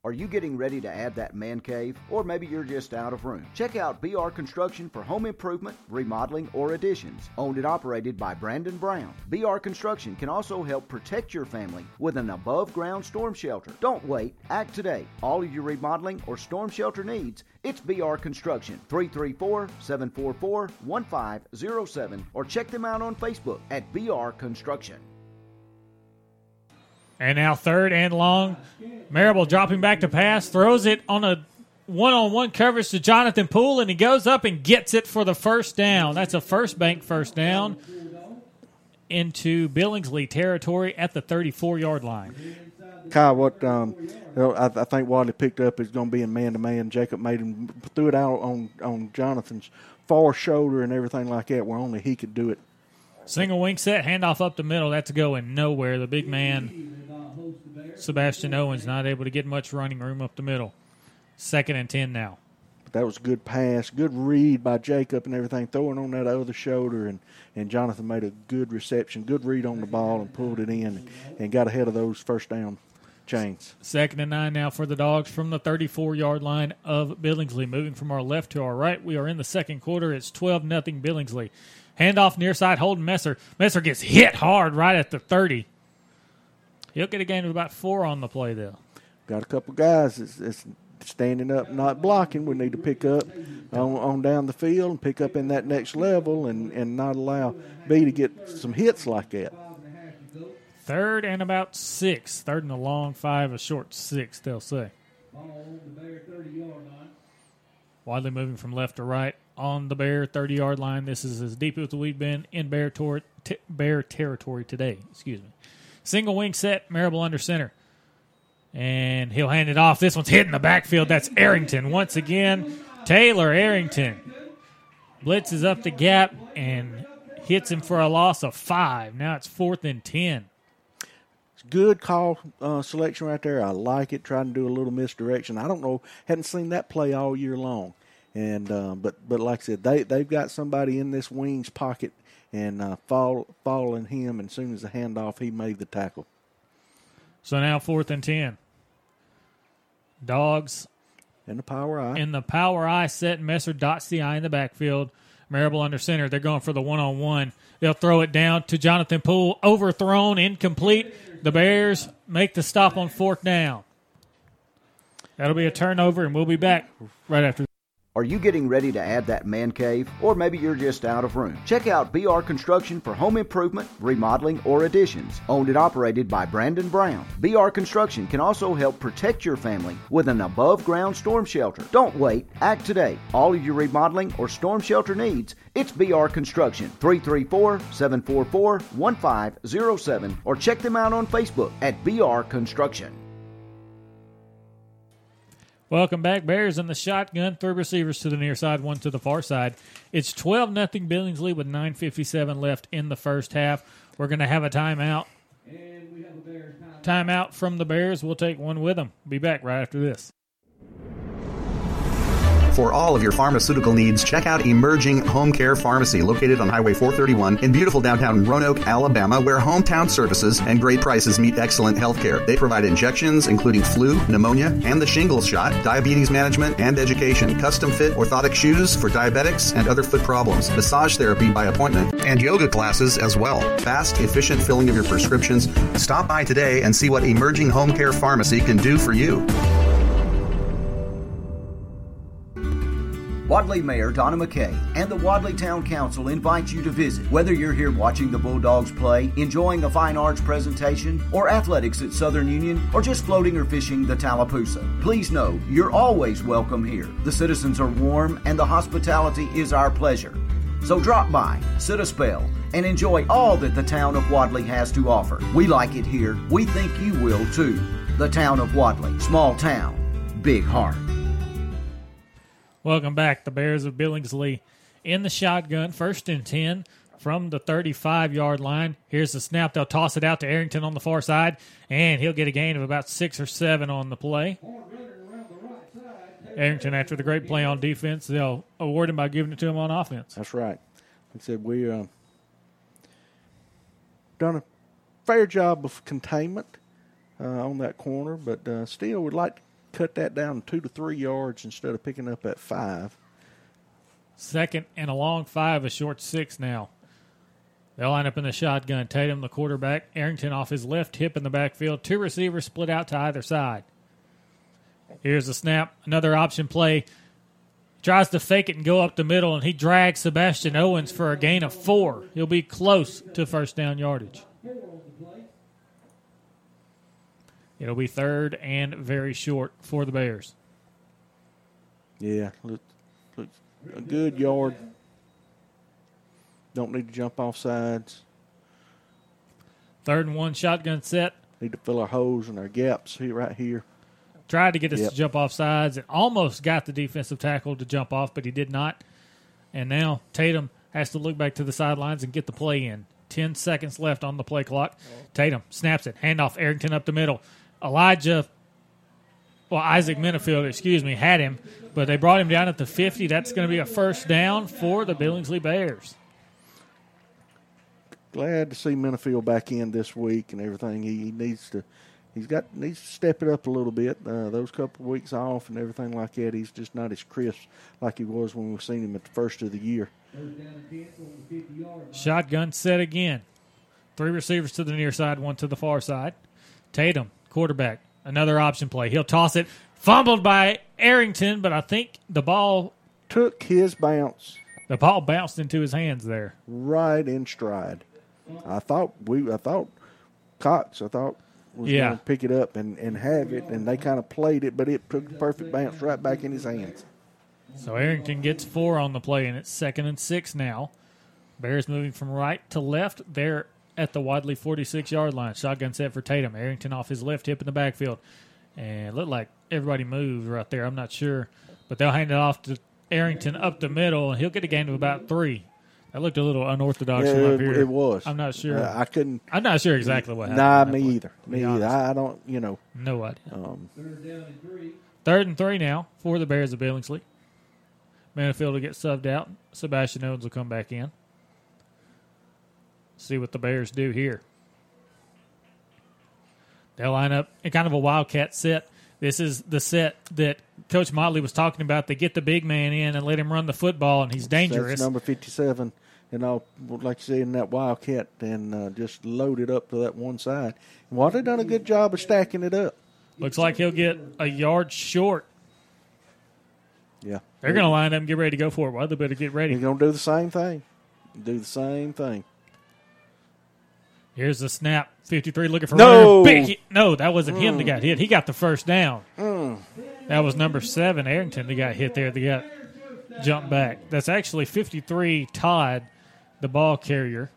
Are you getting ready to add that man cave? Or maybe you're just out of room? Check out BR Construction for home improvement, remodeling, or additions. Owned and operated by Brandon Brown. BR Construction can also help protect your family with an above ground storm shelter. Don't wait, act today. All of your remodeling or storm shelter needs, it's BR Construction. 334 744 1507 or check them out on Facebook at BR Construction. And now third and long. Marable dropping back to pass, throws it on a one on one coverage to Jonathan Poole, and he goes up and gets it for the first down. That's a first bank first down into Billingsley territory at the 34 yard line. Kyle, what um, I, I think Wadley picked up is going to be in man to man. Jacob made him threw it out on on Jonathan's far shoulder and everything like that, where only he could do it. Single wing set, handoff up the middle. That's going nowhere. The big man Sebastian Owens not able to get much running room up the middle. Second and 10 now. But that was a good pass, good read by Jacob and everything, throwing on that other shoulder. And, and Jonathan made a good reception, good read on the ball and pulled it in and got ahead of those first down chains. Second and nine now for the Dogs from the 34 yard line of Billingsley. Moving from our left to our right, we are in the second quarter. It's 12 nothing Billingsley. Handoff near side, Holden Messer. Messer gets hit hard right at the 30. He'll get a gain of about four on the play, though. Got a couple guys that's, that's standing up, not blocking. We need to pick up on, on down the field and pick up in that next level and, and not allow B to get some hits like that. Third and about six. Third and a long five, a short six, they'll say. Wadley moving from left to right on the Bear 30 yard line. This is as deep as we've been in Bear, tor- t- Bear territory today. Excuse me. Single wing set, Marable under center. And he'll hand it off. This one's hitting the backfield. That's Arrington once again. Taylor Arrington blitzes up the gap and hits him for a loss of five. Now it's fourth and ten. Good call uh, selection right there. I like it. Trying to do a little misdirection. I don't know. Hadn't seen that play all year long. And uh, but but like I said, they they've got somebody in this wings pocket and uh, fall, following him. And as soon as the handoff, he made the tackle. So now fourth and ten. Dogs in the power I in the power I set. Messer dots the I in the backfield. Marable under center. They're going for the one on one. They'll throw it down to Jonathan Poole. Overthrown, incomplete. The Bears make the stop on fourth down. That'll be a turnover, and we'll be back right after. Are you getting ready to add that man cave? Or maybe you're just out of room? Check out BR Construction for home improvement, remodeling, or additions. Owned and operated by Brandon Brown. BR Construction can also help protect your family with an above ground storm shelter. Don't wait, act today. All of your remodeling or storm shelter needs, it's BR Construction. 334 744 1507 or check them out on Facebook at BR Construction. Welcome back. Bears in the shotgun. Three receivers to the near side, one to the far side. It's 12 nothing Billingsley with 9.57 left in the first half. We're going to have a timeout. Timeout from the Bears. We'll take one with them. Be back right after this. For all of your pharmaceutical needs, check out Emerging Home Care Pharmacy, located on Highway 431 in beautiful downtown Roanoke, Alabama, where hometown services and great prices meet excellent health care. They provide injections, including flu, pneumonia, and the shingles shot, diabetes management, and education, custom fit orthotic shoes for diabetics and other foot problems, massage therapy by appointment, and yoga classes as well. Fast, efficient filling of your prescriptions. Stop by today and see what Emerging Home Care Pharmacy can do for you. Wadley Mayor Donna McKay and the Wadley Town Council invite you to visit. Whether you're here watching the Bulldogs play, enjoying a fine arts presentation, or athletics at Southern Union, or just floating or fishing the Tallapoosa, please know you're always welcome here. The citizens are warm and the hospitality is our pleasure. So drop by, sit a spell, and enjoy all that the town of Wadley has to offer. We like it here. We think you will too. The town of Wadley, small town, big heart. Welcome back. The Bears of Billingsley in the shotgun, first and 10 from the 35 yard line. Here's the snap. They'll toss it out to Arrington on the far side, and he'll get a gain of about six or seven on the play. Arrington, after the great play on defense, they'll award him by giving it to him on offense. That's right. Like I said, we uh, done a fair job of containment uh, on that corner, but uh, still would like cut that down two to three yards instead of picking up at five. Second and a long five, a short six now. They'll line up in the shotgun. Tatum, the quarterback. Arrington off his left hip in the backfield. Two receivers split out to either side. Here's the snap. Another option play. Tries to fake it and go up the middle, and he drags Sebastian Owens for a gain of four. He'll be close to first down yardage. It'll be third and very short for the Bears. Yeah, look, look, a good yard. Don't need to jump off sides. Third and one, shotgun set. Need to fill our holes and our gaps here, right here. Tried to get us Yep. to jump off sides and almost got the defensive tackle to jump off, but he did not. And now Tatum has to look back to the sidelines and get the play in. Ten seconds left on the play clock. Tatum snaps it, handoff Arrington up the middle. Elijah, well Isaac Minifield, excuse me, had him, but they brought him down at the fifty. That's going to be a first down for the Billingsley Bears. Glad to see Minifield back in this week and everything. He, he needs to. He's got needs to step it up a little bit. Uh, those couple of weeks off and everything like that, he's just not as crisp like he was when we seen him at the first of the year. Shotgun set again. Three receivers to the near side, one to the far side. Tatum, quarterback, another option play. He'll toss it. Fumbled by Arrington, but I think the ball took his bounce. The ball bounced into his hands there. Right in stride. I thought we. I thought Cox. I thought was Yeah. going to pick it up and, and have it, and they kind of played it, but it took the perfect bounce right back in his hands. So Arrington gets four on the play, and it's second and six now. Bears moving from right to left. They're at the Wadley 46 yard line. Shotgun set for Tatum. Arrington off his left hip in the backfield. And it looked like everybody moved right there. I'm not sure. But they'll hand it off to Arrington up the middle, and he'll get a gain of about three. That looked a little unorthodox Yeah, from up it- here. it was. I'm not sure. Uh, I couldn't. I'm not sure exactly what happened. Nah, me either. Me either. I, don't. You know. No idea. Um, Third and three now for the Bears of Billingsley. Minifield will get subbed out. Sebastian Owens will come back in. See what the Bears do here. They'll line up in kind of a wildcat set. This is the set that Coach Motley was talking about. They get the big man in and let him run the football, and he's dangerous. That's number fifty-seven, and I'll like you say in that wildcat, and uh, just load it up to that one side. And well, they done a good job of stacking it up. Looks like he'll get a yard short. Yeah, They're going to line up and get ready to go for it. Well, they better get ready. They're going to do the same thing. Do the same thing. Here's the snap. 53 looking for No! Big hit. No, that wasn't him that Mm. got hit. He got the first down. Mm. That was number seven, Arrington, that got hit there. That got jumped back. That's actually 53 Todd, the ball carrier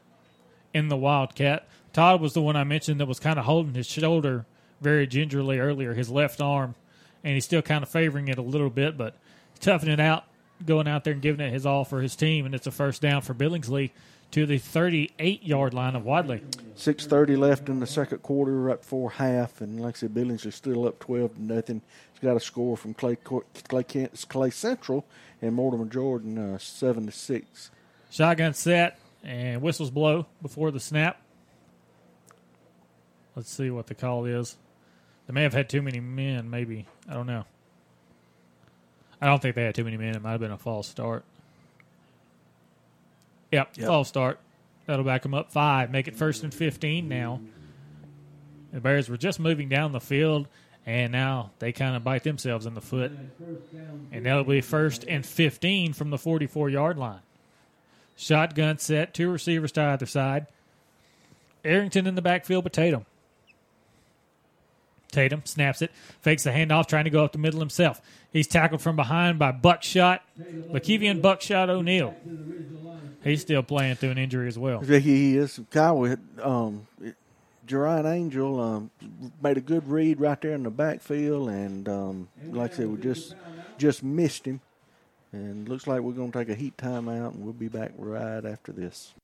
in the Wildcat. Todd was the one I mentioned that was kind of holding his shoulder very gingerly earlier, his left arm, and he's still kind of favoring it a little bit, but toughing it out, going out there and giving it his all for his team, and it's a first down for Billingsley to the 38 yard line of Wadley. Six thirty left in the second quarter, up four half, and like I said, Billings is still up twelve to nothing. He's got a score from Clay Clay, Clay Central and Mortimer Jordan, uh, seven to six. Shotgun set and whistles blow before the snap. Let's see what the call is. They may have had too many men, maybe. I don't know. I don't think they had too many men. It might have been a false start. Yep, Yep. false start. That'll back them up five. Make it first and 15 now. The Bears were just moving down the field, and now they kind of bite themselves in the foot. And that'll be first and 15 from the 44 yard line. Shotgun set, two receivers to either side. Arrington in the backfield with Tatum. Snaps it, fakes the handoff, trying to go up the middle himself. He's tackled from behind by Buckshot, Lakevian Buckshot O'Neal. He's still playing through an injury as well. He is. Kyle, um, Jerron Angel um, made a good read right there in the backfield, and um, like I said, we just just missed him. And looks like we're going to take a heat timeout, and we'll be back right after this.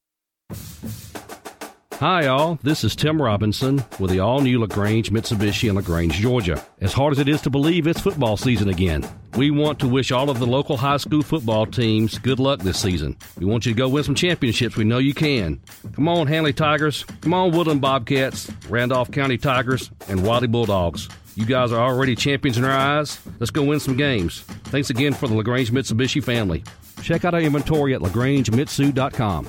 Hi, all. This is Tim Robinson with the all new LaGrange Mitsubishi in LaGrange, Georgia. As hard as it is to believe, it's football season again. We want to wish all of the local high school football teams good luck this season. We want you to go win some championships. We know you can. Come on, Handley Tigers. Come on, Woodland Bobcats, Randolph County Tigers, and Wadley Bulldogs. You guys are already champions in our eyes. Let's go win some games. Thanks again for the LaGrange Mitsubishi family. Check out our inventory at lagrangemitsu.com.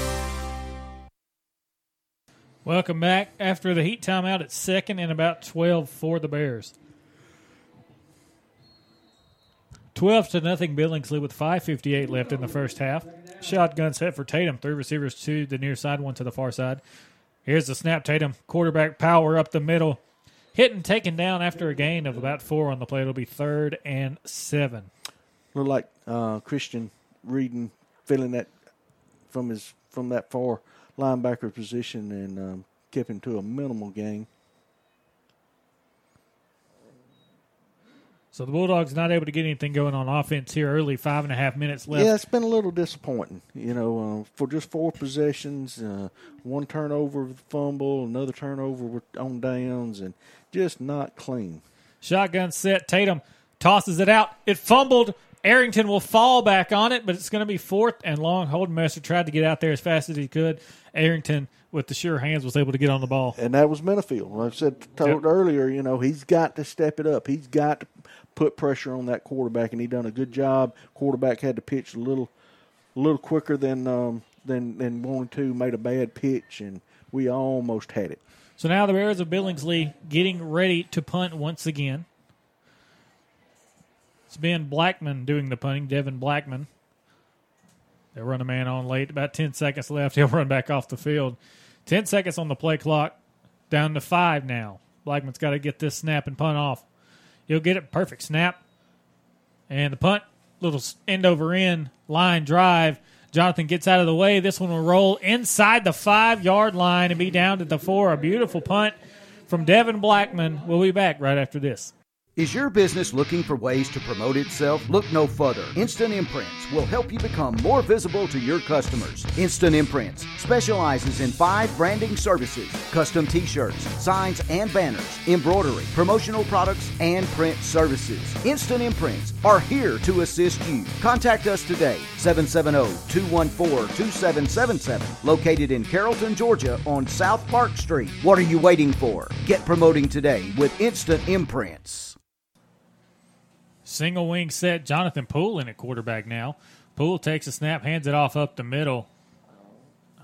Welcome back after the heat timeout at second and about 12 for the Bears. 12 to nothing Billingsley with 5.58 left in the first half. Shotgun set for Tatum. Three receivers to the near side, one to the far side. Here's the snap. Tatum, quarterback power up the middle. Hit and taken down after a gain of about four on the play. It'll be third and seven. Look like uh, Christian reading, feeling that from his from that far linebacker position and um, kept him to a minimal gain. So the Bulldogs not able to get anything going on offense here early. Five and a half minutes left. Yeah, it's been a little disappointing. You know, uh, for just four possessions, uh, one turnover with fumble, another turnover with, on downs, and just not clean. Shotgun set. Tatum tosses it out. It fumbled. Arrington will fall back on it, but it's going to be fourth and long. Holdemaster tried to get out there as fast as he could. Arrington, with the sure hands, was able to get on the ball. And that was Minifield. Like I said, told yep. earlier, you know, he's got to step it up. He's got to put pressure on that quarterback, and he done a good job. Quarterback had to pitch a little, a little quicker than um, than than wanted to. Made a bad pitch, and we almost had it. So now the Bears of Billingsley getting ready to punt once again. It's Ben Blackman doing the punting. Devin Blackman. They'll run a man on late. About ten seconds left. He'll run back off the field. Ten seconds on the play clock. Down to five now. Blackman's got to get this snap and punt off. He'll get it perfect snap. And the punt, little end over end line drive. Jonathan gets out of the way. This one will roll inside the five yard line and be down to the four. A beautiful punt from Devin Blackman. We'll be back right after this. Is your business looking for ways to promote itself? Look no further. Instant Imprints will help you become more visible to your customers. Instant Imprints specializes in five branding services custom t shirts, signs and banners, embroidery, promotional products, and print services. Instant Imprints are here to assist you. Contact us today, 770 214 2777, located in Carrollton, Georgia on South Park Street. What are you waiting for? Get promoting today with Instant Imprints. Single wing set. Jonathan Poole in at quarterback now. Poole takes a snap, hands it off up the middle.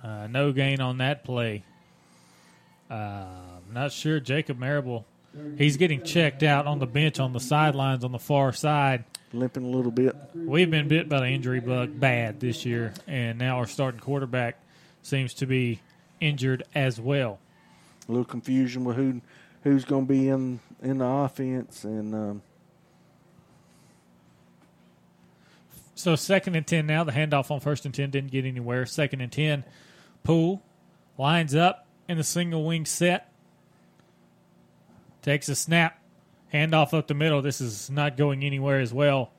Uh, no gain on that play. Uh, not sure. Jacob Marable, he's getting checked out on the bench on the sidelines on the far side. Limping a little bit. We've been bit by the injury bug bad this year, and now our starting quarterback seems to be injured as well. A little confusion with who who's going to be in in the offense, and um, So second and ten now. The handoff on first and ten didn't get anywhere. Second and ten. Poole lines up in the single wing set. Takes a snap. Handoff up the middle. This is not going anywhere as well.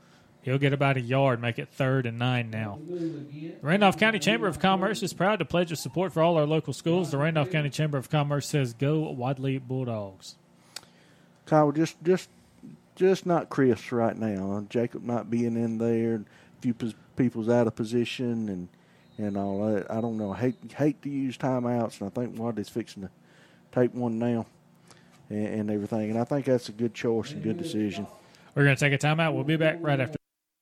He'll get about a yard, make it third and nine now. The Randolph County Chamber of Commerce is proud to pledge its support for all our local schools. The Randolph County Chamber of Commerce says, "Go Wadley Bulldogs." Kyle, just just just not Chris right now. Jacob not being in there few people's out of position and and all that. I don't know. I hate hate to use timeouts, and I think Wadley's fixing to take one now and, and everything. And I think that's a good choice and good decision. We're going to take a timeout. We'll be back right after.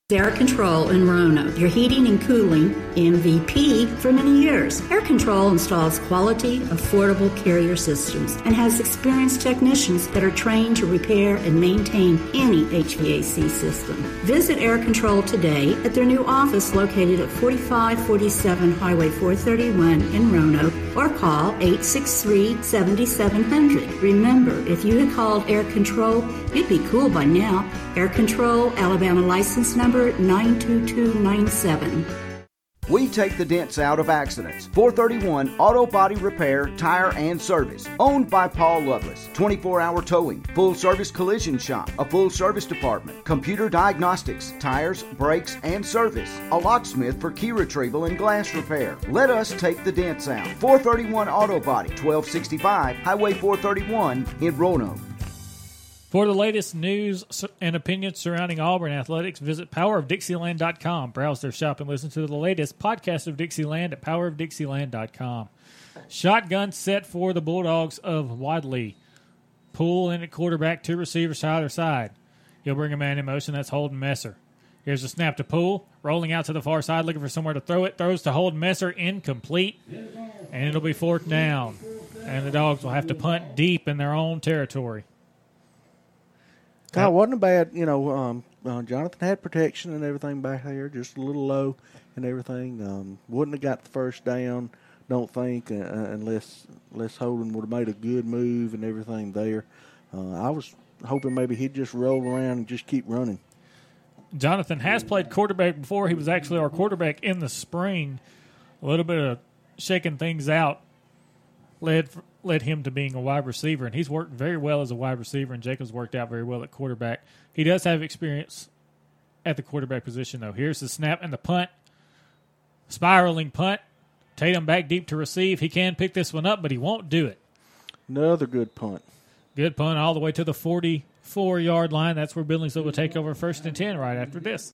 Air Control in Roanoke, your heating and cooling MVP for many years. Air Control installs quality, affordable carrier systems and has experienced technicians that are trained to repair and maintain any HVAC system. Visit Air Control today at their new office located at 4547 Highway 431 in Roanoke or call 863 7700. Remember, if you had called Air Control, you'd be cool by now. Air Control, Alabama license number 92297. We take the dents out of accidents. 431 Auto Body Repair, Tire and Service. Owned by Paul Lovelace. 24 hour towing, full service collision shop, a full service department, computer diagnostics, tires, brakes, and service. A locksmith for key retrieval and glass repair. Let us take the dents out. 431 Auto Body, 1265 Highway 431 in Roanoke. For the latest news and opinions surrounding Auburn athletics, visit powerofdixieland.com. Browse their shop and listen to the latest podcast of Dixieland at powerofdixieland.com. Shotgun set for the Bulldogs of Wadley. Poole in at quarterback, two receivers to either side. He'll bring a man in motion. That's Holden Messer. Here's a snap to Poole, rolling out to the far side, looking for somewhere to throw it. Throws to Holden Messer, incomplete, and it'll be fourth down. And the Dogs will have to punt deep in their own territory. God, wasn't a bad, you know. Um, uh, Jonathan had protection and everything back there, just a little low and everything. Um, wouldn't have got the first down, don't think, uh, uh unless unless Holden would have made a good move and everything there. Uh, I was hoping maybe he'd just roll around and just keep running. Jonathan has played quarterback before. He was actually our quarterback in the spring. A little bit of shaking things out led led him to being a wide receiver, and he's worked very well as a wide receiver. And Jacobs worked out very well at quarterback. He does have experience at the quarterback position, though. Here's the snap and the punt, spiraling punt. Tatum back deep to receive. He can pick this one up, but he won't do it. Another good punt. Good punt all the way to the 44 yard line. That's where Billings will take over first and 10 right after this.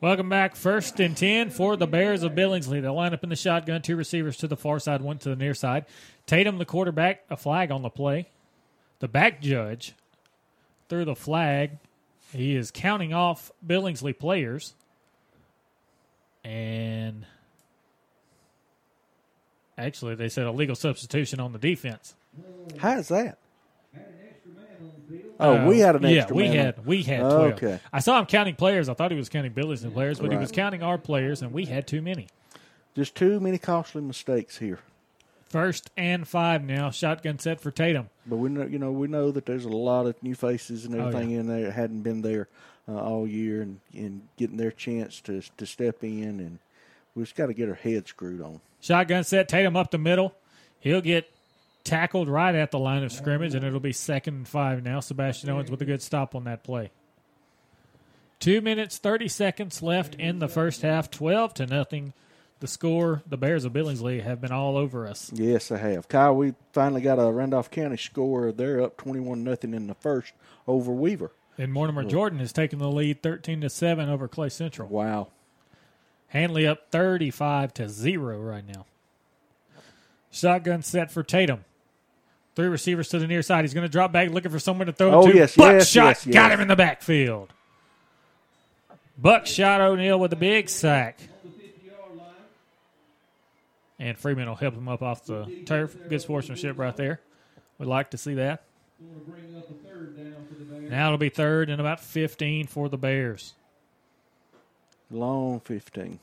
Welcome back. First and 10 for the Bears of Billingsley. They'll line up in the shotgun. Two receivers to the far side, one to the near side. Tatum, the quarterback, a flag on the play. The back judge threw the flag. He is counting off Billingsley players. And actually, they said a legal substitution on the defense. How's that? Oh, we had an extra. Yeah, we man. had we had twelve. Okay. I saw him counting players. I thought he was counting Billy's and players, but right. he was counting our players, and we had too many. Just too many costly mistakes here. First and five now. Shotgun set for Tatum. But we know, you know, we know that there's a lot of new faces and everything oh, yeah. in there that hadn't been there uh, all year, and, and getting their chance to to step in, and we just got to get our head screwed on. Shotgun set. Tatum up the middle. He'll get tackled right at the line of scrimmage, and it'll be second and five now. Sebastian Owens with a good stop on that play. Two minutes, 30 seconds left in the first half, 12 to nothing. The score, the Bears of Billingsley have been all over us. Yes, they have. Kyle, we finally got a Randolph County score. They're up 21 nothing in the first over Weaver. And Mortimer Jordan has taken the lead 13 to 7 over Clay Central. Wow. Handley up 35 to 0 right now. Shotgun set for Tatum. Three receivers to the near side. He's going to drop back, looking for someone to throw oh, to. Yes, Buckshot yes, yes, got him in the backfield. Buckshot O'Neill with a big sack. And Freeman will help him up off the turf. Good sportsmanship right there. We'd like to see that. Now it'll be third and about 15 for the Bears. Long 15.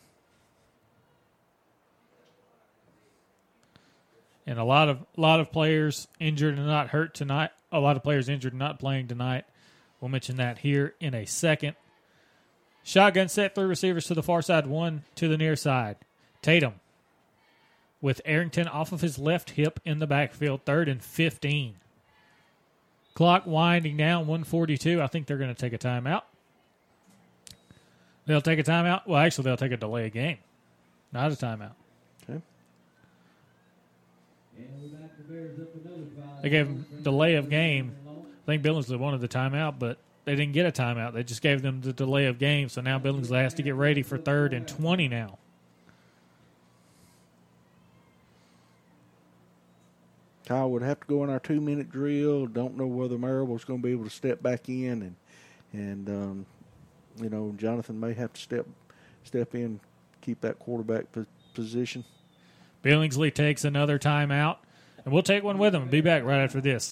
And a lot of a lot of players injured and not hurt tonight. A lot of players injured and not playing tonight. We'll mention that here in a second. Shotgun set, three receivers to the far side, one to the near side. Tatum with Arrington off of his left hip in the backfield, third and 15. Clock winding down, 142. I think they're going to take a timeout. They'll take a timeout. Well, actually, they'll take a delay of game, not a timeout. They gave them delay of game. I think Billingsley wanted the timeout, but they didn't get a timeout. They just gave them the delay of game. So now Billingsley has to get ready for third and 20 now. Kyle would have to go in our two minute drill. Don't know whether Marable's going to be able to step back in, and and um, you know Jonathan may have to step step in keep that quarterback position. Billingsley takes another timeout, and we'll take one with him and be back right after this.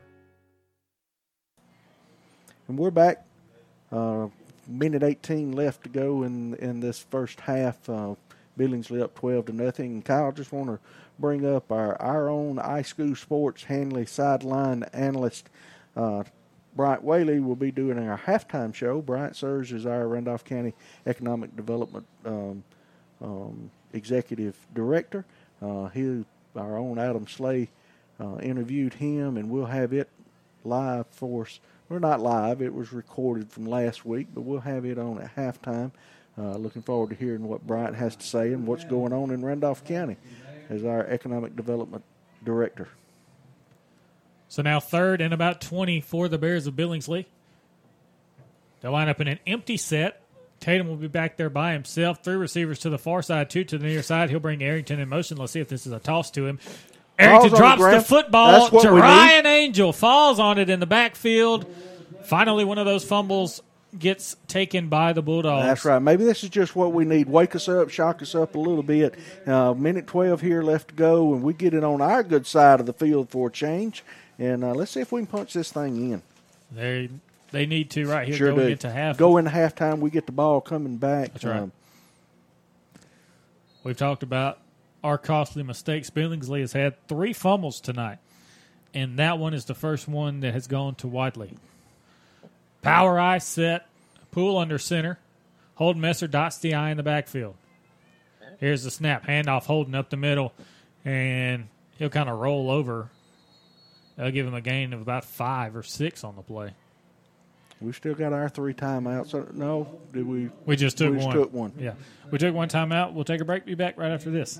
And we're back. Uh, minute 18 left to go in in this first half. Uh, Billingsley up 12 to nothing. Kyle, just want to bring up our our own iSchool Sports Handley sideline analyst. Uh, Bryant Whaley will be doing our halftime show. Bryant serves as our Randolph County Economic Development um, um, Executive Director. Uh, he, our own Adam Slay, uh, interviewed him, and we'll have it live for us. We're not live; it was recorded from last week, but we'll have it on at halftime. Uh, looking forward to hearing what Bryant has to say and what's going on in Randolph County as our Economic Development Director. So now third and about 20 for the Bears of Billingsley. They'll line up in an empty set. Tatum will be back there by himself. Three receivers to the far side, two to the near side. He'll bring Arrington in motion. Let's see if this is a toss to him. Arrington on the drops the, football to. Ryan Angel. Falls on it in the backfield. Finally, one of those fumbles gets taken by the Bulldogs. That's right. Maybe this is just what we need. Wake us up, shock us up a little bit. Uh, minute 12 here left to go, and we get it on our good side of the field for a change. And uh, let's see if we can punch this thing in. They they need to right here sure going do. into half. Go into halftime. We get the ball coming back. That's right. Um, We've talked about our costly mistakes. Billingsley has had three fumbles tonight, and that one is the first one that has gone to Wadley. Power eye set, Poole under center. Holden Messer dots the eye in the backfield. Here's the snap, handoff, Holden up the middle, and he'll kind of roll over. They'll give him a gain of about five or six on the play. we still got our three timeouts. So, uh, no, did we? We just took we just one. took one. Yeah, we took one timeout. We'll take a break. Be back right after this.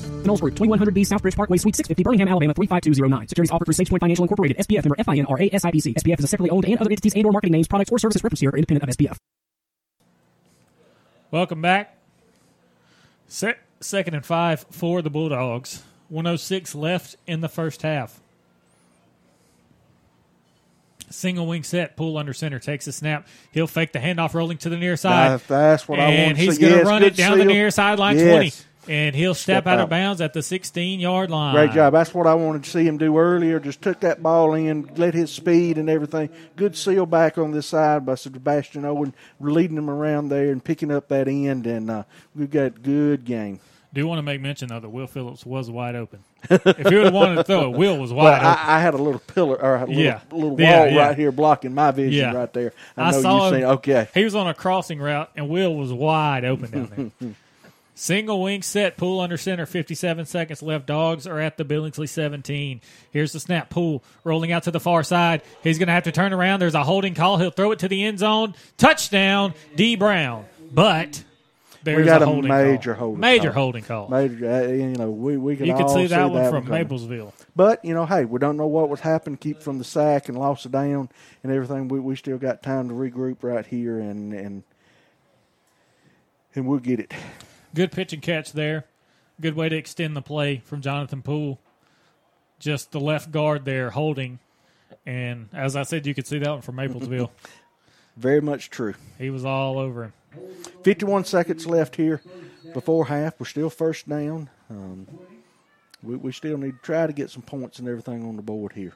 Knowles Group, 2100B Southbridge Parkway, Suite 650, Birmingham, Alabama 35209. Securities offered through SagePoint Financial Incorporated, SPF member FINRA SIPC. SPF is a separately owned and other entities and or marketing names, products, or services referenced here are independent of SPF. Welcome back. Se- second and five for the Bulldogs. 106 left in the first half. Single wing set, Poole under center, takes a snap. He'll fake the handoff rolling to the near side. That- that's what I and want to he's going to Yes, run it down the near sideline Yes. 20. And he'll step, Step out, out. of bounds at the 16 yard line. Great job. That's what I wanted to see him do earlier. Just took that ball in, let his speed and everything. Good seal back on this side by Sebastian Owen, leading him around there and picking up that end. And uh, we've got good game. Do want to make mention, though, that Will Phillips was wide open. if he would have wanted to throw it, Will was Well, wide open. I, I had a little pillar or a little, Yeah. little wall yeah. right here blocking my vision Yeah. right there. I, know saw you him. seen. Okay, He was on a crossing route, and Will was wide open down there. Single wing set, Poole under center, 57 seconds left. Dogs are at the Billingsley 17. Here's the snap, Poole rolling out to the far side. He's going to have to turn around. There's a holding call. He'll throw it to the end zone. Touchdown, D. Brown. But we got a a, holding major call. holding major call. holding call. Major, uh, you know, we we can You see that one that from coming. Maplesville. But you know, hey, we don't know what would happen. Keep from the sack and loss of down and everything. We we still got time to regroup right here and and and we'll get it. Good pitch and catch there. Good way to extend the play from Jonathan Poole. Just the left guard there holding. And as I said, you could see that one from Maplesville. Very much true. he was all over him. 51 seconds left here before half. We're still first down. Um, we, we still need to try to get some points and everything on the board here.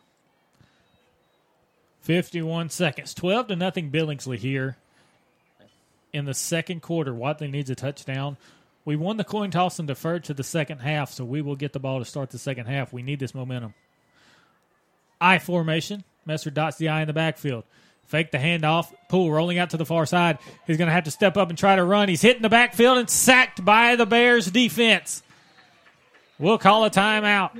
51 seconds. 12 to nothing Billingsley here in the second quarter. Wadley needs a touchdown We won the coin toss and deferred to the second half, so we will get the ball to start the second half. We need this momentum. I formation. Messer dots the I in the backfield. Fake the handoff. Poole rolling out to the far side. He's going to have to step up and try to run. He's hitting the backfield and sacked by the Bears defense. We'll call a timeout.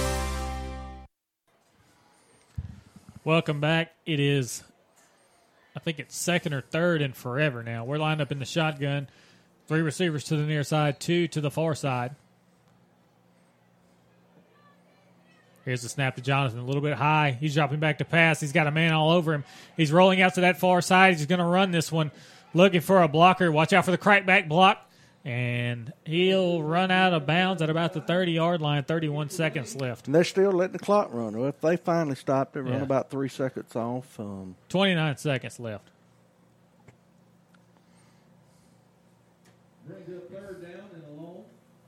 Welcome back. It is, I think it's second or third in forever now. We're lined up in the shotgun. Three receivers to the near side, two to the far side. Here's the snap to Jonathan, a little bit high. He's dropping back to pass. He's got a man all over him. He's rolling out to that far side. He's going to run this one, looking for a blocker. Watch out for the crackback block and he'll run out of bounds at about the 30 yard line, 31 seconds left. And they're still letting the clock run. Well, if they finally stopped it, run Yeah. about three seconds off. Um, 29 seconds left.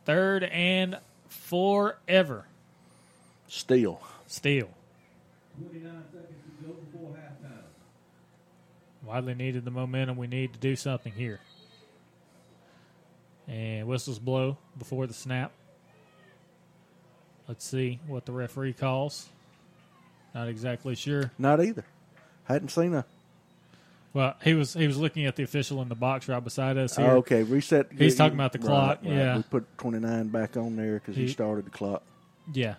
Third and forever. still. Steal. Wadley needed the momentum. We need to do something here. And whistles blow before the snap. Let's see what the referee calls. Not exactly sure. Not either. Hadn't seen a. Well, he was he was looking at the official in the box right beside us here. Oh, okay, reset. He's talking about the right, clock. right. Yeah, we put twenty nine back on there because he, He- started the clock. yeah.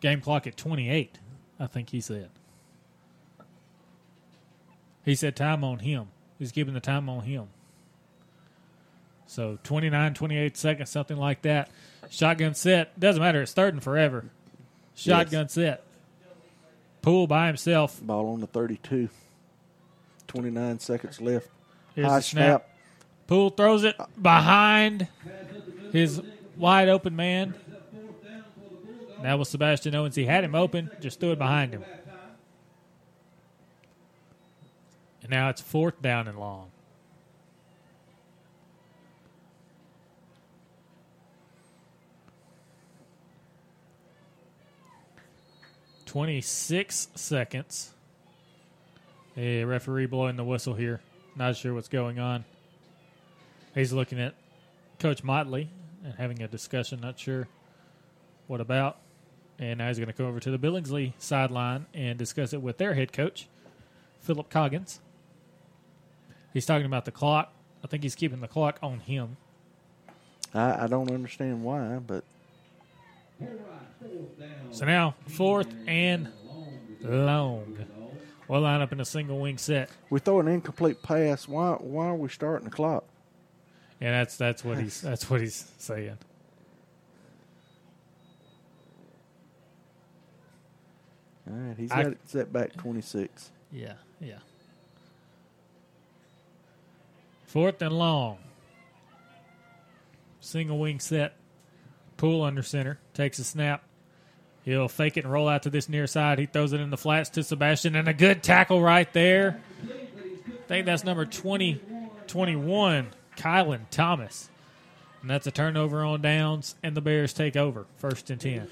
Game clock at twenty eight. I think he said. He said time on him. He's keeping the time on him. So 29, 28 seconds, something like that. Shotgun set. Doesn't matter. It's third and forever. Shotgun set. Poole by himself. Ball on the 32. 29 seconds left. Here's High the snap. Poole throws it behind his wide open man. That was Sebastian Owens. He had him open, just threw it behind him. And now it's fourth down and long. Twenty-six seconds. The referee blowing the whistle here. Not sure what's going on. He's looking at Coach Motley and having a discussion. Not sure what about. And now he's going to come over to the Billingsley sideline and discuss it with their head coach, Philip Coggins. He's talking about the clock. I think he's keeping the clock on him. I, I don't understand why, but So now fourth and long. We'll line up in a single wing set. we throw an incomplete pass. Why why are we starting the clock? And that's that's what he's that's what he's saying. All right, he's got it set back 26. Yeah, yeah. Fourth and long. Single wing set. Poole under center. Takes a snap. He'll fake it and roll out to this near side. He throws it in the flats to Sebastian, and a good tackle right there. I think that's number 20, 21, Kylan Thomas. And that's a turnover on downs, and the Bears take over. First and 10.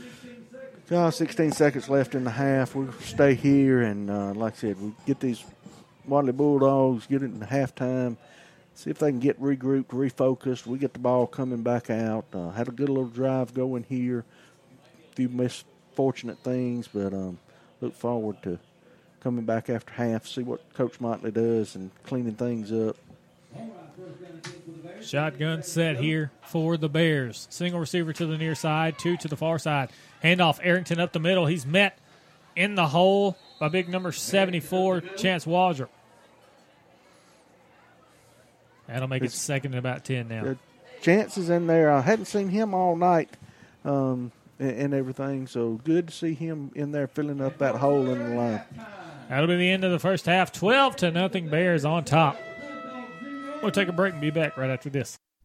Uh, 16 seconds left in the half. We'll stay here, and uh, like I said, we get these Wadley Bulldogs, get it in halftime, see if they can get regrouped, refocused. We get the ball coming back out. Uh, had a good little drive going here. A few misfortunate things, but um, look forward to coming back after half, see what Coach Motley does and cleaning things up. Shotgun set here for the Bears. Single receiver to the near side, two to the far side. Handoff Arrington up the middle. He's met in the hole by big number 74, Chance Waldrop. That'll make it second and about 10 now. Chance is in there. I hadn't seen him all night um, and, and everything, so good to see him in there filling up that hole in the line. That'll be the end of the first half. 12 to nothing Bears on top. We'll take a break and be back right after this.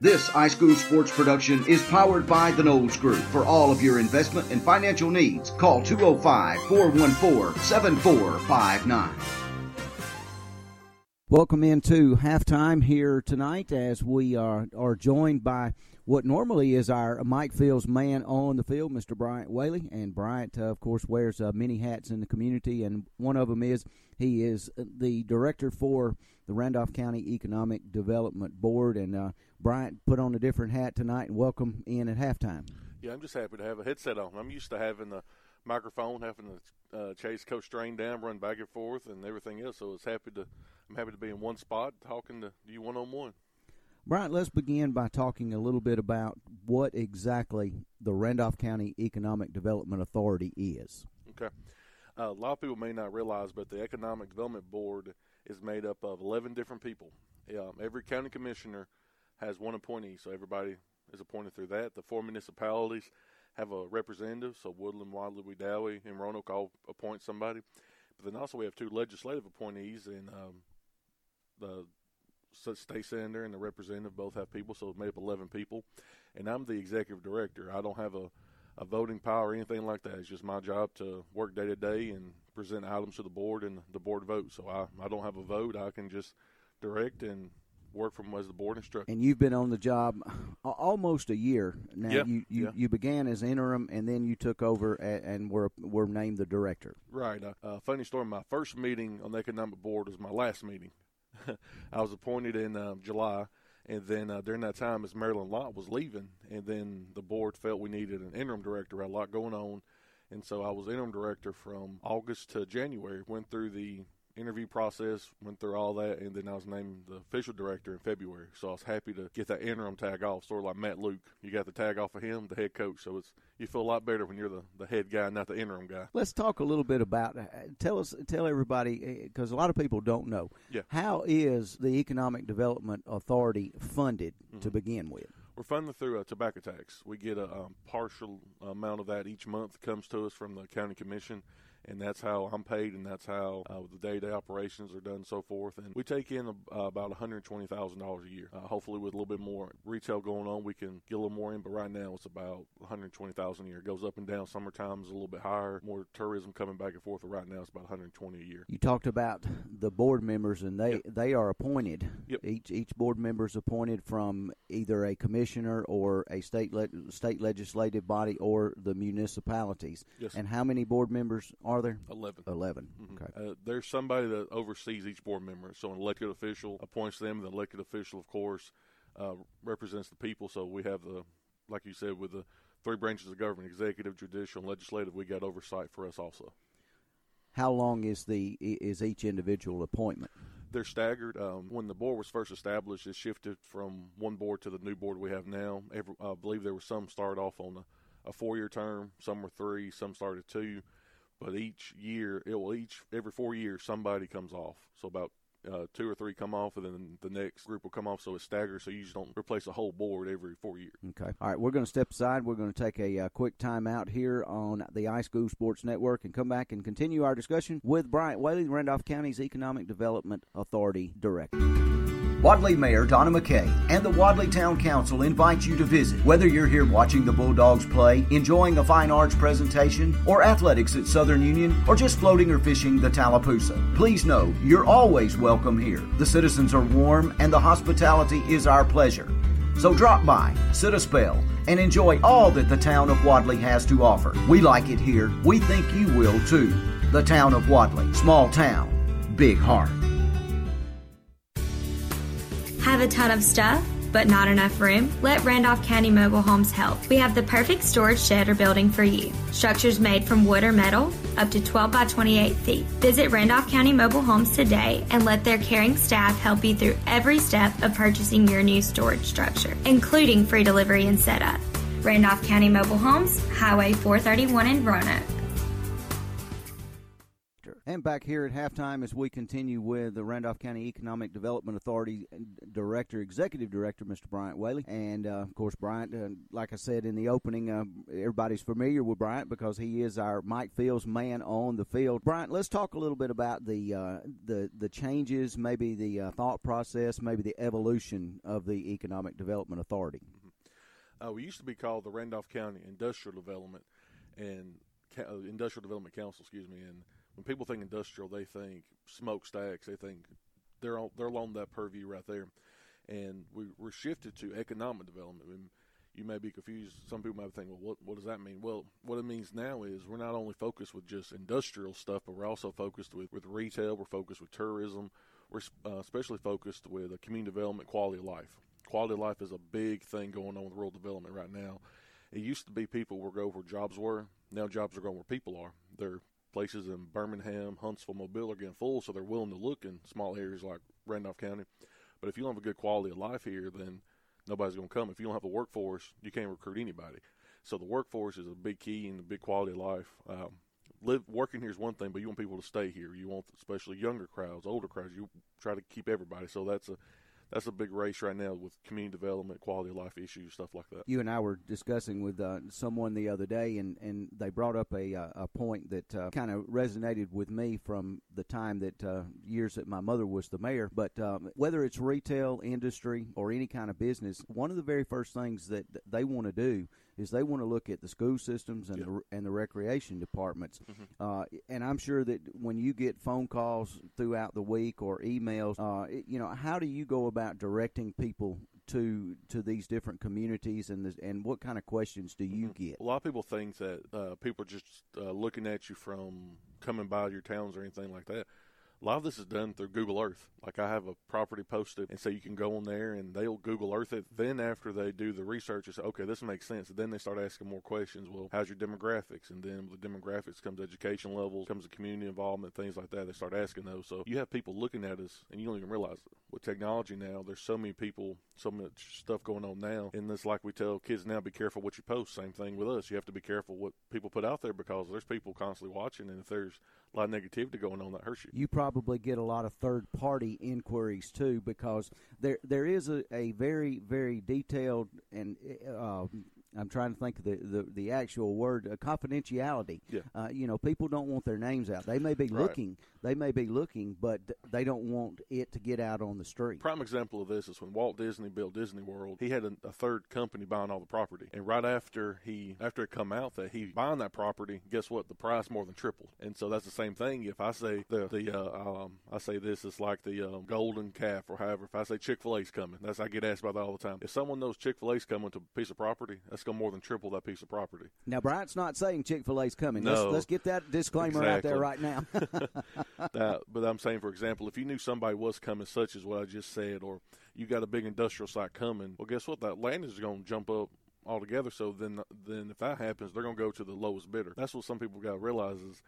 This iSchool Sports production is powered by the Knowles Group. For all of your investment and financial needs, call 205 414 7459. Welcome into halftime here tonight as we are, are joined by what normally is our Mike Fields man on the field, Mr. Bryant Whaley. And Bryant, uh, of course, wears uh, many hats in the community, and one of them is he is the director for the Randolph County Economic Development Board. And uh, Bryant put on a different hat tonight and welcome in at halftime. Yeah, I'm just happy to have a headset on. I'm used to having the microphone, having to uh, chase Coach Strain down, run back and forth, and everything else. So it's happy to I'm happy to be in one spot talking to you one on one. Brian, let's begin by talking a little bit about what exactly the Randolph County Economic Development Authority is. Okay. Uh, a lot of people may not realize, but the Economic Development Board is made up of 11 different people. Um, every county commissioner has one appointee, so everybody is appointed through that. The four municipalities have a representative, so Woodland, Wadley, Wedowee, and Roanoke all appoint somebody. But then also we have two legislative appointees, and um, the state senator and the representative both have people, so it's made up 11 people. And I'm the executive director. I don't have a, a voting power or anything like that. It's just my job to work day to day and present items to the board, and the board votes. So I, I don't have a vote. I can just direct and work from as the board instructor. And you've been on the job almost a year now. Yeah, you you, yeah. you began as interim, and then you took over and, and were were named the director. Right. Uh, uh, funny story. My first meeting on the economic board was my last meeting. I was appointed in um, July, and then uh, during that time, as Marilyn Lott was leaving, and then the board felt we needed an interim director. Had a lot going on, and so I was interim director from August to January. Went through the interview process, went through all that, and then I was named the official director in February. So I was happy to get that interim tag off, sort of like Matt Luke. You got the tag off of him, the head coach. So it's you feel a lot better when you're the, the head guy, not the interim guy. Let's talk a little bit about. Uh, tell us, tell everybody, because a lot of people don't know. Yeah. How is the Economic Development Authority funded Mm-hmm. to begin with? We're funded through a tobacco tax. We get a um, partial amount of that each month comes to us from the county commission, and that's how I'm paid, and that's how uh, the day-to-day operations are done, and so forth. And we take in uh, about $120,000 a year. Uh, hopefully, with a little bit more retail going on, we can get a little more in. But right now, it's about 120,000 a year. It goes up and down. Summertime is a little bit higher, more tourism coming back and forth. But right now, it's about 120 a year. You talked about the board members, and they they are appointed. Yep. Each each board member is appointed from either a commissioner or a state le- state legislative body or the municipalities. Yes. And how many board members are there? 11. 11. Mhm. Okay. Uh, there's somebody that oversees each board member. So an elected official appoints them. The elected official, of course, uh, represents the people. So we have the, like you said, with the three branches of government: executive, judicial, and legislative. We got oversight for us also. How long is the is each individual appointment? They're staggered. Um, when the board was first established, it shifted from one board to the new board we have now. Every, I believe there were some started off on a, a four-year term, some were three, some started two. But each year, it will each every four years somebody comes off. So about uh, two or three come off, and then the next group will come off. So it's staggered. So you just don't replace a whole board every four years. Okay. All right, we're going to step aside. We're going to take a uh, quick time out here on the iSchool Sports Network and come back and continue our discussion with Bryant Whaley, Randolph County's Economic Development Authority Director. Wadley Mayor Donna McKay and the Wadley Town Council invite you to visit. Whether you're here watching the Bulldogs play, enjoying a fine arts presentation, or athletics at Southern Union, or just floating or fishing the Tallapoosa, please know you're always welcome here. The citizens are warm and the hospitality is our pleasure. So drop by, sit a spell, and enjoy all that the town of Wadley has to offer. We like it here. We think you will too. The town of Wadley. Small town, big heart. Have a ton of stuff, but not enough room? Let Randolph County Mobile Homes help. We have the perfect storage shed or building for you. Structures made from wood or metal, up to 12 by 28 feet. Visit Randolph County Mobile Homes today and let their caring staff help you through every step of purchasing your new storage structure, including free delivery and setup. Randolph County Mobile Homes, Highway 431 in Roanoke. And back here at halftime as we continue with the Randolph County Economic Development Authority Director, Executive Director, Mr. Bryant Whaley. And, uh, of course, Bryant, uh, like I said in the opening, uh, everybody's familiar with Bryant because he is our Mike Fields man on the field. Bryant, let's talk a little bit about the uh, the, the changes, maybe the uh, thought process, maybe the evolution of the Economic Development Authority. Uh, we used to be called the Randolph County Industrial Development and Industrial Development Council, excuse me, and when people think industrial, they think smokestacks. They think they're on, they're along that purview right there, and we, we're shifted to economic development. And you may be confused. Some people might think, well, what what does that mean? Well, what it means now is we're not only focused with just industrial stuff, but we're also focused with with retail. We're focused with tourism. We're uh, especially focused with community development, quality of life. Quality of life is a big thing going on with rural development right now. It used to be people were go where jobs were. Now jobs are going where people are. They're places in Birmingham, Huntsville, Mobile are getting full, so they're willing to look in small areas like Randolph County. But if you don't have a good quality of life here, then nobody's going to come. If you don't have a workforce, you can't recruit anybody. So the workforce is a big key and a big quality of life. Um, live working here is one thing, but you want people to stay here. You want especially younger crowds, older crowds. You try to keep everybody. So that's a that's a big race right now with community development, quality of life issues, stuff like that. You and I were discussing with uh, someone the other day, and, and they brought up a uh, a point that uh, kind of resonated with me from the time that uh, years that my mother was the mayor. But um, whether it's retail industry or any kind of business, one of the very first things that they want to do is they want to look at the school systems and the and the recreation departments. Mm-hmm. Uh, and I'm sure that when you get phone calls throughout the week or emails, uh, you know, how do you go about directing people to to these different communities and this, and what kind of questions do you mm-hmm. get? A lot of people think that uh, people are just uh, looking at you from coming by your towns or anything like that a lot of this is done through Google Earth. Like I have a property posted, and so you can go on there and they'll Google Earth it. Then after they do the research, it's okay, this makes sense. Then they start asking more questions. Well, how's your demographics? And then with the demographics comes education levels, comes the community involvement, things like that. They start asking those. So you have people looking at us, and you don't even realize it. With technology now, there's so many people, so much stuff going on now. And it's like we tell kids now, be careful what you post. Same thing with us. You have to be careful what people put out there because there's people constantly watching, and if there's a lot of negativity going on that hurts you. You probably get a lot of third party inquiries too, because there there is a, a very very detailed and uh, I'm trying to think of the, the, the actual word uh, confidentiality. Yeah. Uh, you know, people don't want their names out. They may be Right. looking, they may be looking, but they don't want it to get out on the street. Prime example of this is when Walt Disney built Disney World. He had a, a third company buying all the property, and right after he after it come out that he buying that property, guess what? The price more than tripled. And so that's the same thing. If I say the the uh, um, I say this, is like the um, golden calf or however. If I say Chick Fil A's coming, that's I get asked about that all the time. If someone knows Chick Fil A's coming to a piece of property, that's going to more than triple that piece of property. Now, Bryant's not saying Chick Fil A's coming. No. Let's, let's get that disclaimer out there right now. that, but I'm saying, for example, if you knew somebody was coming, such as what I just said, or you got a big industrial site coming, well, guess what? That land is going to jump up altogether. So then, then if that happens, they're going to go to the lowest bidder. That's what some people got to realize is.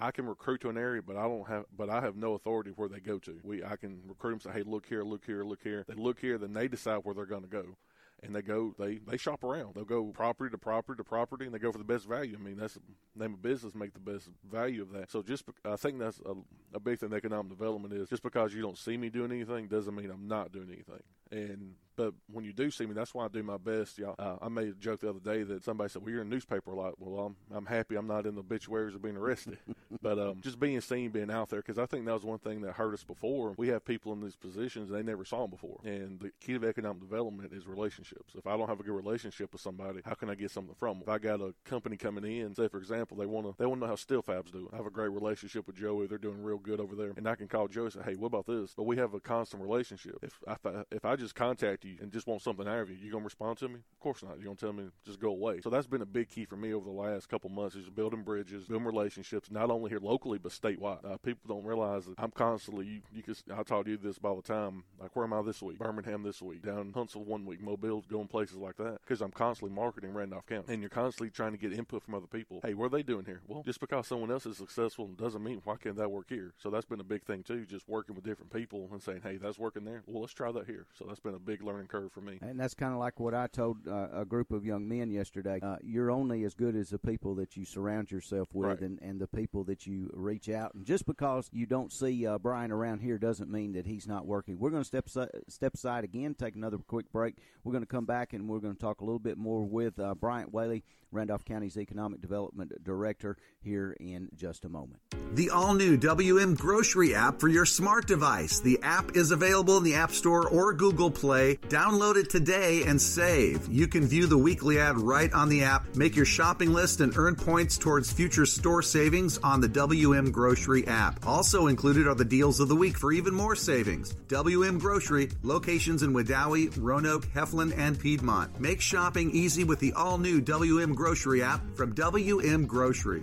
I can recruit to an area, but I don't have, but I have no authority where they go to. We, I can recruit them, say, hey, look here, look here, look here. They look here, then they decide where they're going to go and they go they they shop around. They'll go property to property to property, and they go for the best value. I mean, that's the name of business. Make the best value of that. So just I think that's a, a big thing. Economic development is just because you don't see me doing anything doesn't mean I'm not doing anything. And but when you do see me, that's why I do my best. Y'all, uh, I made a joke the other day that somebody said, "Well, you're in the newspaper a lot." Well, I'm I'm happy I'm not in the obituaries of being arrested, but um, just being seen, being out there, because I think that was one thing that hurt us before. We have people in these positions they never saw them before, and the key to economic development is relationships. If I don't have a good relationship with somebody, how can I get something from them? If I got a company coming in, say for example, they want to they want to know how Steel Fab's doing. I have a great relationship with Joey; they're doing real good over there, and I can call Joey and say, "Hey, what about this?" But we have a constant relationship. If I if I just contact you and just want something out of you, you gonna respond to me? Of course not. You're gonna tell me just go away. So that's been a big key for me over the last couple months is building bridges, building relationships, not only here locally but statewide. Uh, people don't realize that I'm constantly. You, you can, I talk to you this all the time. Like where am I this week? Birmingham this week. Down Huntsville one week. Mobile, going places like that because I'm constantly marketing Randolph County, and you're constantly trying to get input from other people. Hey, what are they doing here? Well, just because someone else is successful doesn't mean why can't that work here? So that's been a big thing too. Just working with different people and saying, hey, that's working there. Well, let's try that here. So that's been a big learning curve for me. And that's kind of like what I told uh, a group of young men yesterday. Uh, you're only as good as the people that you surround yourself with Right. and, and the people that you reach out. And just because you don't see uh, Brian around here doesn't mean that he's not working. We're going to step aside, step aside again, take another quick break. We're going to come back and we're going to talk a little bit more with uh, Bryant Whaley, Randolph County's Economic Development Director, here in just a moment. The all new WM Grocery app for your smart device. The app is available in the App Store or Google Play. Download it today and save. You can view the weekly ad right on the app, make your shopping list, and earn points towards future store savings on the WM Grocery app. Also included are the deals of the week for even more savings. WM Grocery, locations in Wedowee, Roanoke, Heflin, and Piedmont. Make shopping easy with the all new WM Grocery app from WM Grocery.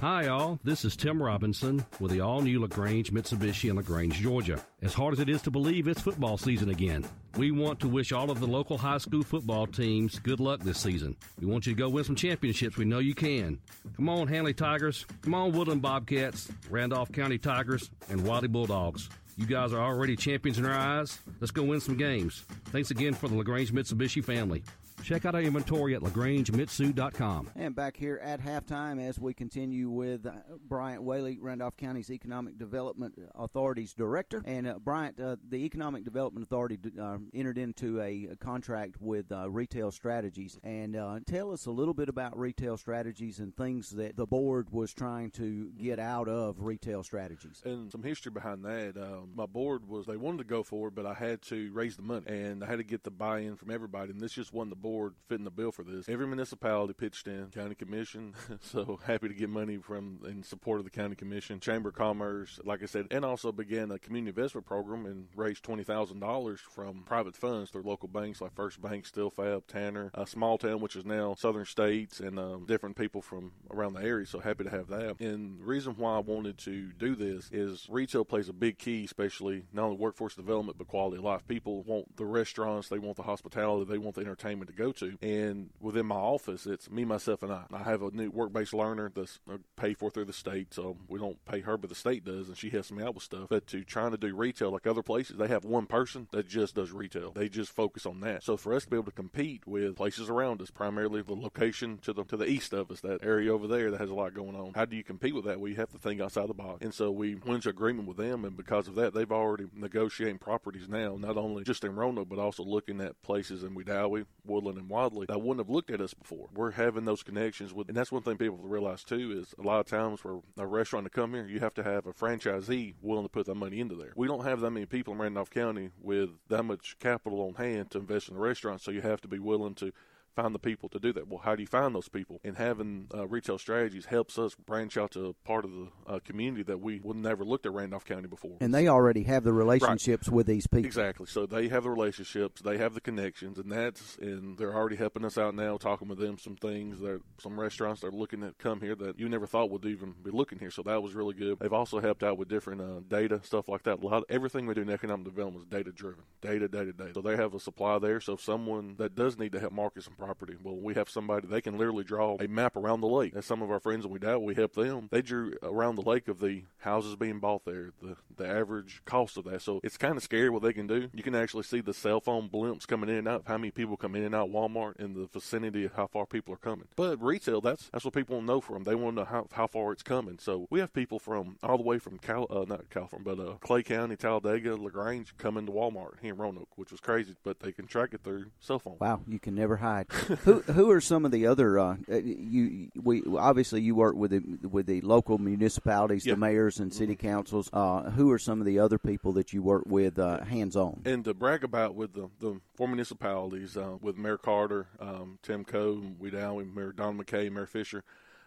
Hi, all. This is Tim Robinson with the all new LaGrange Mitsubishi in LaGrange, Georgia. As hard as it is to believe, it's football season again. We want to wish all of the local high school football teams good luck this season. We want you to go win some championships. We know you can. Come on, Handley Tigers. Come on, Woodland Bobcats, Randolph County Tigers, and Wadley Bulldogs. You guys are already champions in our eyes. Let's go win some games. Thanks again for the LaGrange Mitsubishi family. Check out our inventory at lagrangemitsu.com. And back here at halftime as we continue with uh, Bryant Whaley, Randolph County's Economic Development Authority's director. And uh, Bryant, uh, the Economic Development Authority uh, entered into a, a contract with uh, Retail Strategies. And uh, tell us a little bit about Retail Strategies and things that the board was trying to get out of Retail Strategies. And some history behind that. Um, my board was they wanted to go for it, but I had to raise the money and I had to get the buy-in from everybody. And this just wasn't the board fitting the bill for this. Every municipality pitched in, county commission. so happy to get money from in support of the county commission, chamber of commerce, like I said, and also began a community investment program and raised twenty thousand dollars from private funds through local banks like First Bank, Steel Fab, Tanner, a Small Town, which is now Southern States, and um, different people from around the area. So happy to have that. And the reason why I wanted to do this is retail plays a big key, especially not only workforce development but quality of life. People want the restaurants, they want the hospitality, they want the entertainment to go to. And within my office, it's me, myself, and I. I have a new work-based learner that's uh, paid for through the state, so we don't pay her, but the state does, and she helps me out with stuff. But to trying to do retail like other places, they have one person that just does retail. They just focus on that. So for us to be able to compete with places around us, primarily the location to the to the east of us, that area over there that has a lot going on. How do you compete with that? You have to think outside the box. And so we went into agreement with them, and because of that, they've already negotiating properties now, not only just in Roanoke, but also looking at places in Wedowee, Woodland, and Wadley that wouldn't have looked at us before. We're having those connections with, and that's one thing people realize too is a lot of times for a restaurant to come here, you have to have a franchisee willing to put that money into there. We don't have that many people in Randolph County with that much capital on hand to invest in a restaurant, so you have to be willing to find the people to do that. Well, how do you find those people? And having uh, retail strategies helps us branch out to a part of the uh, community that we would never looked at Randolph County before. And they already have the relationships with these people. Exactly. So they have the relationships, they have the connections, and that's and they're already helping us out now, talking with them some things that some restaurants that are looking at come here that you never thought would even be looking here. So that was really good. They've also helped out with different uh, data stuff like that. A lot of, everything we do in economic development is data driven, data, data, data. So they have a supply there. So if someone that does need to help market some property. Well, we have somebody they can literally draw a map around the lake. As some of our friends we doubt we help them, they drew around the lake of the houses being bought there, the the average cost of that. So it's kind of scary what they can do. You can actually see the cell phone blimps coming in and out, how many people come in and out Walmart in the vicinity of how far people are coming. But retail, that's that's what people want to know from. They want to know how, how far it's coming. So we have people from all the way from Cal, uh, not California, but uh, Clay County, Talladega, Lagrange coming to Walmart here in Roanoke, which was crazy. But they can track it through cell phone. Wow, you can never hide. Who who are some of the other? Uh, uh, you we obviously you work with the with the local municipalities, Yeah. the mayors and city councils. Uh, who are some of the other people that you work with uh, hands on? And to brag about with the, the four municipalities, uh, with Mayor Carter, um, Tim Coe, we with Mayor Don McKay, Mayor Fisher.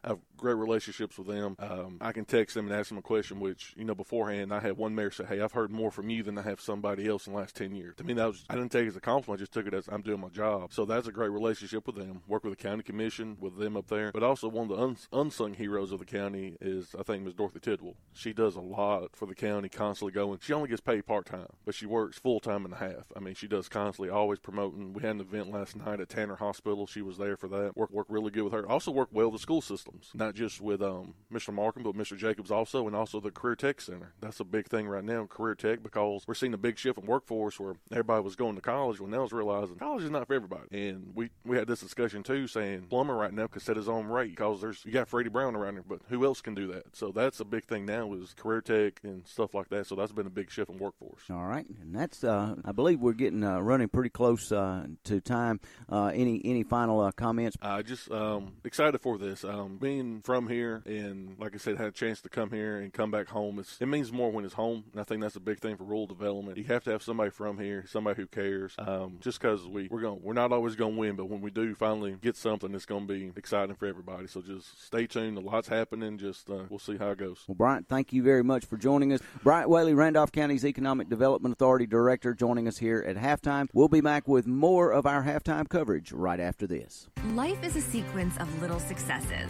I have great relationships with them. Um, I can text them and ask them a question, which, you know, beforehand, I had one mayor say, Hey, I've heard more from you than I have somebody else in the last 10 years. To me, that was, I didn't take it as a compliment, I just took it as I'm doing my job. So that's a great relationship with them. Work with the county commission, with them up there. But also, one of the uns- unsung heroes of the county is, I think, Ms. Dorothy Tidwell. She does a lot for the county, constantly going. She only gets paid part time, but she works full time and a half. I mean, she does constantly, always promoting. We had an event last night at Tanner Hospital. She was there for that. Work, work really good with her. Also, work well with the school not just with um, Mr. Markham, but Mr. Jacobs also, and also the Career Tech Center. That's a big thing right now, Career Tech, because we're seeing a big shift in workforce where everybody was going to college when they was realizing college is not for everybody. And we, we had this discussion too, saying plumber right now could set his own rate because there's you got Freddie Brown around there, but who else can do that? So that's a big thing now is Career Tech and stuff like that. So that's been a big shift in workforce. All right, and that's uh, I believe we're getting uh, running pretty close uh, to time. Uh, any any final uh, comments? I just um, excited for this. Um, being from here and like I said, had a chance to come here and come back home. It's, it means more when it's home, and I think that's a big thing for rural development. You have to have somebody from here, somebody who cares. Um, just because we we're going, we're not always going to win, but when we do finally get something, it's going to be exciting for everybody. So just stay tuned. A lot's happening. Just uh, we'll see how it goes. Well, Bryant, thank you very much for joining us. Bryant Whaley, Randolph County's Economic Development Authority Director, joining us here at halftime. We'll be back with more of our halftime coverage right after this. Life is a sequence of little successes.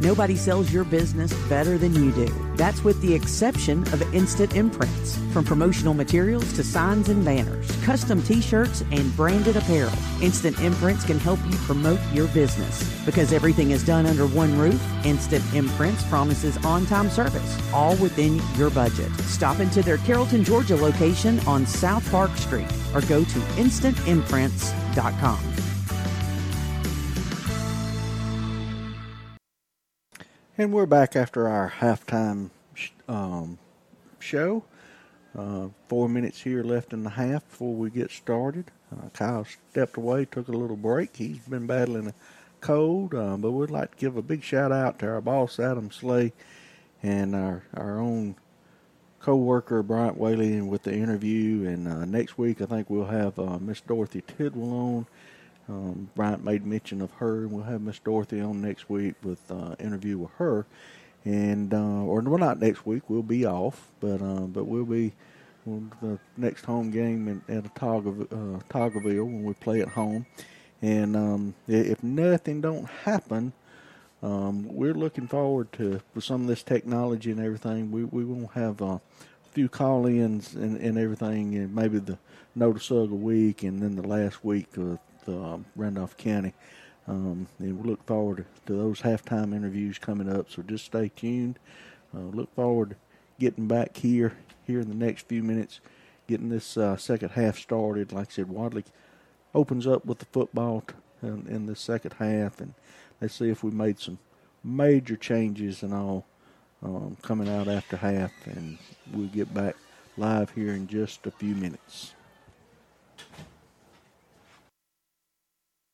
Nobody sells your business better than you do. That's with the exception of Instant Imprints. From promotional materials to signs and banners, custom t shirts, and branded apparel, Instant Imprints can help you promote your business. Because everything is done under one roof, Instant Imprints promises on time service, all within your budget. Stop into their Carrollton, Georgia location on South Park Street or go to instantimprints.com. And we're back after our halftime sh- um, show. Uh, four minutes here left in the half before we get started. Uh, Kyle stepped away, took a little break. He's been battling a cold, uh, but we'd like to give a big shout out to our boss, Adam Slay, and our, our own co-worker, Bryant Whaley, with the interview. And uh, next week, I think we'll have uh, Miss Dorothy Tidwell on. Um, Bryant made mention of her, and we'll have Miss Dorothy on next week with uh, interview with her. And uh, or well, not next week. We'll be off, but uh, but we'll be on the next home game in, at a Toggle, uh, Autaugaville when we play at home. And um, if nothing don't happen, um, we're looking forward to with some of this technology and everything. We we won't have a few call-ins and, and everything, and maybe the Notasulga week, and then the last week of the um, Randolph County. Um, and we look forward to those halftime interviews coming up. So just stay tuned. Uh, look forward to getting back here here in the next few minutes, getting this uh, second half started. Like I said, Wadley opens up with the football t- in, in the second half, and let's see if we made some major changes and all um, coming out after half, and we'll get back live here in just a few minutes.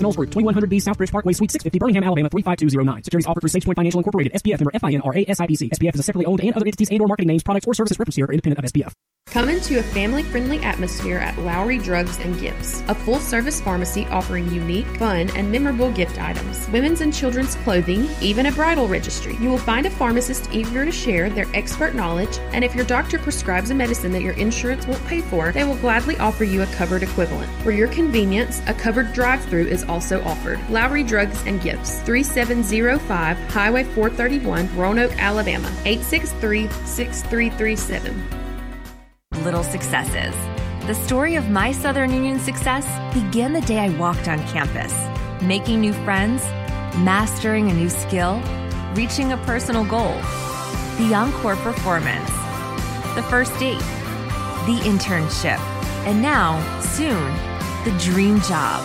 Knowles Group, 2100B Southbridge Parkway, Suite 650, Birmingham, Alabama 35209. Securities offered through SafePoint Financial Incorporated, SPF member FINRA SIPC. SPF is a separately owned and other entities and or marketing names, products, or services referenced here are independent of SPF. Come into a family friendly atmosphere at Lowry Drugs and Gifts, a full service pharmacy offering unique, fun, and memorable gift items, women's and children's clothing, even a bridal registry. You will find a pharmacist eager to share their expert knowledge, and if your doctor prescribes a medicine that your insurance won't pay for, they will gladly offer you a covered equivalent. For your convenience, a covered drive through is also offered. Lowry Drugs and Gifts, 3705 Highway 431, Roanoke, Alabama, 863 6337 little successes. The story of my Southern Union success began the day I walked on campus, making new friends, mastering a new skill, reaching a personal goal. The encore performance, the first date, the internship, and now, soon, the dream job.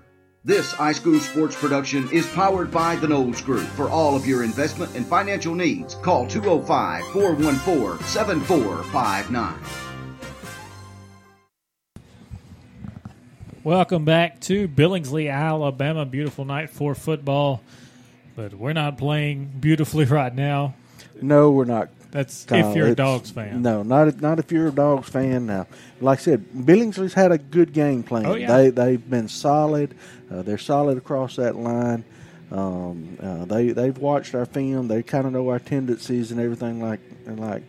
This iSchool Sports production is powered by the Knowles Group. For all of your investment and financial needs, call 205 414 7459. Welcome back to Billingsley, Alabama. Beautiful night for football, but we're not playing beautifully right now. No, we're not. That's Kyle. if you're a It's- Dogs fan. No, not if- not if you're a Dogs fan. Now, like I said, Billingsley's had a good game plan. Oh, yeah. They they've been solid. Uh, they're solid across that line. Um, uh, they they've watched our film. They kind of know our tendencies and everything like and like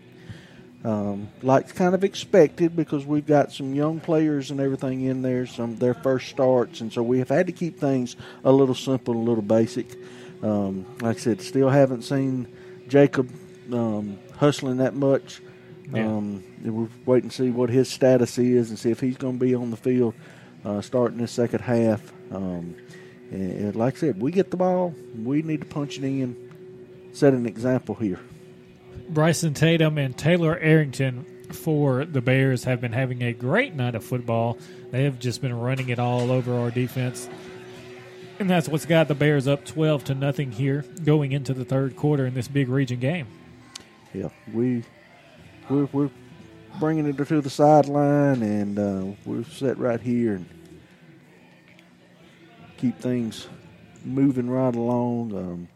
um, like kind of expected because we've got some young players and everything in there, some their first starts, and so we have had to keep things a little simple, a little basic. Um, like I said, still haven't seen Jacob um, hustling that much. Yeah. Um, we're waiting to see what his status is and see if he's going to be on the field uh, starting the second half. Um, and, and like I said, we get the ball, we need to punch it in, set an example here. Bryson Tatum and Taylor Arrington for the Bears have been having a great night of football. They have just been running it all over our defense. And that's what's got the Bears up 12 to nothing here going into the third quarter in this big region game. Yeah, we we're, we're bringing it to the sideline, and uh, we're set right here and keep things moving right along. Um,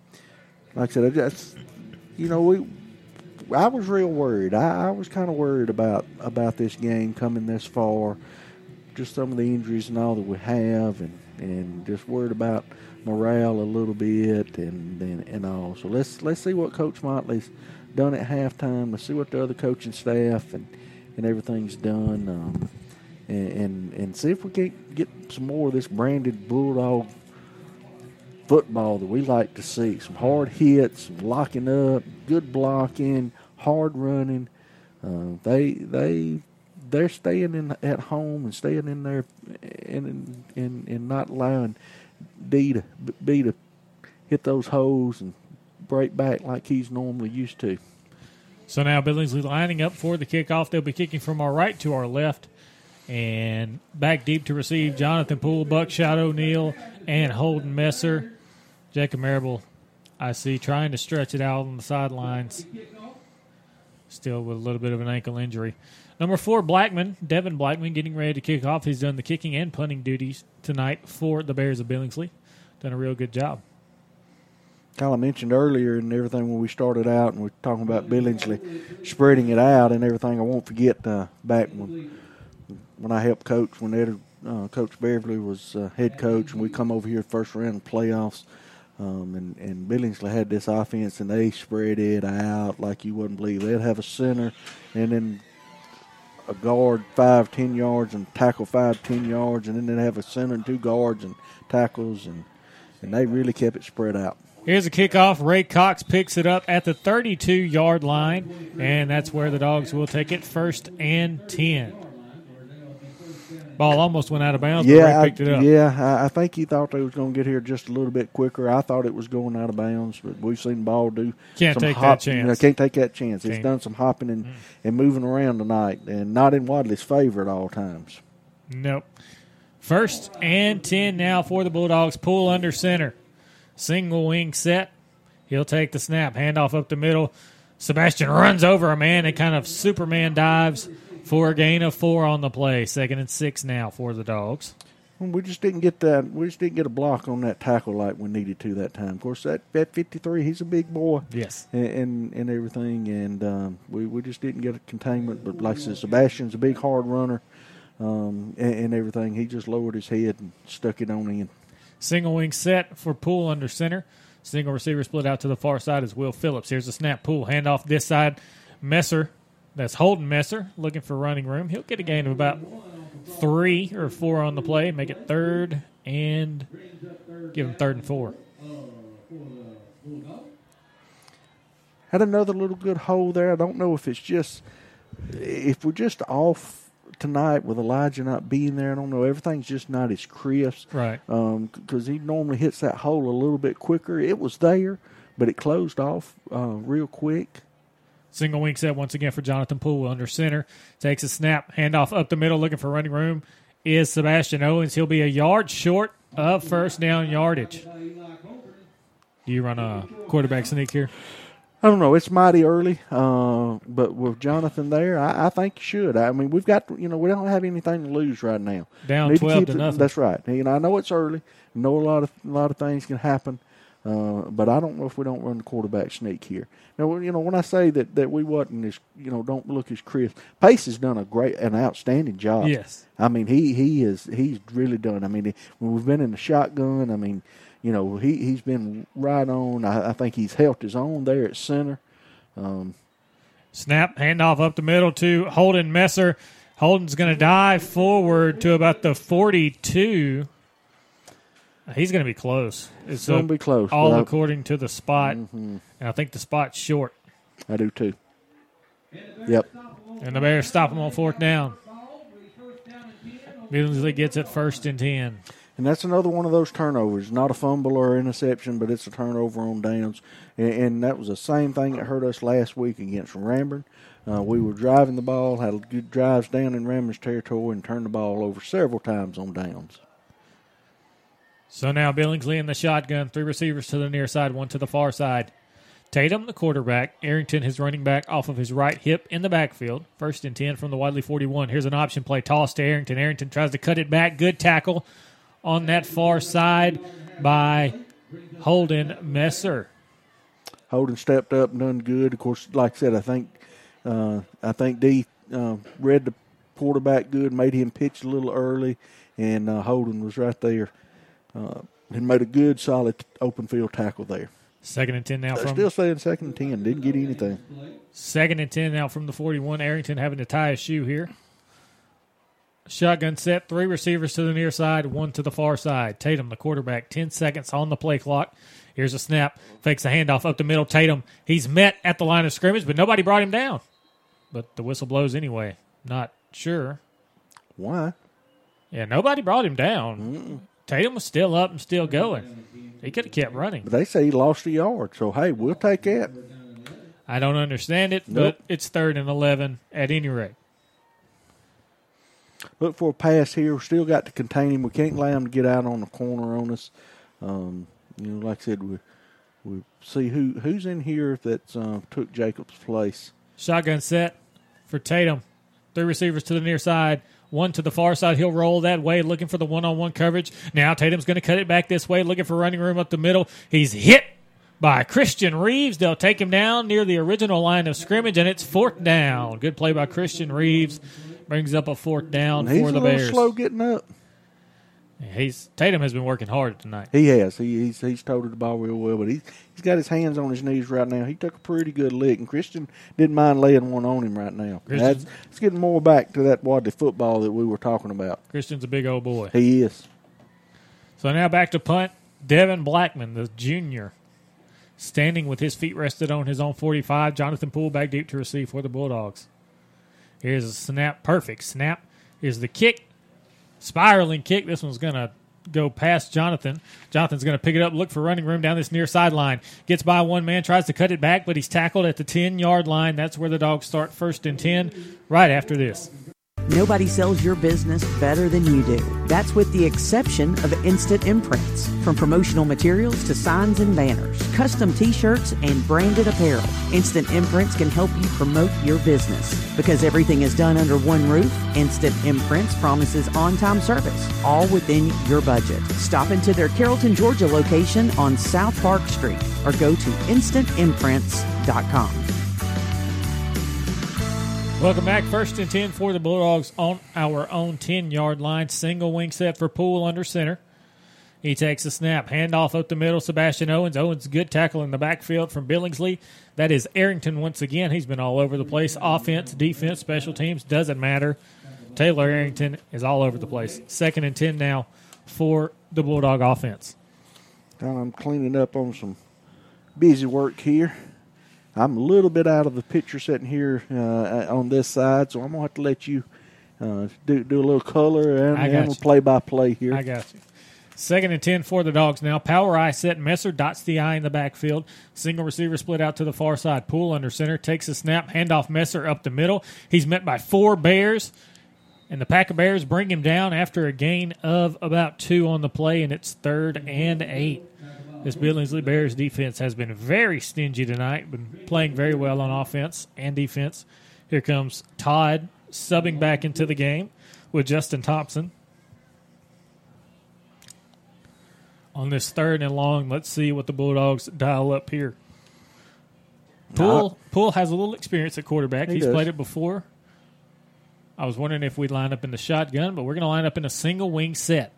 like I said, I just you know we. I was real worried. I, I was kind of worried about about this game coming this far, just some of the injuries and all that we have, and, and just worried about morale a little bit and, and and all. So let's let's see what Coach Motley's done at halftime. Let's see what the other coaching staff and, and everything's done, um, and, and and see if we can get some more of this branded bulldog football that we like to see. Some hard hits, some locking up, good blocking, hard running. Uh, they they they're staying in at home and staying in there and and, and not allowing D to B to hit those holes and break back like he's normally used to. So now Billingsley lining up for the kickoff. They'll be kicking from our right to our left. And back deep to receive Jonathan Poole, Buckshot O'Neill, and Holden Messer. Jacob Marable, I see, trying to stretch it out on the sidelines. Still with a little bit of an ankle injury. Number four, Blackman, Devin Blackman, getting ready to kick off. He's done the kicking and punting duties tonight for the Bears of Billingsley. Done a real good job. Kind of mentioned earlier and everything when we started out and we are talking about Billingsley spreading it out and everything. I won't forget uh, back when when I helped coach when Ed uh, Coach Beverly was uh, head coach, and we come over here first round of playoffs. Um, and, and Billingsley had this offense, and they spread it out like you wouldn't believe. They'd have a center, and then a guard five, ten yards, and tackle five, ten yards, and then they'd have a center and two guards and tackles, and and they really kept it spread out. Here's a kickoff. Ray Cox picks it up at the 32 yard line, and that's where the Dogs will take it first and 10. Ball almost went out of bounds, yeah, Ray picked it up. I, yeah. I, think he thought they was going to get here just a little bit quicker. I thought it was going out of bounds, but we've seen ball do. Can't some take that chance. You know, can't take that chance. It's Can't. done some hopping and, mm. and moving around tonight, and not in Wadley's favor at all times. Nope. First and 10 now for the Bulldogs. Poole under center. Single wing set. He'll take the snap. Handoff up the middle. Sebastian runs over a man and kind of Superman dives for a gain of four on the play. Second and six now for the Dogs. We just didn't get that. We just didn't get a block on that tackle like we needed to that time. Of course, that that fifty three, he's a big boy. Yes. and and, and everything, and um, we we just didn't get a containment. But like I said, Sebastian's a big hard runner, um, and, and everything. He just lowered his head and stuck it on in. Single wing set for Poole under center. Single receiver split out to the far side is Will Phillips. Here's a snap. Poole handoff this side. Messer, that's Holden Messer, looking for running room. He'll get a gain of about three or four on the play. Make it third and give him third and four. Had another little good hole there. I don't know if it's just if we're just off tonight with Elijah not being there. I don't know. Everything's just not as crisp, Right. Because he normally hits that hole a little bit quicker. It was there, but it closed off uh, real quick. Single wing set once again for Jonathan Poole under center. Takes a snap, handoff up the middle, looking for running room. Is Sebastian Owens. He'll be a yard short of first down yardage. Do you run a quarterback sneak here? I don't know. It's mighty early, uh, but with Jonathan there, I, I think you should. I mean, we've got you know we don't have anything to lose right now. Down Need 12 keep to it- nothing. That's right. You know, I know it's early. I know a lot of a lot of things can happen, uh, but I don't know if we don't run the quarterback sneak here. Now, you know, when I say that, that we wasn't as you know don't look as crisp, Pace has done a great, an outstanding job. Yes. I mean he he is he's really done. I mean when we've been in the shotgun, I mean you know he he's been right on. I, I think he's helped his own there at center. Um, Snap, handoff up the middle to Holden Messer. Holden's going to dive forward to about the 42. He's going to be close. It's gonna be close, All according to the spot. Mhm. And I think the spot's short. I do too. Yep. And the Bears stop him on fourth down. Billingsley gets it first and 10. And that's another one of those turnovers. Not a fumble or interception, but it's a turnover on downs. And, and that was the same thing that hurt us last week against Ranburne. Uh, we were driving the ball, had good drives down in Ranburne's territory, and turned the ball over several times on downs. So now Billingsley in the shotgun, three receivers to the near side, one to the far side. Tatum, the quarterback. Arrington, his running back, off of his right hip in the backfield. First and 10 from the Wadley 41. Here's an option play. Toss to Arrington. Arrington tries to cut it back. Good tackle on that far side by Holden Messer. Holden stepped up and done good. Of course, like I said, I think uh, I think D uh, read the quarterback good, made him pitch a little early, and uh, Holden was right there uh, and made a good, solid open field tackle there. Second and 10 now They're from still saying second and ten. Didn't get anything. Second and 10 now from the 41. Arrington having to tie a shoe here. Shotgun set, three receivers to the near side, one to the far side. Tatum, the quarterback, 10 seconds on the play clock. Here's a snap, fakes a handoff up the middle. Tatum, he's met at the line of scrimmage, but nobody brought him down. But the whistle blows anyway. Not sure. Why? Yeah, nobody brought him down. Tatum was still up and still going. He could have kept running. But they say he lost a yard, so hey, we'll take that. I don't understand it, Nope. but it's third and 11 at any rate. Look for a pass here. Still got to contain him. We can't allow him to get out on the corner on us. Um, you know, like I said, we we see who who's in here that's uh, took Jacob's place. Shotgun set for Tatum. Three receivers to the near side. One to the far side. He'll roll that way, looking for the one on one coverage. Now Tatum's going to cut it back this way, looking for running room up the middle. He's hit by Christian Reeves. They'll take him down near the original line of scrimmage, and it's fourth down. Good play by Christian Reeves. Brings up a fourth down And for the Bears. slow getting up. He's Tatum has been working hard tonight. He has. He, he's he's toted the ball real well, but he's he's got his hands on his knees right now. He took a pretty good lick, and Christian didn't mind laying one on him right now. That's it's getting more back to that Wadley football that we were talking about. Christian's a big old boy. He is. So now back to punt. Devin Blackman, the junior, standing with his feet rested on his own 45. Jonathan Poole back deep to receive for the Bulldogs. Here's a snap. Perfect snap. Here's the kick. Spiraling kick. This one's going to go past Jonathan. Jonathan's going to pick it up, look for running room down this near sideline. Gets by one man, tries to cut it back, but he's tackled at the 10 yard line. That's where the dogs start first and 10 right after this. Nobody sells your business better than you do. That's with the exception of Instant Imprints. From promotional materials to signs and banners, custom t shirts, and branded apparel, Instant Imprints can help you promote your business. Because everything is done under one roof, Instant Imprints promises on time service, all within your budget. Stop into their Carrollton, Georgia location on South Park Street or go to instantimprints.com. Welcome back. First and 10 for the Bulldogs on our own 10 yard line. Single wing set for Poole under center. He takes a snap. Handoff up the middle. Sebastian Owens. Owens, good tackle in the backfield from Billingsley. That is Arrington once again. He's been all over the place. Offense, defense, special teams, doesn't matter. Taylor Arrington is all over the place. Second and 10 now for the Bulldog offense. I'm cleaning up on some busy work here. I'm a little bit out of the picture sitting here uh, on this side, so I'm gonna have to let you uh, do do a little color and, I and play by play here. I got you. Second and 10 for the Dogs now. Power eye set. Messer dots the eye in the backfield. Single receiver split out to the far side. Poole under center. Takes a snap. Handoff Messer up the middle. He's met by four Bears. And the Pack of Bears bring him down after a gain of about two on the play, and it's third and eight. This Billingsley Bears defense has been very stingy tonight, been playing very well on offense and defense. Here comes Todd subbing back into the game with Justin Thompson. On this third and long, let's see what the Bulldogs dial up here. Poole, Poole has a little experience at quarterback. He He's does. played it before. I was wondering if we'd line up in the shotgun, but we're going to line up in a single wing set.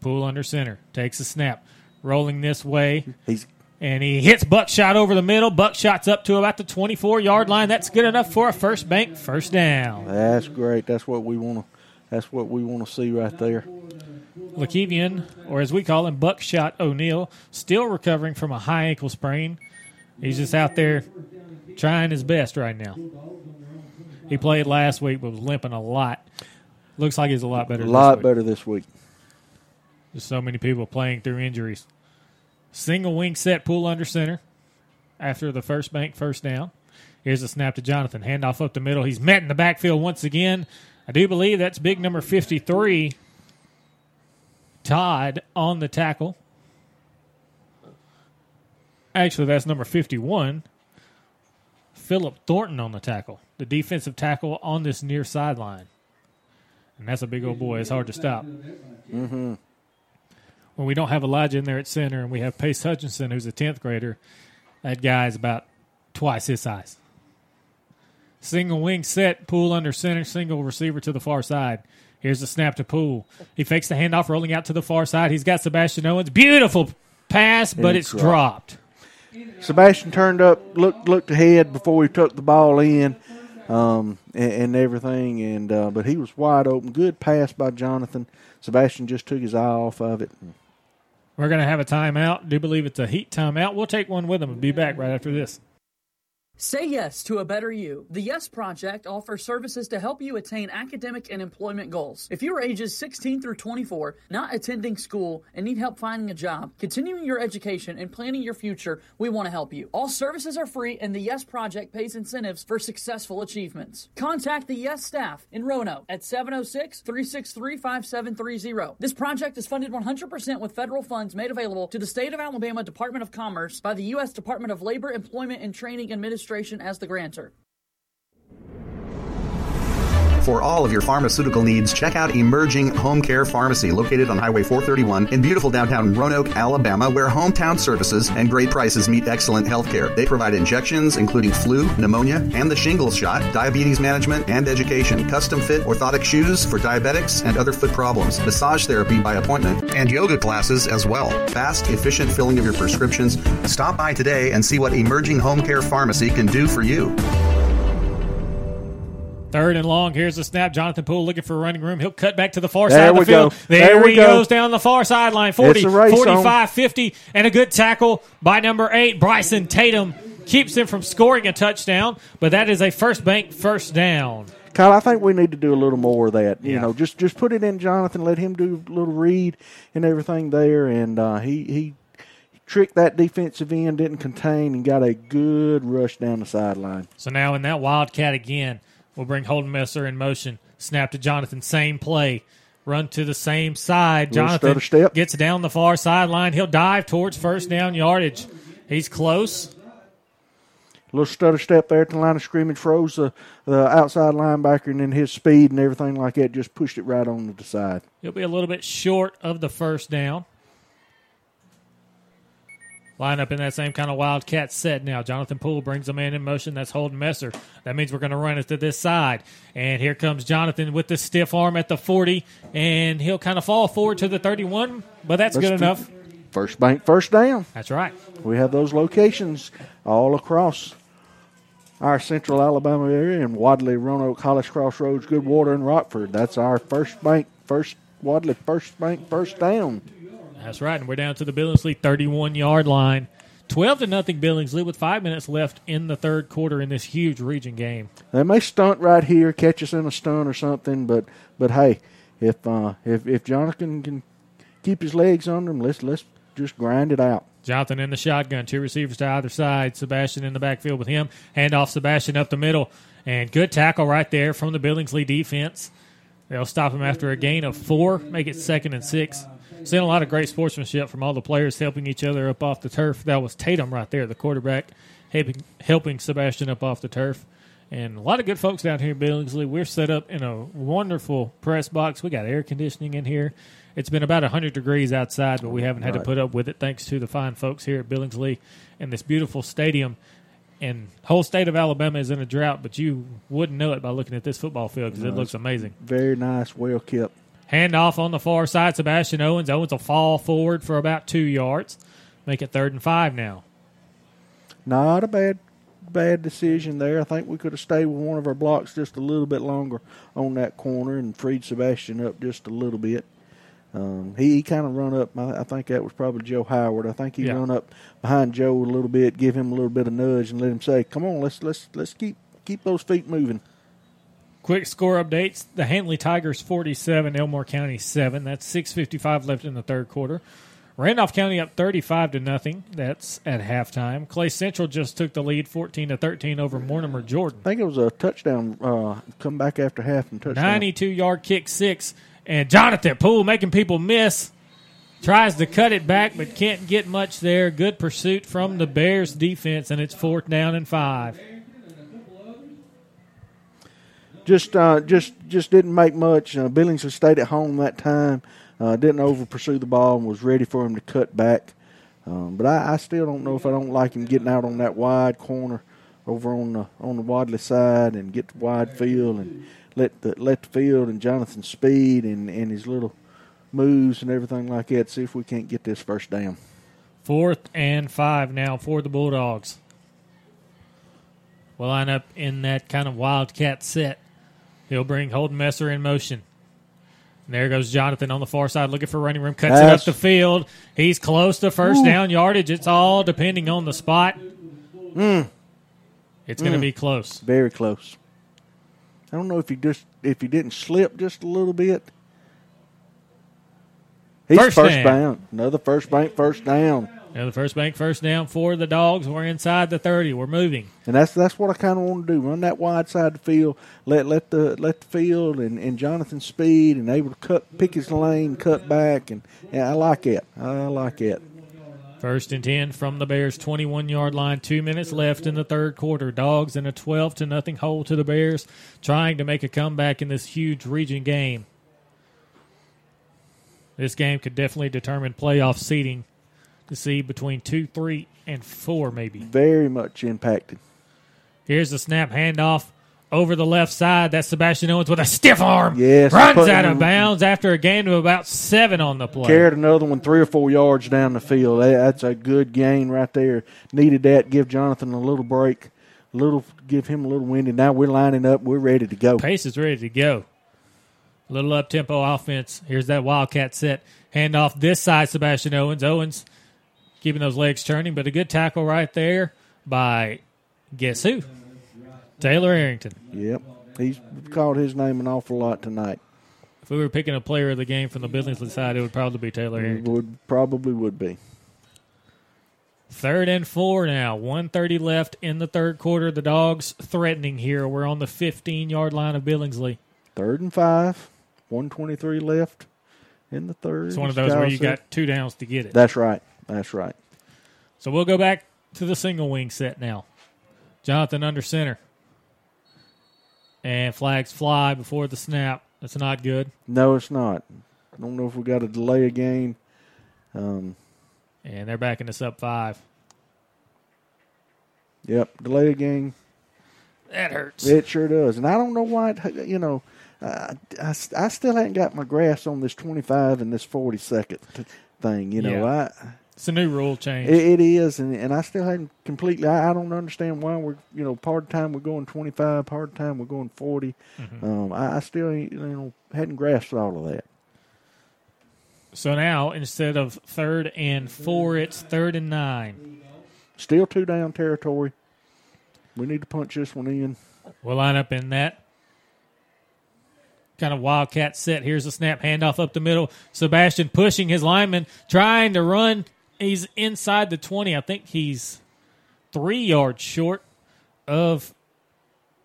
Poole under center. Takes a snap. Rolling this way. He's and he hits Buckshot over the middle. Buckshot's up to about the 24 yard line. That's good enough for a first bank first down. That's great. That's what we want to. That's what we want to see right there. Lakevian, or as we call him, Buckshot O'Neill, still recovering from a high ankle sprain. He's just out there trying his best right now. He played last week, but was limping a lot. Looks like he's a lot better. A this lot week. better this week. Just so many people playing through injuries. Single wing set Poole under center after the first bank first down. Here's a snap to Jonathan. Handoff up the middle. He's met in the backfield once again. I do believe that's big number 53, Todd, on the tackle. Actually, that's number 51, Philip Thornton on the tackle, the defensive tackle on this near sideline. And that's a big old boy. It's hard to stop. Mm-hmm. When we don't have Elijah in there at center and we have Pace Hutchinson, who's a 10th grader, that guy's about twice his size. Single wing set, Poole under center, single receiver to the far side. Here's the snap to Poole. He fakes the handoff, rolling out to the far side. He's got Sebastian Owens. Beautiful pass, but it's it's dropped. Sebastian turned up, looked looked ahead before we took the ball in, um, and, and everything. And uh, but he was wide open. Good pass by Jonathan. Sebastian just took his eye off of it. We're going to have a timeout. Do believe it's a heat timeout. We'll take one with them and be back right after this. Say yes to a better you. The Yes Project offers services to help you attain academic and employment goals. If you're ages 16 through 24, not attending school, and need help finding a job, continuing your education, and planning your future, we want to help you. All services are free, and the Yes Project pays incentives for successful achievements. Contact the Yes staff in Roanoke at 706 363 5730. This project is funded 100% with federal funds made available to the State of Alabama Department of Commerce by the U.S. Department of Labor, Employment, and Training Administration as the grantor. For all of your pharmaceutical needs, check out Emerging Home Care Pharmacy, located on Highway 431 in beautiful downtown Roanoke, Alabama, where hometown services and great prices meet excellent health care. They provide injections, including flu, pneumonia, and the shingles shot, diabetes management, and education, custom fit orthotic shoes for diabetics and other foot problems, massage therapy by appointment, and yoga classes as well. Fast, efficient filling of your prescriptions. Stop by today and see what Emerging Home Care Pharmacy can do for you. Third and long. Here's the snap. Jonathan Poole looking for a running room. He'll cut back to the far There side of the field. go. There, There he go. goes down the far sideline. 40, It's a race 45, 50, and a good tackle by number eight, Bryson Tatum. Keeps him from scoring a touchdown, but that is a first bank first down. Kyle, I think we need to do a little more of that. You know, just just put it in Jonathan, let him do a little read and everything there, and uh, he he tricked that defensive end, didn't contain, and got a good rush down the sideline. So now in that Wildcat again, we'll bring Holden Messer in motion. Snap to Jonathan, same play. Run to the same side. Jonathan step. gets down the far sideline. He'll dive towards first down yardage. He's close. little stutter step there at the line of scrimmage, froze the, the outside linebacker, and then his speed and everything like that just pushed it right on to the side. He'll be a little bit short of the first down. Line up in that same kind of wildcat set now. Jonathan Poole brings a man in motion. That's Holden Messer. That means we're going to run it to this side. And here comes Jonathan with the stiff arm at the 40. And he'll kind of fall forward to the 31, but that's good enough. First bank, first down. That's right. We have those locations all across our central Alabama area in Wadley, Roanoke, Hollis Crossroads, Goodwater, and Rockford. That's our first bank, first Wadley, first bank, first down. That's right. And we're down to the Billingsley 31 yard line. 12 to nothing Billingsley with five minutes left in the third quarter in this huge region game. They may stunt right here, catch us in a stunt or something, but but hey, if uh, if if Jonathan can keep his legs under him, let's let's just grind it out. Jonathan in the shotgun, two receivers to either side. Sebastian in the backfield with him. Hand off Sebastian up the middle. And good tackle right there from the Billingsley defense. They'll stop him after a gain of four, make it second and six. Seeing a lot of great sportsmanship from all the players helping each other up off the turf. That was Tatum right there, the quarterback, helping, helping Sebastian up off the turf. And a lot of good folks down here in Billingsley. We're set up in a wonderful press box. We got air conditioning in here. It's been about 100 degrees outside, but we haven't had to put up with it thanks to the fine folks here at Billingsley and this beautiful stadium. And whole state of Alabama is in a drought, but you wouldn't know it by looking at this football field because it looks amazing. Very nice, well kept. Hand off on the far side, Sebastian Owens. Owens will fall forward for about two yards. Make it third and five now. Not a bad bad decision there. I think we could have stayed with one of our blocks just a little bit longer on that corner and freed Sebastian up just a little bit. Um, he, he kind of run up. I, I think that was probably Joe Howard. I think he Yeah. run up behind Joe a little bit, give him a little bit of nudge, and let him say, "Come on, let's let's let's keep keep those feet moving." Quick score updates. The Handley Tigers 47, Elmore County 7. That's 6.55 left in the third quarter. Randolph County up 35 to nothing. That's at halftime. Clay Central just took the lead 14 to 13 over Mortimer Jordan. I think it was a touchdown. Uh, come back after half and touchdown. 92 yard kick six. And Jonathan Poole making people miss. Tries to cut it back, but can't get much there. Good pursuit from the Bears defense, and it's fourth down and five. Just uh, just just didn't make much. Uh, Billings stayed at home that time. Uh, didn't over pursue the ball and was ready for him to cut back. Um, but I, I still don't know if I don't like him getting out on that wide corner over on the on the Wadley side and get the wide field and let the let the field and Jonathan's speed and, and his little moves and everything like that. See if we can't get this first down. Fourth and five now for the Bulldogs. We'll line up in that kind of wildcat set. He'll bring Holden Messer in motion. And there goes Jonathan on the far side looking for running room. Cuts it up the field. He's close to first Ooh. down yardage. It's all depending on the spot. Mm. It's going to Mm. be close. Very close. I don't know if he just if he didn't slip just a little bit. He's First first, down. down. Another first bank first down. Now the first bank first down for the Dogs. We're inside the 30. We're moving. And that's that's what I kind of want to do. Run that wide side of the field. Let let the let the field and, and Jonathan's speed and able to cut pick his lane, cut back, and yeah, I like it. I like it. First and 10 from the Bears 21 yard line. Two minutes left in the third quarter. Dogs in a 12 to nothing hole to the Bears, trying to make a comeback in this huge region game. This game could definitely determine playoff seeding to see between two, three, and four, maybe. Very much impacted. Here's the snap handoff over the left side. That's Sebastian Owens with a stiff arm. Yes, Runs out of bounds after a gain of about seven on the play. Carried another one three or four yards down the field. That's a good gain right there. Needed that. Give Jonathan a little break. A little, give him a little wind. And now we're lining up. We're ready to go. Pace is ready to go. A Little up tempo offense. Here's that Wildcat set. Hand off this side, Sebastian Owens. Owens keeping those legs turning, but a good tackle right there by guess who? Taylor Arrington. Yep, he's called his name an awful lot tonight. If we were picking a player of the game from the Billingsley side, it would probably be Taylor Arrington. Would probably would be. Third and four now. 130 left in the third quarter. The dogs threatening here. We're on the 15 yard line of Billingsley. Third and five. One twenty three left in the third. It's one of those where you said. got two downs to get it. That's right. That's right. So we'll go back to the single wing set now. Jonathan under center. And flags fly before the snap. That's not good. No, it's not. I don't know if we got a delay again. Um, And they're backing us up five. yep, delay again. That hurts. It sure does. And I don't know why, it, you know, uh, I, I still haven't got my grasp on this 25 and this 40 second thing. You know, Yeah. I. It's a new rule change. It, it is, and, and I still haven't completely. I, I don't understand why we're you know part of time we're going twenty five, part of time we're going 40 Mhm. Um, I, I still you know hadn't grasped all of that. So now instead of third and four, it's third and nine. Still two down territory. We need to punch this one in. We'll line up in that kind of wildcat set. Here's a snap handoff up the middle. Sebastian pushing his lineman, trying to run. He's inside the 20. I think he's three yards short of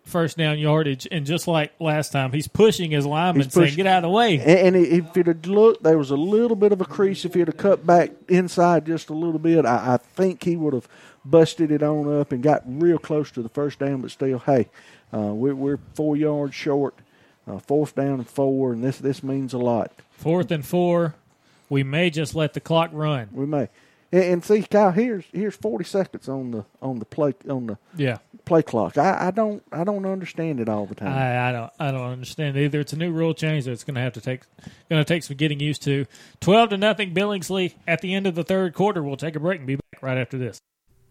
first down yardage. And just like last time, he's pushing his lineman, He's saying, pushing- Get out of the way. And, and if it had looked, there was a little bit of a crease. If he'd have cut back inside just a little bit, I, I think he would have busted it on up and got real close to the first down. But still, hey, uh, we're, we're four yards short, uh, fourth down and four, and this this means a lot. Fourth and four. We may just let the clock run. We may. And, and see, Kyle, here's here's forty seconds on the on the play on the Yeah. play clock. I, I don't I don't understand it all the time. I, I don't I don't understand either. It's a new rule change that it's going to have to take going to take some getting used to. Twelve to nothing Billingsley at the end of the third quarter. We'll take a break and be back right after this.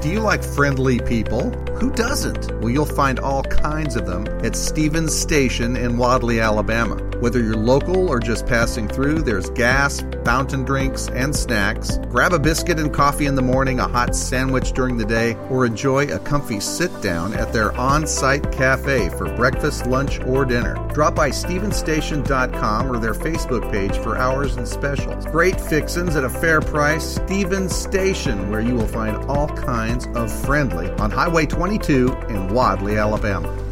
Do you like friendly people? Who doesn't? Well, you'll find all kinds of them at Stevens Station in Wadley, Alabama. Whether you're local or just passing through, there's gas, fountain drinks, and snacks. Grab a biscuit and coffee in the morning, a hot sandwich during the day, or enjoy a comfy sit down at their on site cafe for breakfast, lunch, or dinner. Drop by StevensStation.com or their Facebook page for hours and specials. Great fixins at a fair price. Stevens Station, where you will find all kinds of friendly on Highway 22 in Wadley, Alabama.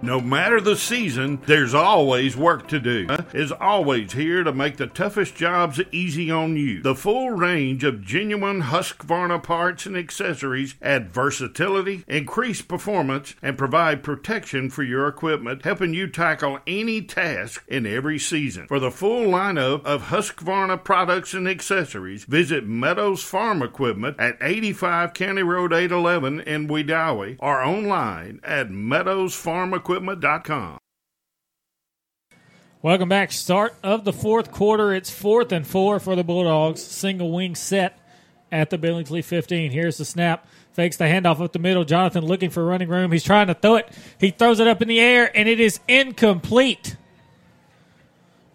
No matter the season, there's always work to do. Is always here to make the toughest jobs easy on you. The full range of genuine Husqvarna parts and accessories add versatility, increase performance, and provide protection for your equipment, helping you tackle any task in every season. For the full lineup of Husqvarna products and accessories, visit Meadows Farm Equipment at 85 County Road 811 in Wedowee or online at meadowsfarmequipment.com. Welcome back. Start of the fourth quarter. It's fourth and four for the Bulldogs. Single wing set at the Billingsley 15. Here's the snap. Fakes the handoff up the middle. Jonathan looking for running room. He's trying to throw it. He throws it up in the air, and it is incomplete.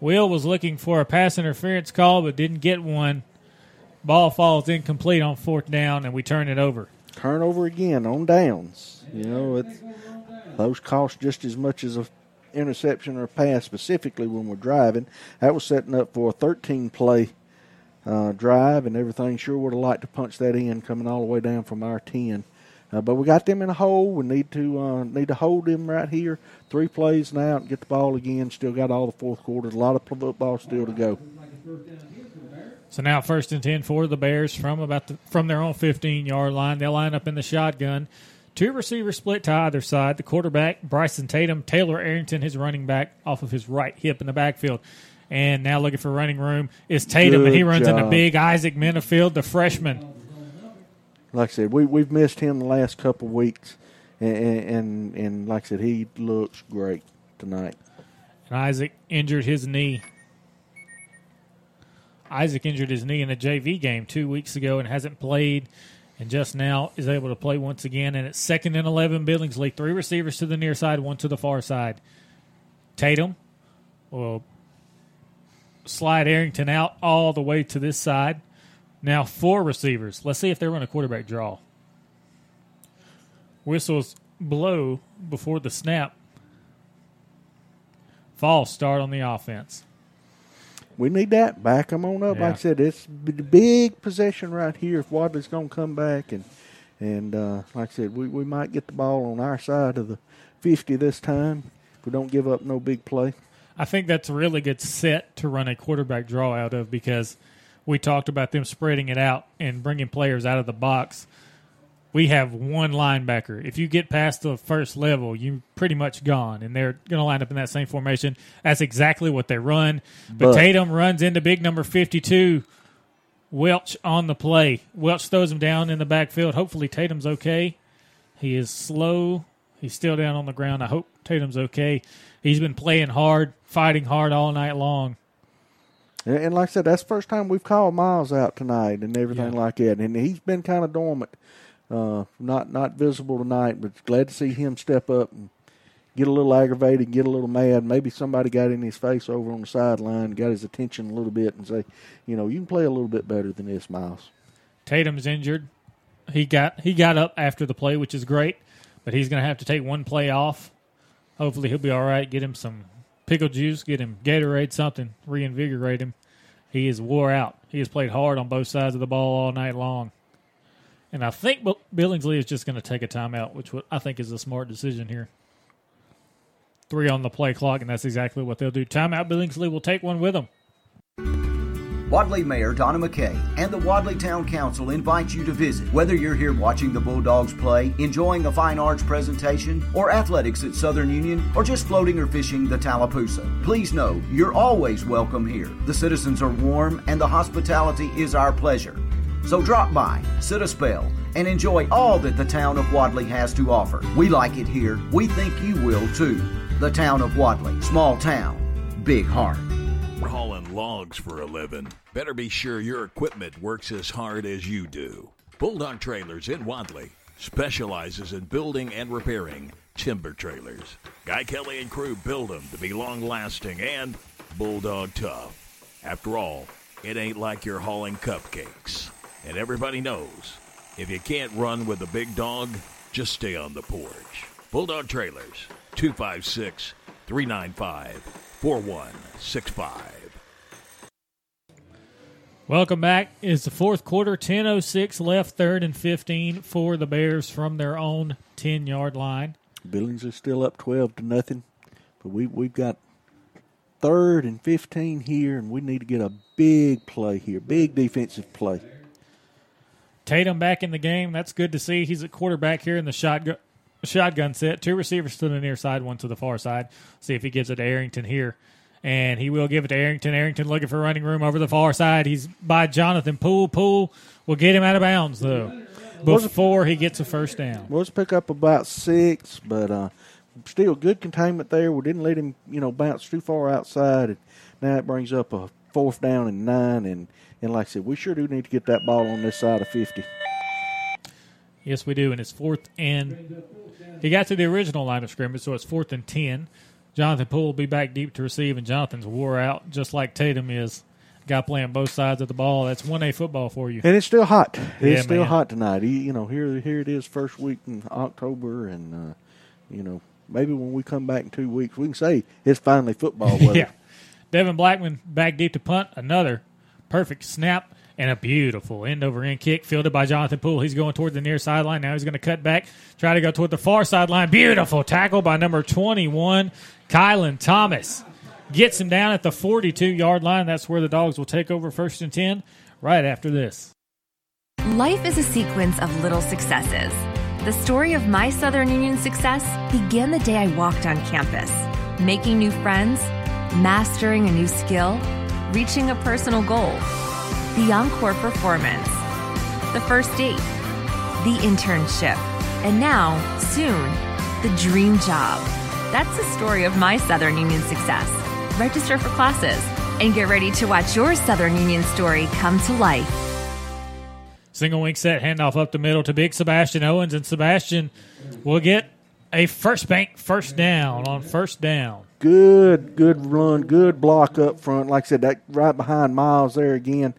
Will was looking for a pass interference call but didn't get one. Ball falls incomplete on fourth down, and we turn it over. Turnover again on downs. You know, it's, those cost just as much as a interception or a pass, specifically when we're driving. That was setting up for a 13 play uh, drive, and everything sure would have liked to punch that in coming all the way down from our 10. Uh, but we got them in a hole. We need to uh, need to hold them right here. Three plays now and get the ball again. Still got all the fourth quarter. A lot of football still to go. So now first and ten for the Bears from about the, from their own 15 yard line. They'll line up in the shotgun. Two receivers split to either side. The quarterback, Bryson Tatum, Taylor Arrington, his running back, off of his right hip in the backfield. And now looking for running room is Tatum, Good and he runs job. into big Isaac Minifield, the freshman. Like I said, we we've missed him the last couple weeks, and, and and like I said, he looks great tonight. And Isaac injured his knee. Isaac injured his knee in a JV game two weeks ago and hasn't played, and just now is able to play once again. And it's second and 11 Billingsley. Three receivers to the near side, one to the far side. Tatum will slide Arrington out all the way to this side. Now four receivers. Let's see if they run a quarterback draw. Whistles blow before the snap. False start on the offense. We need that. Back them on up. Yeah. Like I said, it's the big possession right here. If Wadley's going to come back, and and uh, like I said, we, we might get the ball on our side of the 50 this time. If we don't give up no big play. I think that's a really good set to run a quarterback draw out of because we talked about them spreading it out and bringing players out of the box. We have one linebacker. If you get past the first level, you're pretty much gone, and they're going to line up in that same formation. That's exactly what they run. But, But- Tatum runs into big number 52. Welch on the play. Welch throws him down in the backfield. Hopefully Tatum's okay. He is slow. He's still down on the ground. I hope Tatum's okay. He's been playing hard, fighting hard all night long. And, and like I said, that's the first time we've called Miles out tonight and everything like that. And he's been kind of dormant, uh, not not visible tonight. But glad to see him step up and get a little aggravated, get a little mad. Maybe somebody got in his face over on the sideline, got his attention a little bit, and say, you know, you can play a little bit better than this, Miles. Tatum's injured. He got he got up after the play, which is great, but he's going to have to take one play off. Hopefully, he'll be all right. Get him some pickle juice, get him Gatorade, something, reinvigorate him. He is wore out. He has played hard on both sides of the ball all night long. And I think Billingsley is just going to take a timeout, which I think is a smart decision here. Three on the play clock, and that's exactly what they'll do. Timeout. Billingsley will take one with him. Wadley Mayor Donna McKay and the Wadley Town Council invite you to visit. Whether you're here watching the Bulldogs play, enjoying a fine arts presentation, or athletics at Southern Union, or just floating or fishing the Tallapoosa, please know you're always welcome here. The citizens are warm and the hospitality is our pleasure. So drop by, sit a spell, and enjoy all that the town of Wadley has to offer. We like it here. We think you will too. The town of Wadley, small town, big heart. We're hauling logs for a living. Better be sure your equipment works as hard as you do. Bulldog Trailers in Wadley specializes in building and repairing timber trailers. Guy Kelly and crew build them to be long lasting and bulldog tough. After all, it ain't like you're hauling cupcakes. And everybody knows if you can't run with a big dog, just stay on the porch. Bulldog Trailers, 256 395 4165. Welcome back. It's the fourth quarter, 10.06 left, third and 15 for the Bears from their own 10 yard line. Billings is still up twelve to nothing, but we we've got third and fifteen here, and we need to get a big play here, big defensive play. Tatum back in the game. That's good to see. He's at quarterback here in the shotgun, shotgun set. Two receivers to the near side, one to the far side. See if he gives it to Arrington here. And he will give it to Arrington. Arrington looking for running room over the far side. He's by Jonathan Poole. Poole will get him out of bounds, though, before he gets a first down. Was pick up about six, but uh, still good containment there. We didn't let him, you know, bounce too far outside. And now it brings up a fourth down and nine. And, and like I said, we sure do need to get that ball on this side of 50. Yes, we do. And it's fourth and he got to the original line of scrimmage, so it's fourth and ten. Jonathan Poole will be back deep to receive, and Jonathan's wore out just like Tatum is. Guy playing both sides of the ball. That's one A football for you. And it's still hot. It's Yeah, still man. hot tonight. You you know, here here it is, first week in October, and uh, you know, maybe when we come back in two weeks, we can say it's finally football weather. yeah. Devin Blackman back deep to punt. Another perfect snap and a beautiful end over end kick fielded by Jonathan Poole. He's going toward the near sideline. Now he's going to cut back, try to go toward the far sideline. Beautiful tackle by number 21, Kylan Thomas. Gets him down at the 42 yard line. That's where the dogs will take over first and 10 right after this. Life is a sequence of little successes. The story of my Southern Union success began the day I walked on campus, making new friends, mastering a new skill, reaching a personal goal. The encore performance, the first date, the internship, and now, soon, the dream job. That's the story of my Southern Union success. Register for classes and get ready to watch your Southern Union story come to life. Single wing set handoff up the middle to Big Sebastian Owens, and Sebastian will get a first bank first down on first down. Good, good run, good block up front. Like I said, that right behind Miles there again.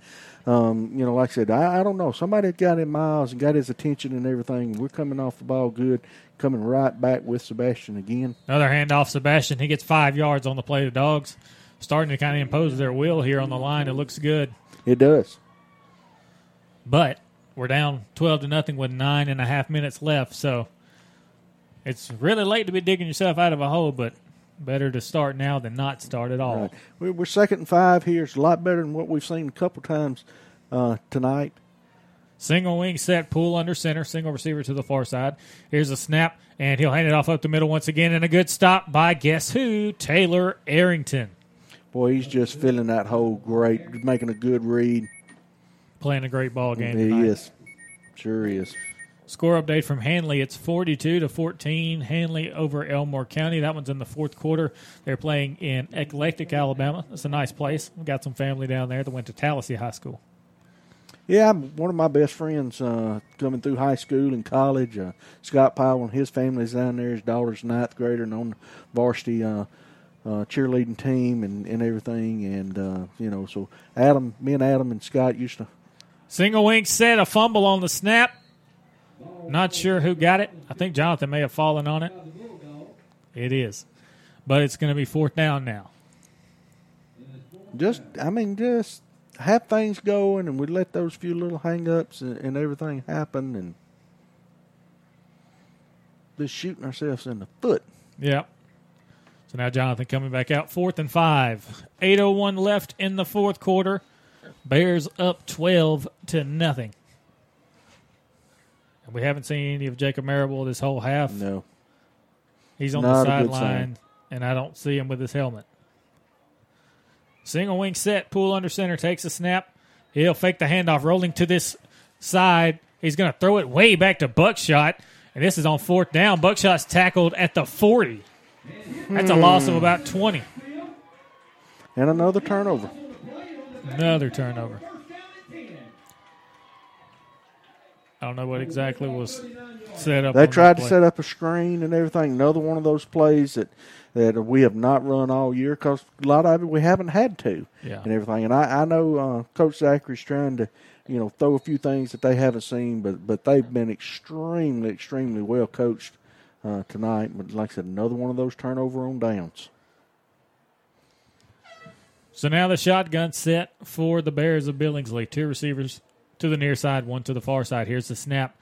Um, you know, like I said, I, I don't know. Somebody got in Miles and got his attention and everything. We're coming off the ball good, coming right back with Sebastian again. Another handoff, Sebastian. He gets five yards on the play. The dogs starting to kind of impose their will here on the line. It looks good, It does. but we're down twelve to nothing with nine and a half minutes left. So it's really late to be digging yourself out of a hole, but better to start now than not start at all. Right. We're, second and five here. It's a lot better than what we've seen a couple times uh, tonight. Single wing set, Poole under center, single receiver to the far side. Here's a snap, and he'll hand it off up the middle once again, and a good stop by guess who? Taylor Arrington. Boy, he's just filling that hole great, making a good read. Playing a great ball game. He tonight. is. Sure is. Score update from Handley. It's 42 to 14. Handley over Elmore County. That one's in the fourth quarter. They're playing in Eclectic, Alabama. It's a nice place. We've got some family down there that went to Tallassee High School. Yeah, I'm one of my best friends uh, coming through high school and college. Uh, Scott Powell and his family's down there. His daughter's ninth grader and on the varsity uh, uh, cheerleading team and, and everything. And, uh, you know, so Adam, me and Adam and Scott used to. Single wing set, a fumble on the snap. Not sure who got it. I think Jonathan may have fallen on it. It is. But it's going to be fourth down now. Just, I mean, just have things going and we let those few little hang ups and, and everything happen and just shooting ourselves in the foot. Yep. So now Jonathan coming back out. Fourth and five. 8.01 left in the fourth quarter. Bears up 12 to nothing. And we haven't seen any of Jacob Marable this whole half. No. He's on Not the sideline, and I don't see him with his helmet. Single wing set, Poole under center, takes a snap. He'll fake the handoff, rolling to this side. He's going to throw it way back to Buckshot, and this is on fourth down. Buckshot's tackled at the 40. That's a loss of about 20. And another turnover. Another turnover. I don't know what exactly was set up. They tried to set up a screen and everything. Another one of those plays that, that we have not run all year because a lot of it we haven't had to Yeah. and everything. And I, I know uh, Coach Zachary's trying to, you know, throw a few things that they haven't seen, but but they've been extremely, extremely well coached uh, tonight. But like I said, another one of those turnover on downs. So now the shotgun set for the Bears of Billingsley. Two receivers to the near side, one to the far side. Here's the snap.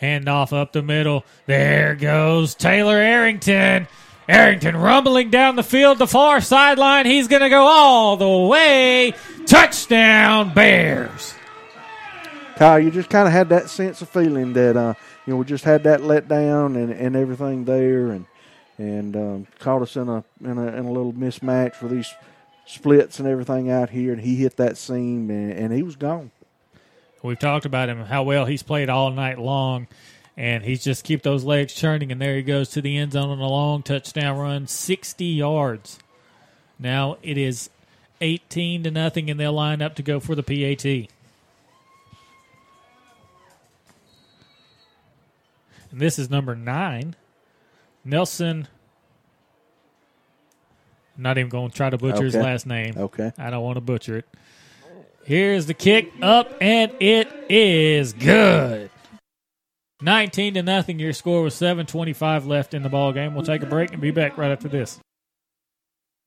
Handoff up the middle. There goes Taylor Arrington. Arrington rumbling down the field, the far sideline. He's going to go all the way. Touchdown, Bears. Kyle, you just kind of had that sense of feeling that uh, you know we just had that letdown and, and everything there, and and um, caught us in a, in a in a little mismatch for these splits and everything out here, and he hit that seam and, and he was gone. We've talked about him, how well he's played all night long, and he's just keep those legs churning. And there he goes to the end zone on a long touchdown run, 60 yards. Now it is 18 to nothing, and they'll line up to go for the PAT. And this is number nine. Nelson I'm not even going to try to butcher his last name. Okay. I don't want to butcher it. Here's the kick up, and it is good. 19 to nothing. Your score was 7:25 left in the ball game. We'll take a break and be back right after this.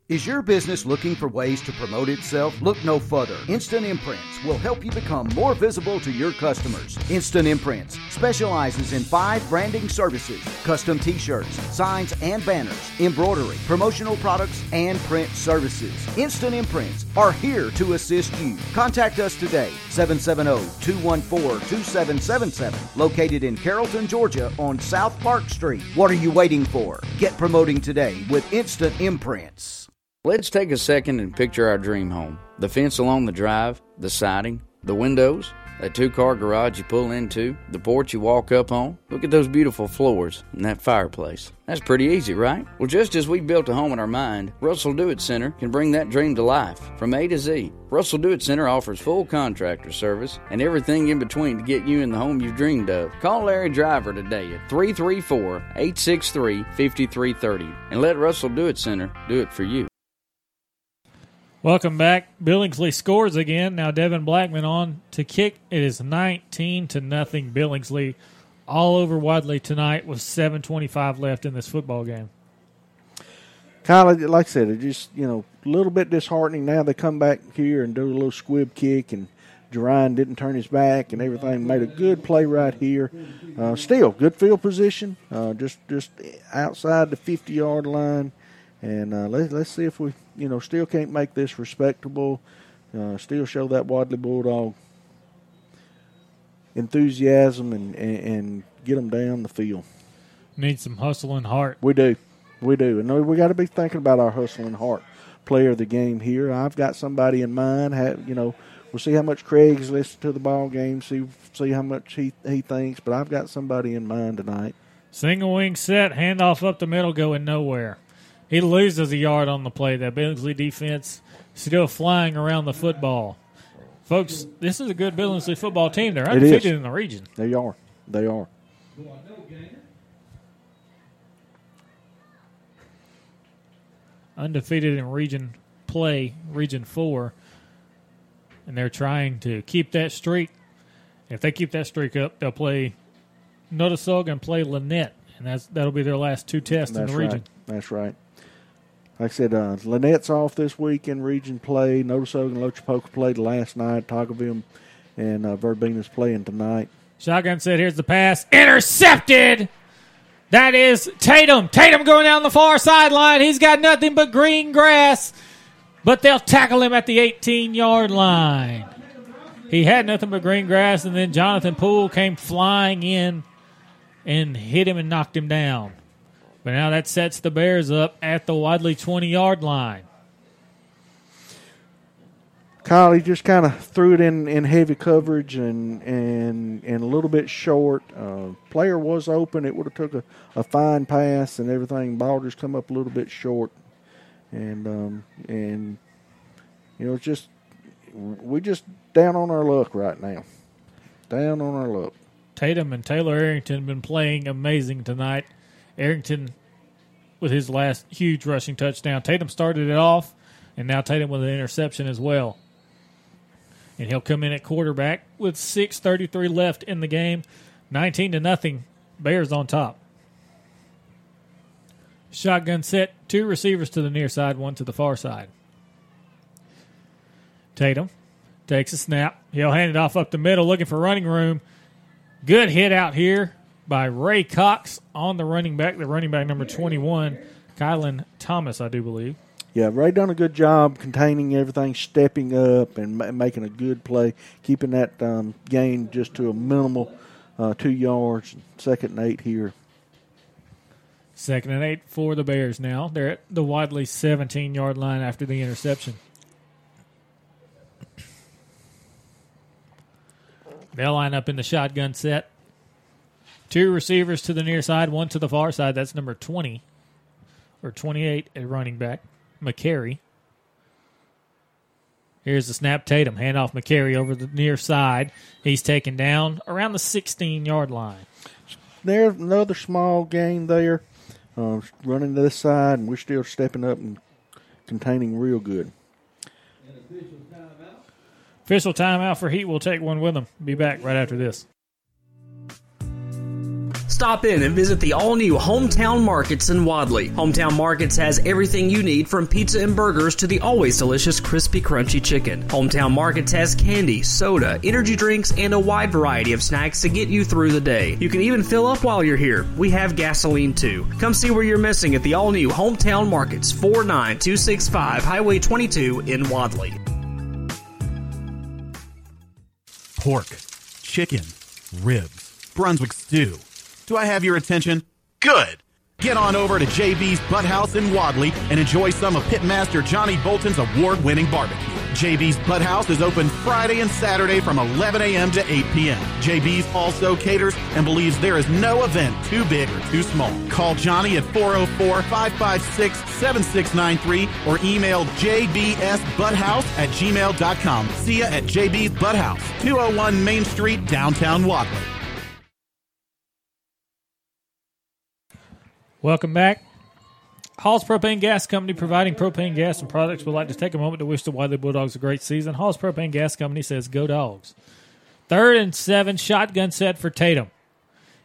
Is your business looking for ways to promote itself? Look no further. Instant Imprints will help you become more visible to your customers. Instant Imprints specializes in five branding services custom t shirts, signs and banners, embroidery, promotional products, and print services. Instant Imprints are here to assist you. Contact us today 770 214 2777, located in Carrollton, Georgia on South Park Street. What are you waiting for? Get promoting today with Instant Imprints. Let's take a second and picture our dream home. The fence along the drive, the siding, the windows, that two car garage you pull into, the porch you walk up on. Look at those beautiful floors and that fireplace. That's pretty easy, right? Well, just as we built a home in our mind, Russell Do It Center can bring that dream to life from A to Z. Russell Do It Center offers full contractor service and everything in between to get you in the home you've dreamed of. Call Larry Driver today at 334 863 5330 and let Russell Do It Center do it for you. Welcome back. Billingsley scores again. Now Devin Blackman on to kick. It is 19 to nothing. Billingsley all over Wadley tonight with 7:25 left in this football game. Kyle, like I said, it just you know a little bit disheartening. Now they come back here and do a little squib kick, and Jerine didn't turn his back, and everything made a good play right here. Uh, still good field position, uh, just just outside the fifty yard line, and uh, let's let's see if we you know still can't make this respectable. Uh, still show that Wadley Bulldog enthusiasm and, and and get them down the field. Need some hustle and heart. We do. We do. And we got to be thinking about our hustle and heart player of the game here. I've got somebody in mind. Have, you know, we'll see how much Craig's listened to the ball game, see see how much he, he thinks, but I've got somebody in mind tonight. Single wing set, handoff up the middle, going nowhere. He loses a yard on the play. That Billingsley defense still flying around the football. Folks, this is a good Billingsley football team. They're undefeated in the region. They are. They are. undefeated in region play, region four, and they're trying to keep that streak. If they keep that streak up, they'll play Notasulga and play Lanett, and that's that'll be their last two tests That's in the region. right. That's right. Like I said, uh, Lanett's off this week in region play. Notasulga and Loachapoka played last night. Autaugaville and uh, playing tonight. Shotgun said, "Here's the pass, intercepted." That is Tatum. Tatum going down the far sideline. He's got nothing but green grass, but they'll tackle him at the 18 yard line. He had nothing but green grass, and then Jonathan Poole came flying in and hit him and knocked him down. But now that sets the Bears up at the Wadley 20 yard line. Kyle, he just kind of threw it in, in heavy coverage and and and a little bit short. Uh, player was open. It would have took a, a fine pass and everything. Ball just come up a little bit short, and um, and you know it's just we just down on our luck right now. Down on our luck. Tatum and Taylor Arrington have been playing amazing tonight. Arrington with his last huge rushing touchdown. Tatum started it off, and now Tatum with an interception as well. And he'll come in at quarterback with 6:33 left in the game, 19 to nothing. Bears on top. Shotgun set, two receivers to the near side, one to the far side. Tatum takes a snap. He'll hand it off up the middle, looking for running room. Good hit out here by Ray Cox on the running back, the running back number 21, Kylan Thomas, I do believe. Yeah, Ray done a good job containing everything, stepping up and ma- making a good play, keeping that um, gain just to a minimal uh, two yards. Second and eight here. Second and eight for the Bears now. They're at the Wadley 17 yard line after the interception. They'll line up in the shotgun set. Two receivers to the near side, one to the far side. That's number 20 or 28 at running back, McCary. Here's the snap Tatum. Hand off McCary over the near side. He's taken down around the 16 yard line. There's another small gain there. Uh, running to this side, and we're still stepping up and containing real good. Official timeout for Heat. We'll take one with them. Be back right after this. Stop in and visit the all new Hometown Markets in Wadley. Hometown Markets has everything you need from pizza and burgers to the always delicious crispy crunchy chicken. Hometown Markets has candy, soda, energy drinks, and a wide variety of snacks to get you through the day. You can even fill up while you're here. We have gasoline too. Come see where you're missing at the all new Hometown Markets, 49265 Highway 22 in Wadley. Pork, chicken, ribs, Brunswick stew. Do I have your attention? Good. Get on over to JB's Butthouse in Wadley and enjoy some of Pitmaster Johnny Bolton's award winning barbecue. JB's Butthouse is open Friday and Saturday from 11 a.m. to 8 p.m. JB's also caters and believes there is no event too big or too small. Call Johnny at 404 556 7693 or email jbsbutthouse at gmail.com. See ya at JB's Butthouse, 201 Main Street, downtown Wadley. Welcome back. Hall's Propane Gas Company, providing propane gas and products, would like to take a moment to wish the Wadley Bulldogs a great season. Hall's Propane Gas Company says, Go Dogs. Third and seven, shotgun set for Tatum.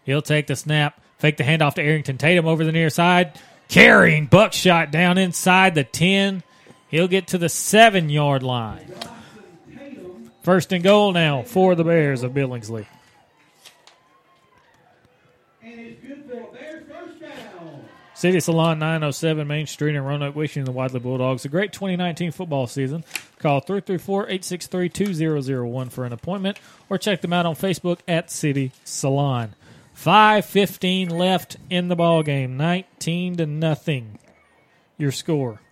He'll take the snap, fake the handoff to Arrington. Tatum over the near side, carrying buckshot down inside the 10. He'll get to the seven yard line. First and goal now for the Bears of Billingsley. City Salon 907 Main Street in Roanoke, wishing the Wadley Bulldogs a great 2019 football season. Call 334-863-2001 for an appointment or check them out on Facebook at City Salon. 5:15 left in the ball game. 19 to nothing. Your score.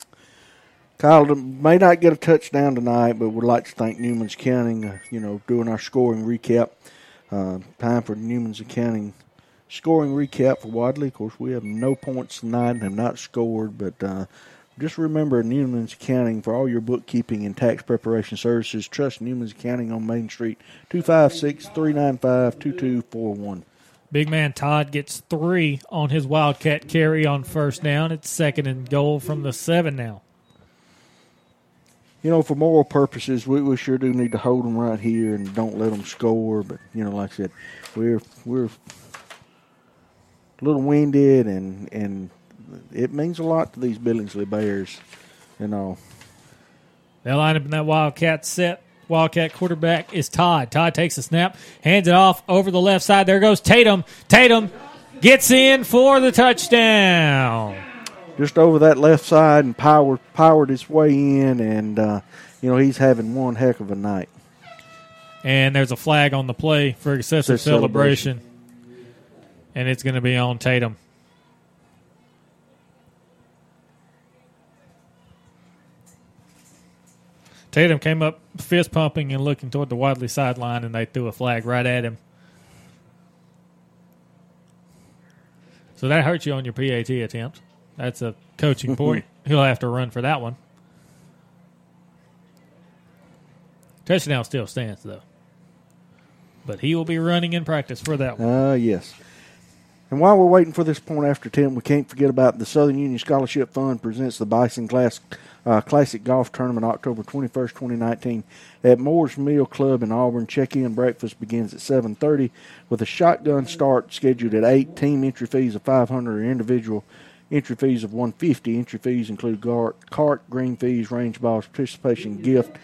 Kyle may not get a touchdown tonight, but would like to thank Newman's Accounting. Uh, you know, doing our scoring recap. Uh, time for Newman's Accounting scoring recap for Wadley. Of course, we have no points tonight and have not scored, but uh, just remember Newman's Accounting for all your bookkeeping and tax preparation services. Trust Newman's Accounting on Main Street, 256 395 2241. Big man Todd gets three on his Wildcat carry on first down. It's second and goal from the seven now. You know, for moral purposes, we, we sure do need to hold them right here and don't let them score. But you know, like I said, we're we're a little winded and and it means a lot to these Billingsley Bears. You know, They line up in that Wildcat set. Wildcat quarterback is Todd. Todd takes a snap, hands it off over the left side. There goes Tatum. Tatum gets in for the touchdown. just over that left side and powered powered his way in, and uh, you know he's having one heck of a night. And there's a flag on the play for excessive Excessive celebration. celebration. And it's going to be on Tatum. Tatum came up fist pumping and looking toward the Wadley sideline, and they threw a flag right at him. So that hurts you on your PAT attempt. That's a coaching point. He'll have to run for that one. Touchdown still stands, though. But he will be running in practice for that one. Uh, yes. And while we're waiting for this point after 10, we can't forget about the Southern Union Scholarship Fund presents the Bison Class, uh, Classic Golf Tournament October 21st, 2019 at Moore's Mill Club in Auburn. Check-in breakfast begins at 7.30 with a shotgun start scheduled at 8. Team entry fees of 500 or individual entry fees of 150. Entry fees include gar- cart, green fees, range balls, participation gift,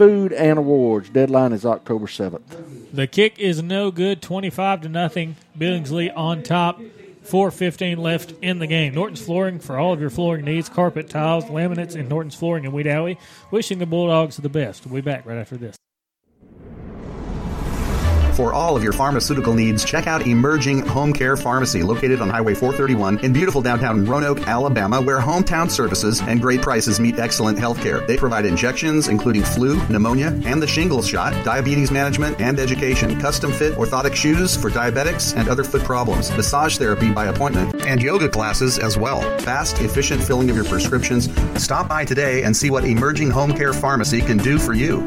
food, and awards. Deadline is October 7th. The kick is no good, 25 to nothing. Billingsley on top. 4.15 left in the game. Norton's Flooring for all of your flooring needs carpet, tiles, laminates, and Norton's Flooring in Weed Wishing the Bulldogs the best. We'll be back right after this. For all of your pharmaceutical needs, check out Emerging Home Care Pharmacy, located on Highway 431 in beautiful downtown Roanoke, Alabama, where hometown services and great prices meet excellent health care. They provide injections, including flu, pneumonia, and the shingles shot, diabetes management, and education, custom fit orthotic shoes for diabetics and other foot problems, massage therapy by appointment, and yoga classes as well. Fast, efficient filling of your prescriptions. Stop by today and see what Emerging Home Care Pharmacy can do for you.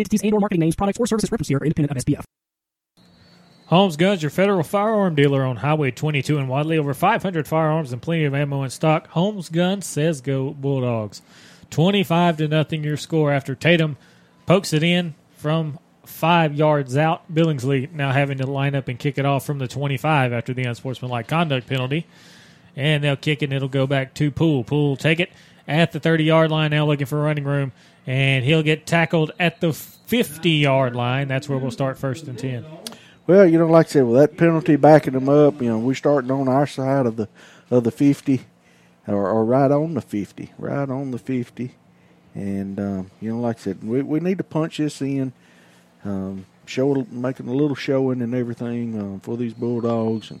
entities and or marketing names, products, or services referenced here are independent of SPF. Holmes Guns, your federal firearm dealer on Highway 22 in Wadley. Over 500 firearms and plenty of ammo in stock. Holmes Guns says go Bulldogs. 25 to nothing your score after Tatum pokes it in from five yards out. Billingsley now having to line up and kick it off from the 25 after the unsportsmanlike conduct penalty. And they'll kick it and it'll go back to Poole. Poole take it at the 30 yard line now looking for running room. And he'll get tackled at the 50 yard line. That's where we'll start first and 10. Well, you know, like I said, with that penalty backing them up, you know, we're starting on our side of the of the fifty, or, or right on the fifty, right on the fifty, and um, you know, like I said, we we need to punch this in, um, show making a little showing and everything um, for these bulldogs, and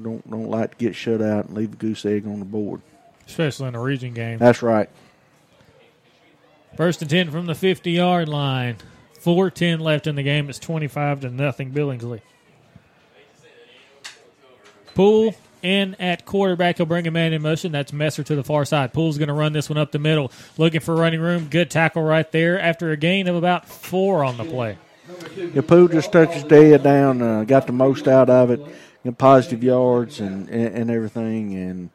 don't don't like to get shut out and leave the goose egg on the board, especially in a region game. That's right. First and ten from the fifty yard line. 410 left in the game. It's 25 to nothing Billingsley. Poole in at quarterback. He'll bring a man in motion. That's Messer to the far side. Poole's going to run this one up the middle. Looking for running room. Good tackle right there after a gain of about four on the play. Yeah, Poole just took his head down, uh, got the most out of it, got positive yards and, and, and everything, and,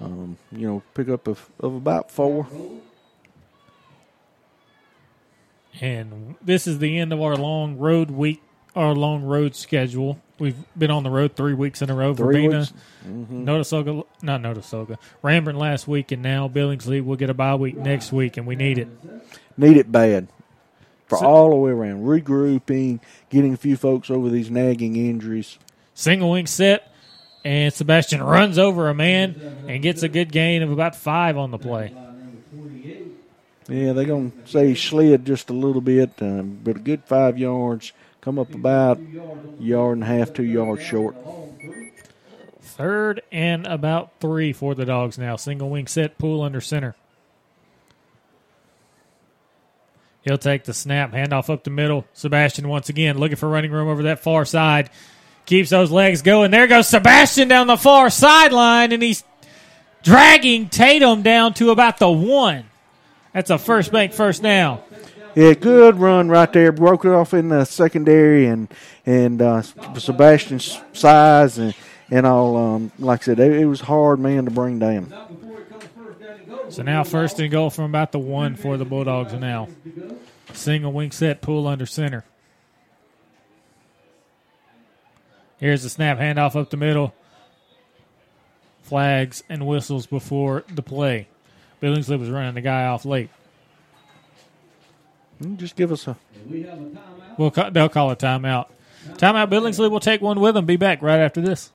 um, you know, pick up of, of about four. And this is the end of our long road week, our long road schedule. We've been on the road three weeks in a row. Three Verbena, weeks. Mhm. Notasulga, not Notasulga, Ranburne last week, and now Billingsley. We'll get a bye week next week, and we need it. Need it bad for So- all the way around. Regrouping, getting a few folks over these nagging injuries. Single wing set, and Sebastian runs over a man and gets a good gain of about five on the play. Yeah, they're going to say he slid just a little bit, um, but a good five yards. Come up about a yard and a half, two yards short. Third and about three for the dogs now. Single wing set, Poole under center. He'll take the snap, handoff up the middle. Sebastian once again looking for running room over that far side. Keeps those legs going. There goes Sebastian down the far sideline, and he's dragging Tatum down to about the one. That's a first bank first down. Yeah, good run right there. Broke it off in the secondary, and and uh, Sebastian's size and and all. Um, like I said, it, it was hard man to bring down. So now first and goal from about the one for the Bulldogs now. Single wing set, Poole under center. Here's the snap, handoff up the middle. Flags and whistles before the play. Billingsley was running the guy off late. Mm, Just give us a. We have a timeout. ca- they'll call a timeout. Timeout. Billingsley will take one with them. Be back right after this.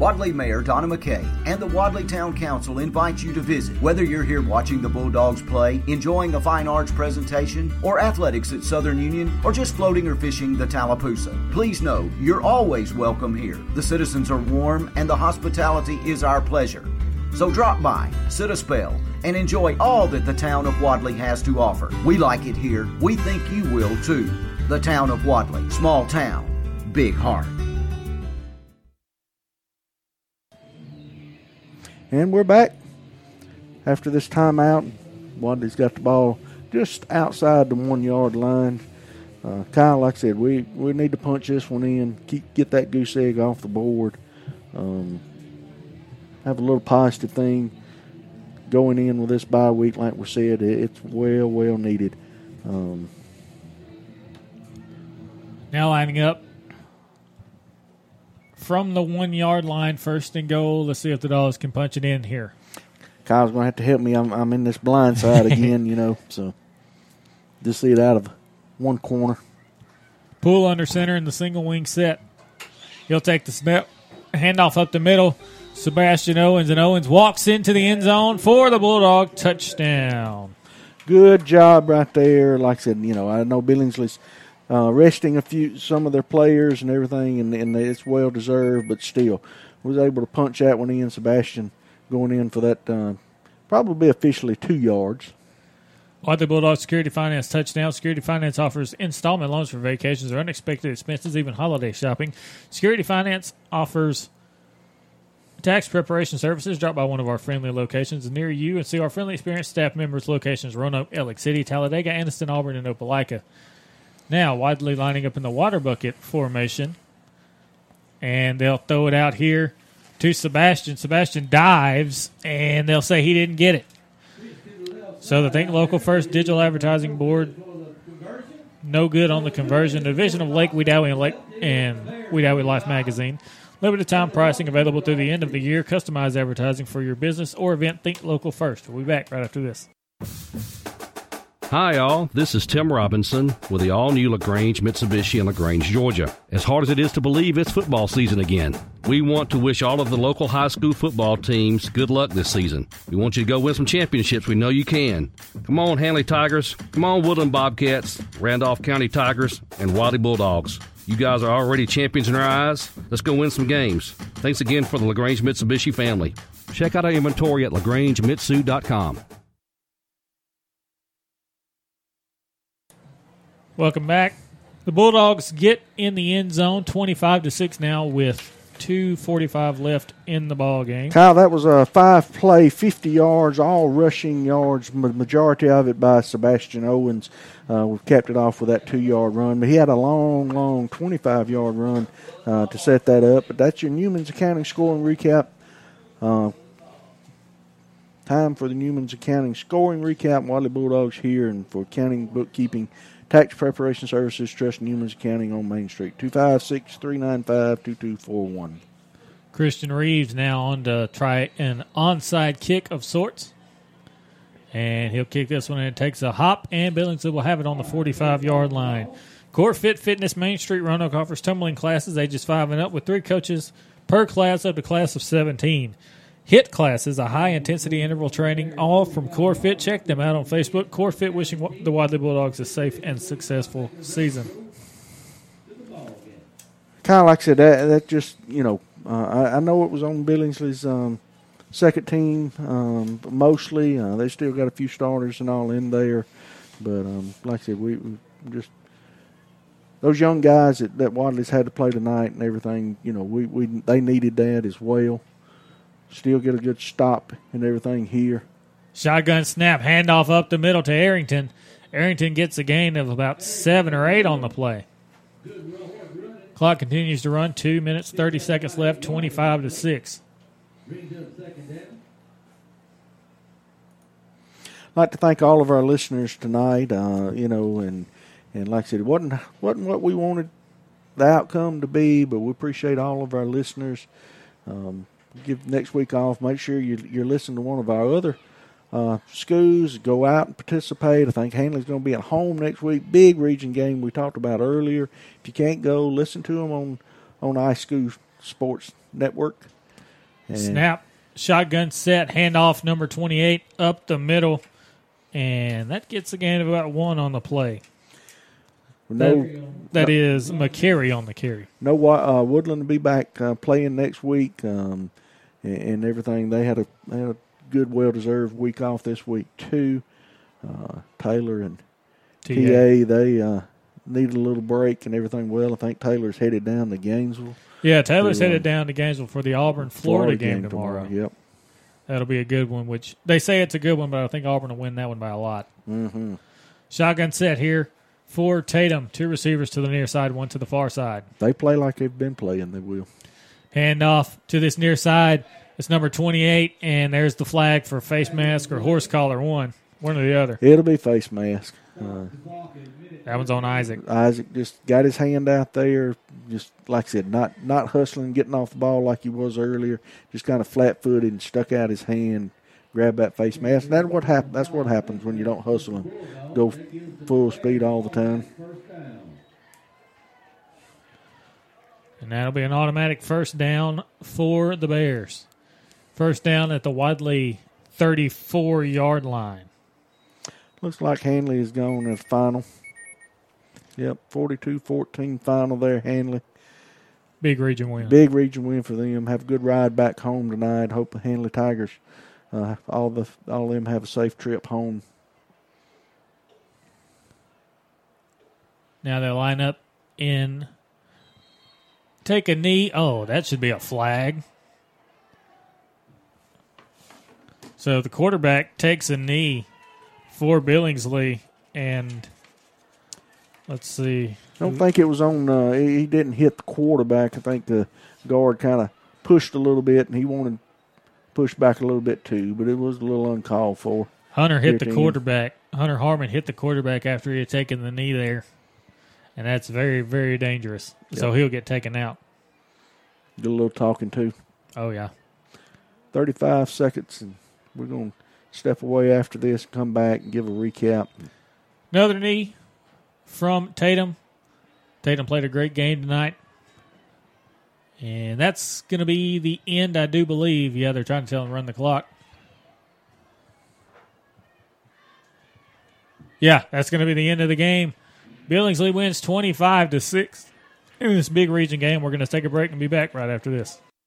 Wadley Mayor Donna McKay and the Wadley Town Council invite you to visit. Whether you're here watching the Bulldogs play, enjoying a fine arts presentation, or athletics at Southern Union, or just floating or fishing the Tallapoosa, please know you're always welcome here. The citizens are warm and the hospitality is our pleasure. So drop by, sit a spell, and enjoy all that the town of Wadley has to offer. We like it here. We think you will too. The town of Wadley, small town, big heart. And we're back after this timeout. Wadley's got the ball just outside the one yard line. Uh, Kyle, like I said, we, we need to punch this one in, keep, get that goose egg off the board. Um, have a little positive thing going in with this bye week, like we said. It's well, well needed. Um, Now lining up from the one yard line, first and goal. Let's see if the dogs can punch it in here. Kyle's going to have to help me. I'm, I'm in this blind side again, you know, so just see it out of one corner. Poole under center in the single wing set. He'll take the snap, handoff up the middle. Sebastian Owens and Owens walks into the end zone for the Bulldog touchdown. good job right there. Like I said, you know, I know Billingsley's uh, resting a few some of their players and everything, and, and it's well deserved, but still was able to punch that one in. Sebastian going in for that uh, probably officially two yards. Wadley Bulldog Security Finance touchdown. Security Finance offers installment loans for vacations or unexpected expenses, even holiday shopping. Security Finance offers tax preparation services. Drop by one of our friendly locations near you and see our friendly experienced staff members' locations Roanoke, Alex City, Talladega, Anniston, Auburn, and Opelika. Now, Wadley lining up in the water bucket formation, and they'll throw it out here to Sebastian. Sebastian dives, and they'll say he didn't get it. So the Think Local First Digital Advertising Board, no good on the conversion. Division of Lake Wedowee and Lake and Wedowee Life Magazine. Limited time pricing available through the end of the year. Customized advertising for your business or event. Think Local First. We'll be back right after this. Hi, all. This is Tim Robinson with the all new LaGrange Mitsubishi in LaGrange, Georgia. As hard as it is to believe, it's football season again. We want to wish all of the local high school football teams good luck this season. We want you to go win some championships. We know you can. Come on, Handley Tigers. Come on, Woodland Bobcats, Randolph County Tigers, and Wadley Bulldogs. You guys are already champions in our eyes. Let's go win some games. Thanks again for the LaGrange Mitsubishi family. Check out our inventory at LaGrangeMitsu.com. Welcome back. The Bulldogs get in the end zone, twenty-five to six now, with two forty-five left in the ball game. Kyle, that was a five play, 50 yards, all rushing yards, majority of it by Sebastian Owens. Uh, we've capped it off with that two yard run, but he had a long, long 25 yard run uh, to set that up. But that's your Newman's Accounting scoring recap. Uh, time for the Newman's Accounting scoring recap. Wadley Bulldogs here, and for accounting bookkeeping Tax Preparation Services, Trust Newman's Accounting on Main Street, 256 395 2241. Christian Reeves now on to try an onside kick of sorts. And he'll kick this one and it takes a hop, and Billingsley will have it on the 45 yard line. Core Fit Fitness Main Street Roanoke offers tumbling classes ages 5 and up with three coaches per class up to class of 17. HIT classes, a high intensity interval training, all from Core Fit. Check them out on Facebook. Core Fit wishing the Wadley Bulldogs a safe and successful season. Kind of like I said, that, that just, you know, uh, I, I, know it was on Billingsley's um, second team um, mostly. Uh, they still got a few starters and all in there. But um, like I said, we, we just those young guys that, that Wadley's had to play tonight and everything, you know, we, we they needed that as well. Still get a good stop and everything here. Shotgun snap, handoff up the middle to Arrington. Arrington gets a gain of about seven or eight on the play. Clock continues to run. Two minutes, 30 seconds left, 25 to 6. I'd like to thank all of our listeners tonight. Uh, you know, and and like I said, it wasn't wasn't what we wanted the outcome to be, but we appreciate all of our listeners. Um, give next week off. Make sure you, you're listening to one of our other uh, schools. Go out and participate. I think Handley's going to be at home next week. Big region game we talked about earlier. If you can't go, listen to them on on iSchool Sports Network. And Snap, shotgun set, handoff number 28 up the middle, and that gets a gain of about one on the play. No, that, no, is McCary on the carry. No, uh, Woodland will be back uh, playing next week, um, and, and, everything. They had a they had a good, well deserved week off this week too. Uh, Taylor and TA, TA they uh, needed a little break and everything. Well, I think Taylor's headed down to Gainesville. Yeah, Taylor's headed down to Gainesville for the Auburn Florida, Florida game, game tomorrow. tomorrow. Yep, that'll be a good one. Which they say it's a good one, but I think Auburn will win that one by a lot. Mm-hmm. Shotgun set here for Tatum. Two receivers to the near side, one to the far side. They play like they've been playing. They will. Hand off to this near side. It's number 28, and there's the flag for face mask or horse collar one. One or the other. It'll be face mask. Uh, that one's on Isaac. Isaac just got his hand out there, just like I said, not not hustling, getting off the ball like he was earlier. Just kind of flat footed and stuck out his hand, grab that face mask. That's what hap- That's what happens when you don't hustle and go full speed all the time. And that'll be an automatic first down for the Bears. First down at the Wadley 34 yard line. Looks like Handley is going to the final. Yep, 42-14 final there, Handley. Big region win. Big region win for them. Have a good ride back home tonight. Hope the Handley Tigers, uh, all the all of them have a safe trip home. Now they line up in. Take a knee. Oh, that should be a flag. So the quarterback takes a knee for Billingsley, and let's see. I don't think it was on. Uh, he didn't hit the quarterback. I think the guard kind of pushed a little bit, and he wanted to push back a little bit too, but it was a little uncalled for. Hunter hit the quarterback. Hunter Harmon hit the quarterback after he had taken the knee there, and that's very, very dangerous. So he'll get taken out. Did a little talking too. Oh yeah. 35 seconds, and we're going to step away after this, come back, and give a recap. Another knee from Tatum. Tatum played a great game tonight. And that's going to be the end, I do believe. Yeah, they're trying to tell him run the clock. Yeah, that's going to be the end of the game. Billingsley wins 25 to 6 in this big region game. We're going to take a break and be back right after this.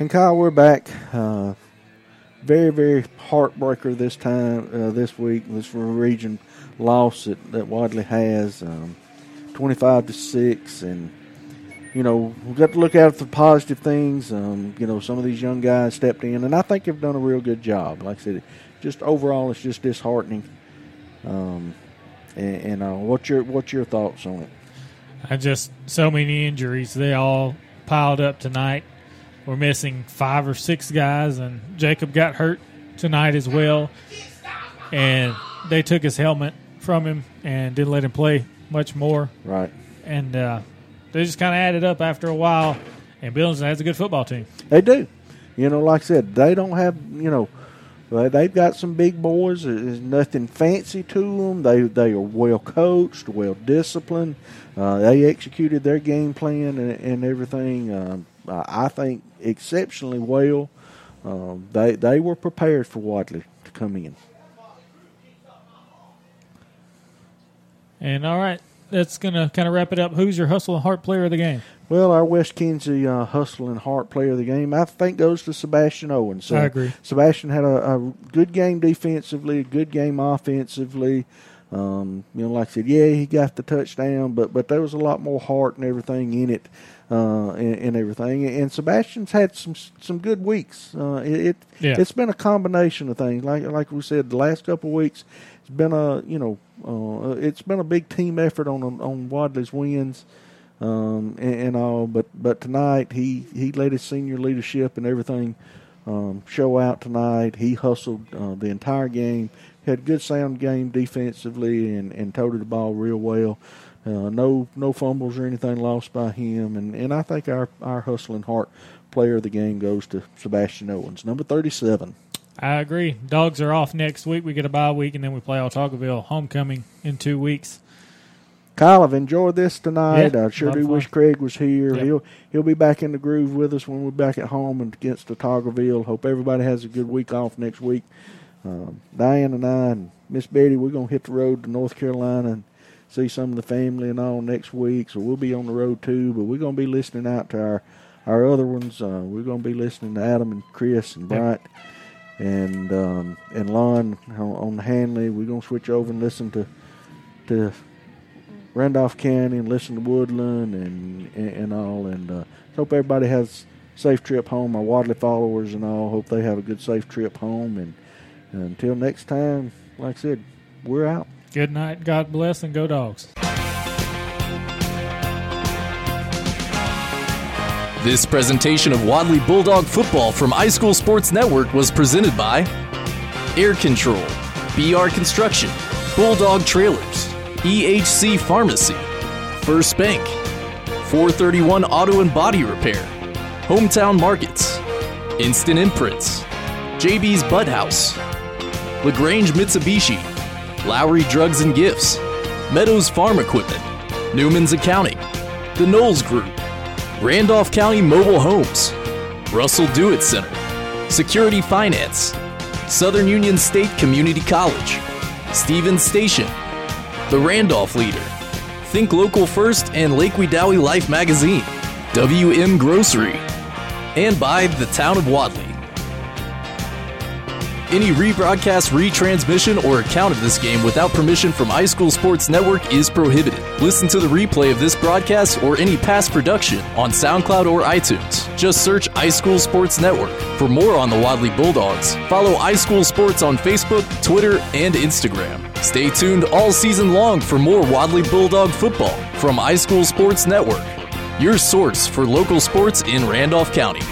And Kyle, we're back. Uh, very, very heartbreaker this time, uh, this week. This region loss that, that Wadley has, um, 25 to 6. And, you know, we've got to look out for positive things. Um, you know, some of these young guys stepped in, and I think they've done a real good job. Like I said, just overall, it's just disheartening. Um, and, and uh, what's your what's your thoughts on it? I just so many injuries. They all piled up tonight. We're missing five or six guys, and Jacob got hurt tonight as well. And they took his helmet from him and didn't let him play much more. Right. And uh, they just kind of added up after a while. And Billingsley has a good football team. They do. You know, like I said, they don't have, you know, they- they've got some big boys. There's nothing fancy to them. They they are well coached, well disciplined. Uh, they executed their game plan and, and everything. Um, I think exceptionally well. Um, they they were prepared for Wadley to come in. And all right, that's going to kind of wrap it up. Who's your hustle and heart player of the game? Well, our Wes Kinsey uh, hustle and heart player of the game, I think, goes to Sebastian Owens. I agree. Sebastian had a, a good game defensively, a good game offensively. Um, you know, like I said, yeah, he got the touchdown, but but there was a lot more heart and everything in it, uh, and, and everything. And Sebastian's had some some good weeks. Uh, it, it Yeah. it's been a combination of things. Like like we said, the last couple of weeks, it's been a you know, uh, it's been a big team effort on on Wadley's wins um, and, and all. But but tonight he he let his senior leadership and everything um, show out tonight. He hustled uh, the entire game. Had a good sound game defensively and and toted the ball real well. Uh, no no fumbles or anything lost by him. And and I think our our hustling heart player of the game goes to Sebastian Owens, number thirty seven. I agree. Dogs are off next week. We get a bye week, and then we play Autaugaville homecoming in two weeks. Kyle, I've enjoyed this tonight. Yeah, I sure do fun. wish Craig was here. Yep. He'll he'll be back in the groove with us when we're back at home and against Autaugaville. Hope everybody has a good week off next week. Um, Diane and I and Miss Betty, we're gonna hit the road to North Carolina and see some of the family and all next week. So we'll be on the road too. But we're gonna be listening out to our our other ones. Uh, we're gonna be listening to Adam and Chris and Yep. Bryant and um, and Lon on, Handley. We're gonna switch over and listen to to Randolph County and listen to Woodland and and, and all. And uh, hope everybody has a safe trip home. Our Wadley followers and all. Hope they have a good safe trip home. And, and until next time, like I said, we're out. Good night. God bless, and go dogs. This presentation of Wadley Bulldog football from iSchool Sports Network was presented by Air Control, BR Construction, Bulldog Trailers, EHC Pharmacy, First Bank, 431 Auto and Body Repair, Hometown Markets, Instant Imprints, JB's Bud House, LaGrange Mitsubishi, Lowry Drugs and Gifts, Meadows Farm Equipment, Newman's Accounting, The Knowles Group, Randolph County Mobile Homes, Russell Do It Center, Security Finance, Southern Union State Community College, Stevens Station, The Randolph Leader, Think Local First and Lake Wedowee Life Magazine, WM Grocery, and by the Town of Wadley. Any rebroadcast, retransmission, or account of this game without permission from iSchool Sports Network is prohibited. Listen to the replay of this broadcast or any past production on SoundCloud or iTunes. Just search iSchool Sports Network. For more on the Wadley Bulldogs, follow iSchool Sports on Facebook, Twitter, and Instagram. Stay tuned all season long for more Wadley Bulldog football from iSchool Sports Network, your source for local sports in Randolph County.